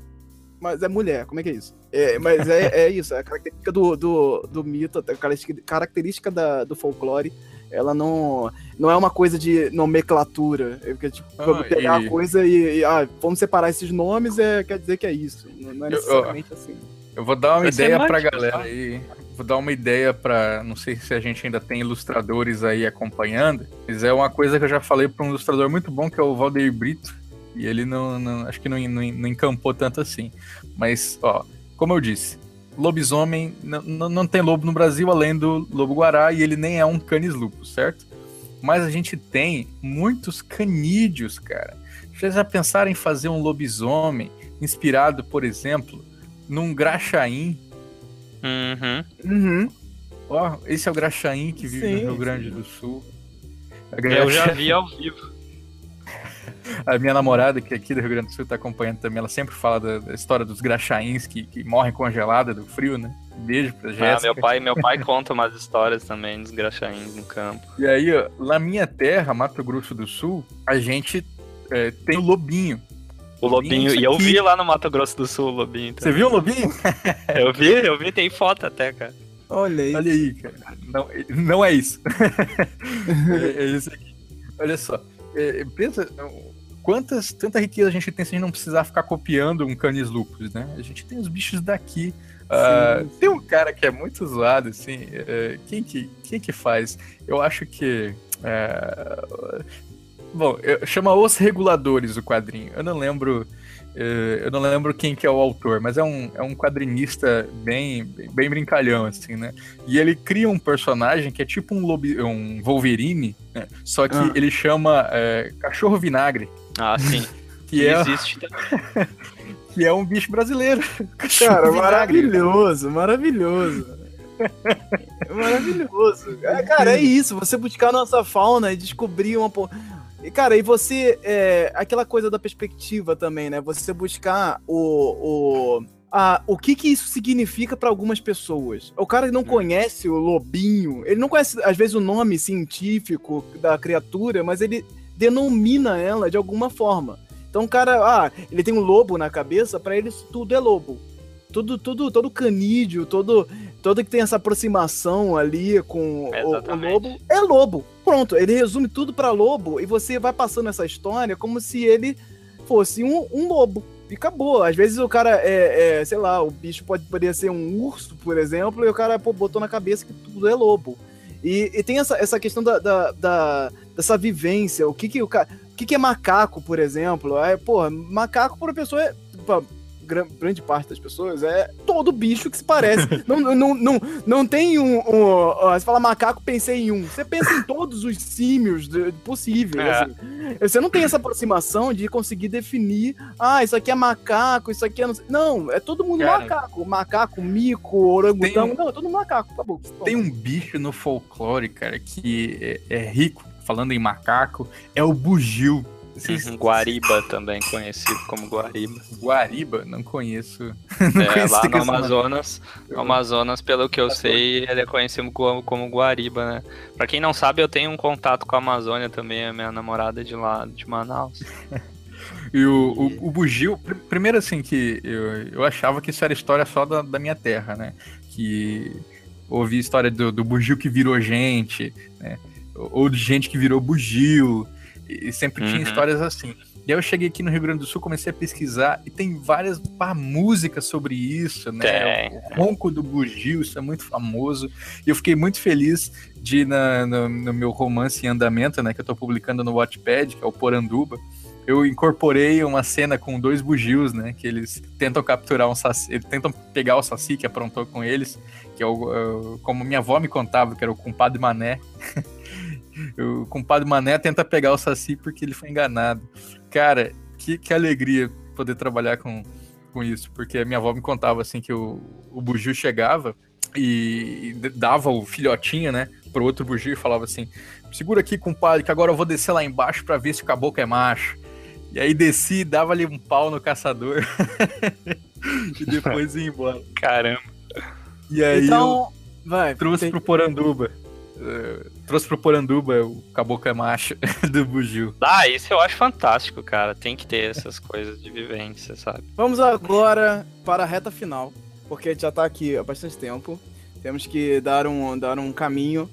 S4: mas é mulher. Como é que é isso? É, mas é, é isso, é a característica do, do, do mito, a característica da, do folclore, ela não, não é uma coisa de nomenclatura. É porque, tipo, ah, pegar e... a coisa e, e, ah, vamos separar esses nomes, é, quer dizer que é isso. Não é necessariamente
S2: eu,
S4: assim.
S2: Eu vou dar uma Vai ideia pra galera aí. Vou dar uma ideia para Não sei se a gente ainda tem ilustradores aí acompanhando, mas é uma coisa que eu já falei para um ilustrador muito bom, que é o Valdeir Brito. E ele não, não acho que não, não, não encampou tanto assim. Mas, ó, como eu disse, lobisomem não, não tem lobo no Brasil além do lobo-guará e ele nem é um canis lupus, certo? Mas a gente tem muitos canídeos, cara. Vocês já pensaram em fazer um lobisomem inspirado, por exemplo, num graxaim?
S3: Uhum.
S4: Uhum.
S2: Ó, esse é o graxaim que vive sim, no Rio Grande sim. do Sul.
S3: Eu já vi ao vivo.
S2: A minha namorada, que é aqui do Rio Grande do Sul, tá acompanhando também, ela sempre fala da, da história dos graxaíns que, que morrem congelados do frio, né? Beijo pra Jéssica.
S3: Ah, meu pai, meu pai conta umas histórias também dos graxaíns no campo.
S2: E aí, ó, na minha terra, Mato Grosso do Sul, a gente é, tem o lobinho.
S3: O lobinho, e eu vi lá no Mato Grosso do Sul o lobinho.
S2: Também. Você viu o lobinho?
S3: eu vi, eu vi, tem foto até, cara.
S2: Olha aí. Olha aí, cara. Não, não é isso. é, é, isso aqui. Olha só. É, pensa, quantas, tanta riqueza a gente tem se a gente não precisar ficar copiando um canis lupus, né? A gente tem os bichos daqui. Uh, tem um cara que é muito zoado, assim. Uh, quem, que, quem que faz? Eu acho que. Uh, bom, chama Os Reguladores o quadrinho. Eu não lembro. Uh, eu não lembro quem que é o autor, mas é um, é um quadrinista bem, bem brincalhão, assim, né? E ele cria um personagem que é tipo um, lobi, um Wolverine, né? só que ah. ele chama Cachorro Vinagre.
S3: Ah, sim.
S2: que é, existe também. que é um bicho brasileiro.
S4: Cara, maravilhoso, maravilhoso. maravilhoso. É, cara, é isso. Você buscar a nossa fauna e descobrir uma. E, cara, e você. É, aquela coisa da perspectiva também, né? Você buscar o. o a, o que que isso significa para algumas pessoas. O cara não hum. conhece o lobinho, ele não conhece, às vezes, o nome científico da criatura, mas ele denomina ela de alguma forma. Então o cara, ah, ele tem um lobo na cabeça, para ele tudo é lobo. Tudo, tudo, todo canídeo, todo, todo que tem essa aproximação ali com o, o, lobo é lobo. Pronto, ele resume tudo para lobo e você vai passando essa história como se ele fosse um, um lobo. E acabou. Às vezes o cara é, é, sei lá, o bicho pode poderia ser um urso, por exemplo, e o cara pô, botou na cabeça que tudo é lobo. E, e tem essa, essa questão da, da, da, dessa vivência. O que que o cara. O que, que é macaco, por exemplo? É, porra, macaco para pessoa é. Pra grande parte das pessoas é, todo bicho que se parece. não, não, não, não tem um, um, Você fala macaco, pensei em um. Você pensa em todos os símios possíveis. É. Assim. Você não tem essa aproximação de conseguir definir. Ah, isso aqui é macaco, isso aqui é. Não, não é todo mundo Cara, macaco. Macaco, mico, orangutão. Um, não, é todo mundo macaco. Acabou.
S2: Tem um bicho no folclore, cara, que é, é rico, falando em macaco, é o bugio.
S3: Uhum, Guariba também, conhecido como Guariba.
S2: Guariba? Não conheço.
S3: Não é, lá no Amazonas, no Amazonas, pelo que eu sei, ele é conhecido como, como Guariba, né? Pra quem não sabe, eu tenho um contato com a Amazônia também, a minha namorada de lá, de Manaus.
S2: e o, o, o bugio, primeiro assim, que eu, eu achava que isso era história só da, da minha terra, né? Que ouvi história do, do bugio que virou gente, né? Ou de gente que virou bugio. E sempre uhum. tinha histórias assim. E aí eu cheguei aqui no Rio Grande do Sul, comecei a pesquisar e tem várias pá, músicas sobre isso, né? É. O ronco do bugio, isso é muito famoso. E eu fiquei muito feliz de, na, no, no, meu romance em andamento, né? Que eu tô publicando no Wattpad, que é o Poranduba. Eu incorporei uma cena com dois bugios, né? Que eles tentam capturar um saci, eles tentam pegar o saci que aprontou com eles, que é o, é como minha avó me contava, que era o compadre Mané. o compadre Mané tenta pegar o Saci porque ele foi enganado. Cara, que, que alegria poder trabalhar com, com isso, porque a minha avó me contava assim que o, o bugio chegava e dava o filhotinho, né, pro outro bugio e falava assim: segura aqui, compadre, que agora eu vou descer lá embaixo para ver se o caboclo é macho. E aí desci, dava ali um pau no caçador e depois ia embora.
S3: Caramba.
S2: E aí então, vai, trouxe tem... pro Poranduba. Uh, trouxe pro Poranduba o caboclo é macho do Bugio.
S3: Ah, isso eu acho fantástico, cara. Tem que ter essas coisas de vivência, sabe?
S4: Vamos agora para a reta final, porque a gente já tá aqui há bastante tempo. Temos que dar um, dar um caminho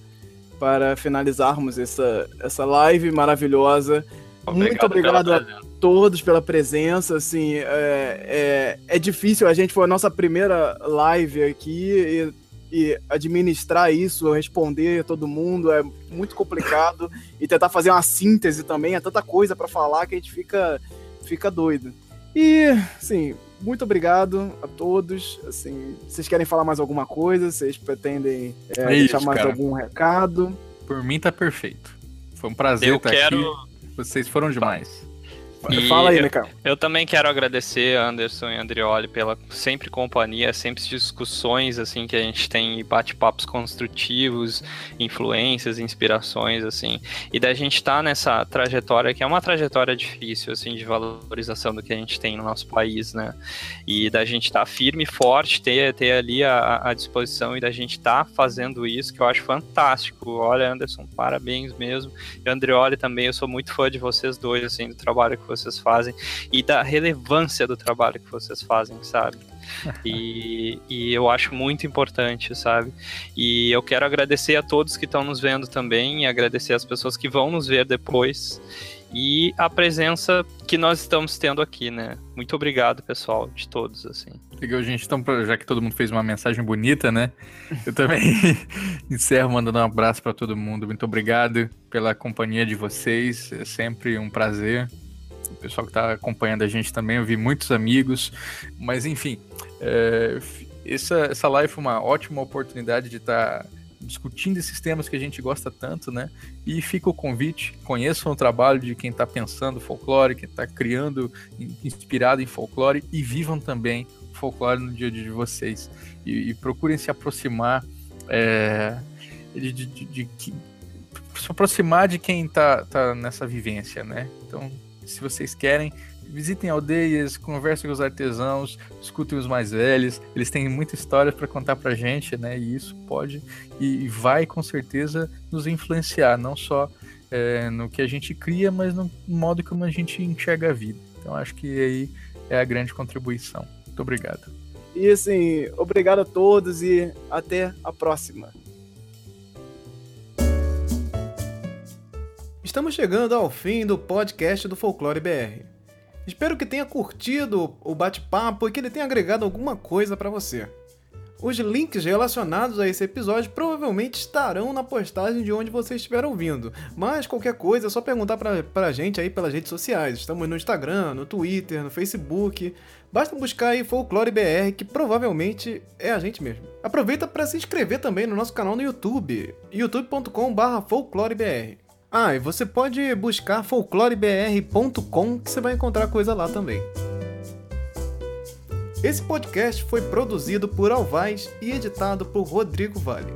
S4: para finalizarmos essa, essa live maravilhosa. Obrigado Muito obrigado a todos pela presença. Assim, é, é, é difícil, a gente foi a nossa primeira live aqui e e administrar isso, responder todo mundo é muito complicado e tentar fazer uma síntese também, é tanta coisa para falar que a gente fica fica doido. E, assim, muito obrigado a todos. Assim, vocês querem falar mais alguma coisa? Vocês pretendem é, é deixar mais cara. algum recado?
S2: Por mim tá perfeito. Foi um prazer
S3: Eu
S2: estar
S3: quero...
S2: aqui. Vocês foram demais.
S3: E Fala aí, Michael. Eu, eu, também quero agradecer a Anderson e Andrioli pela sempre companhia, sempre discussões assim que a gente tem, bate-papos construtivos, influências, inspirações assim. E da gente estar tá nessa trajetória que é uma trajetória difícil assim de valorização do que a gente tem no nosso país, né? E da gente estar tá firme e forte, ter, ter ali a, a disposição e da gente estar tá fazendo isso que eu acho fantástico. Olha, Anderson, parabéns mesmo. E Andrioli também, eu sou muito fã de vocês dois assim, do trabalho que vocês vocês fazem e da relevância do trabalho que vocês fazem, sabe? E, e, eu acho muito importante, sabe? E eu quero agradecer a todos que estão nos vendo também, e agradecer as pessoas que vão nos ver depois e a presença que nós estamos tendo aqui, né? Muito obrigado, pessoal, de todos, assim.
S2: Legal, gente. Então, já que todo mundo fez uma mensagem bonita, né? Eu também encerro mandando um abraço para todo mundo. Muito obrigado pela companhia de vocês. É sempre um prazer o pessoal que está acompanhando a gente também, eu vi muitos amigos, mas enfim, é, essa, essa live foi uma ótima oportunidade de estar tá discutindo esses temas que a gente gosta tanto, né? E fica o convite, conheçam o trabalho de quem está pensando folclore, quem está criando, inspirado em folclore e vivam também folclore no dia a dia de vocês. E, e procurem se aproximar é, de, de, de, de, se aproximar de quem está tá nessa vivência, né? Então, se vocês querem, visitem aldeias, conversem com os artesãos, escutem os mais velhos. Eles têm muita história para contar para gente, né? E isso pode e vai com certeza nos influenciar, não só é, no que a gente cria, mas no modo como a gente enxerga a vida. Então acho que aí é a grande contribuição. Muito obrigado.
S4: E assim, obrigado a todos e até a próxima.
S1: Estamos chegando ao fim do podcast do Folclore BR. Espero que tenha curtido o bate-papo e que ele tenha agregado alguma coisa para você. Os links relacionados a esse episódio provavelmente estarão na postagem de onde você estiver ouvindo. Mas qualquer coisa é só perguntar pra, pra gente aí pelas redes sociais. Estamos no Instagram, no Twitter, no Facebook. Basta buscar aí Folclore BR, que provavelmente é a gente mesmo. Aproveita para se inscrever também no nosso canal no YouTube, youtube.com/folclorebr. Ah, e você pode buscar folclorebr.com que você vai encontrar coisa lá também. Esse podcast foi produzido por Alvaz e editado por Rodrigo Vale.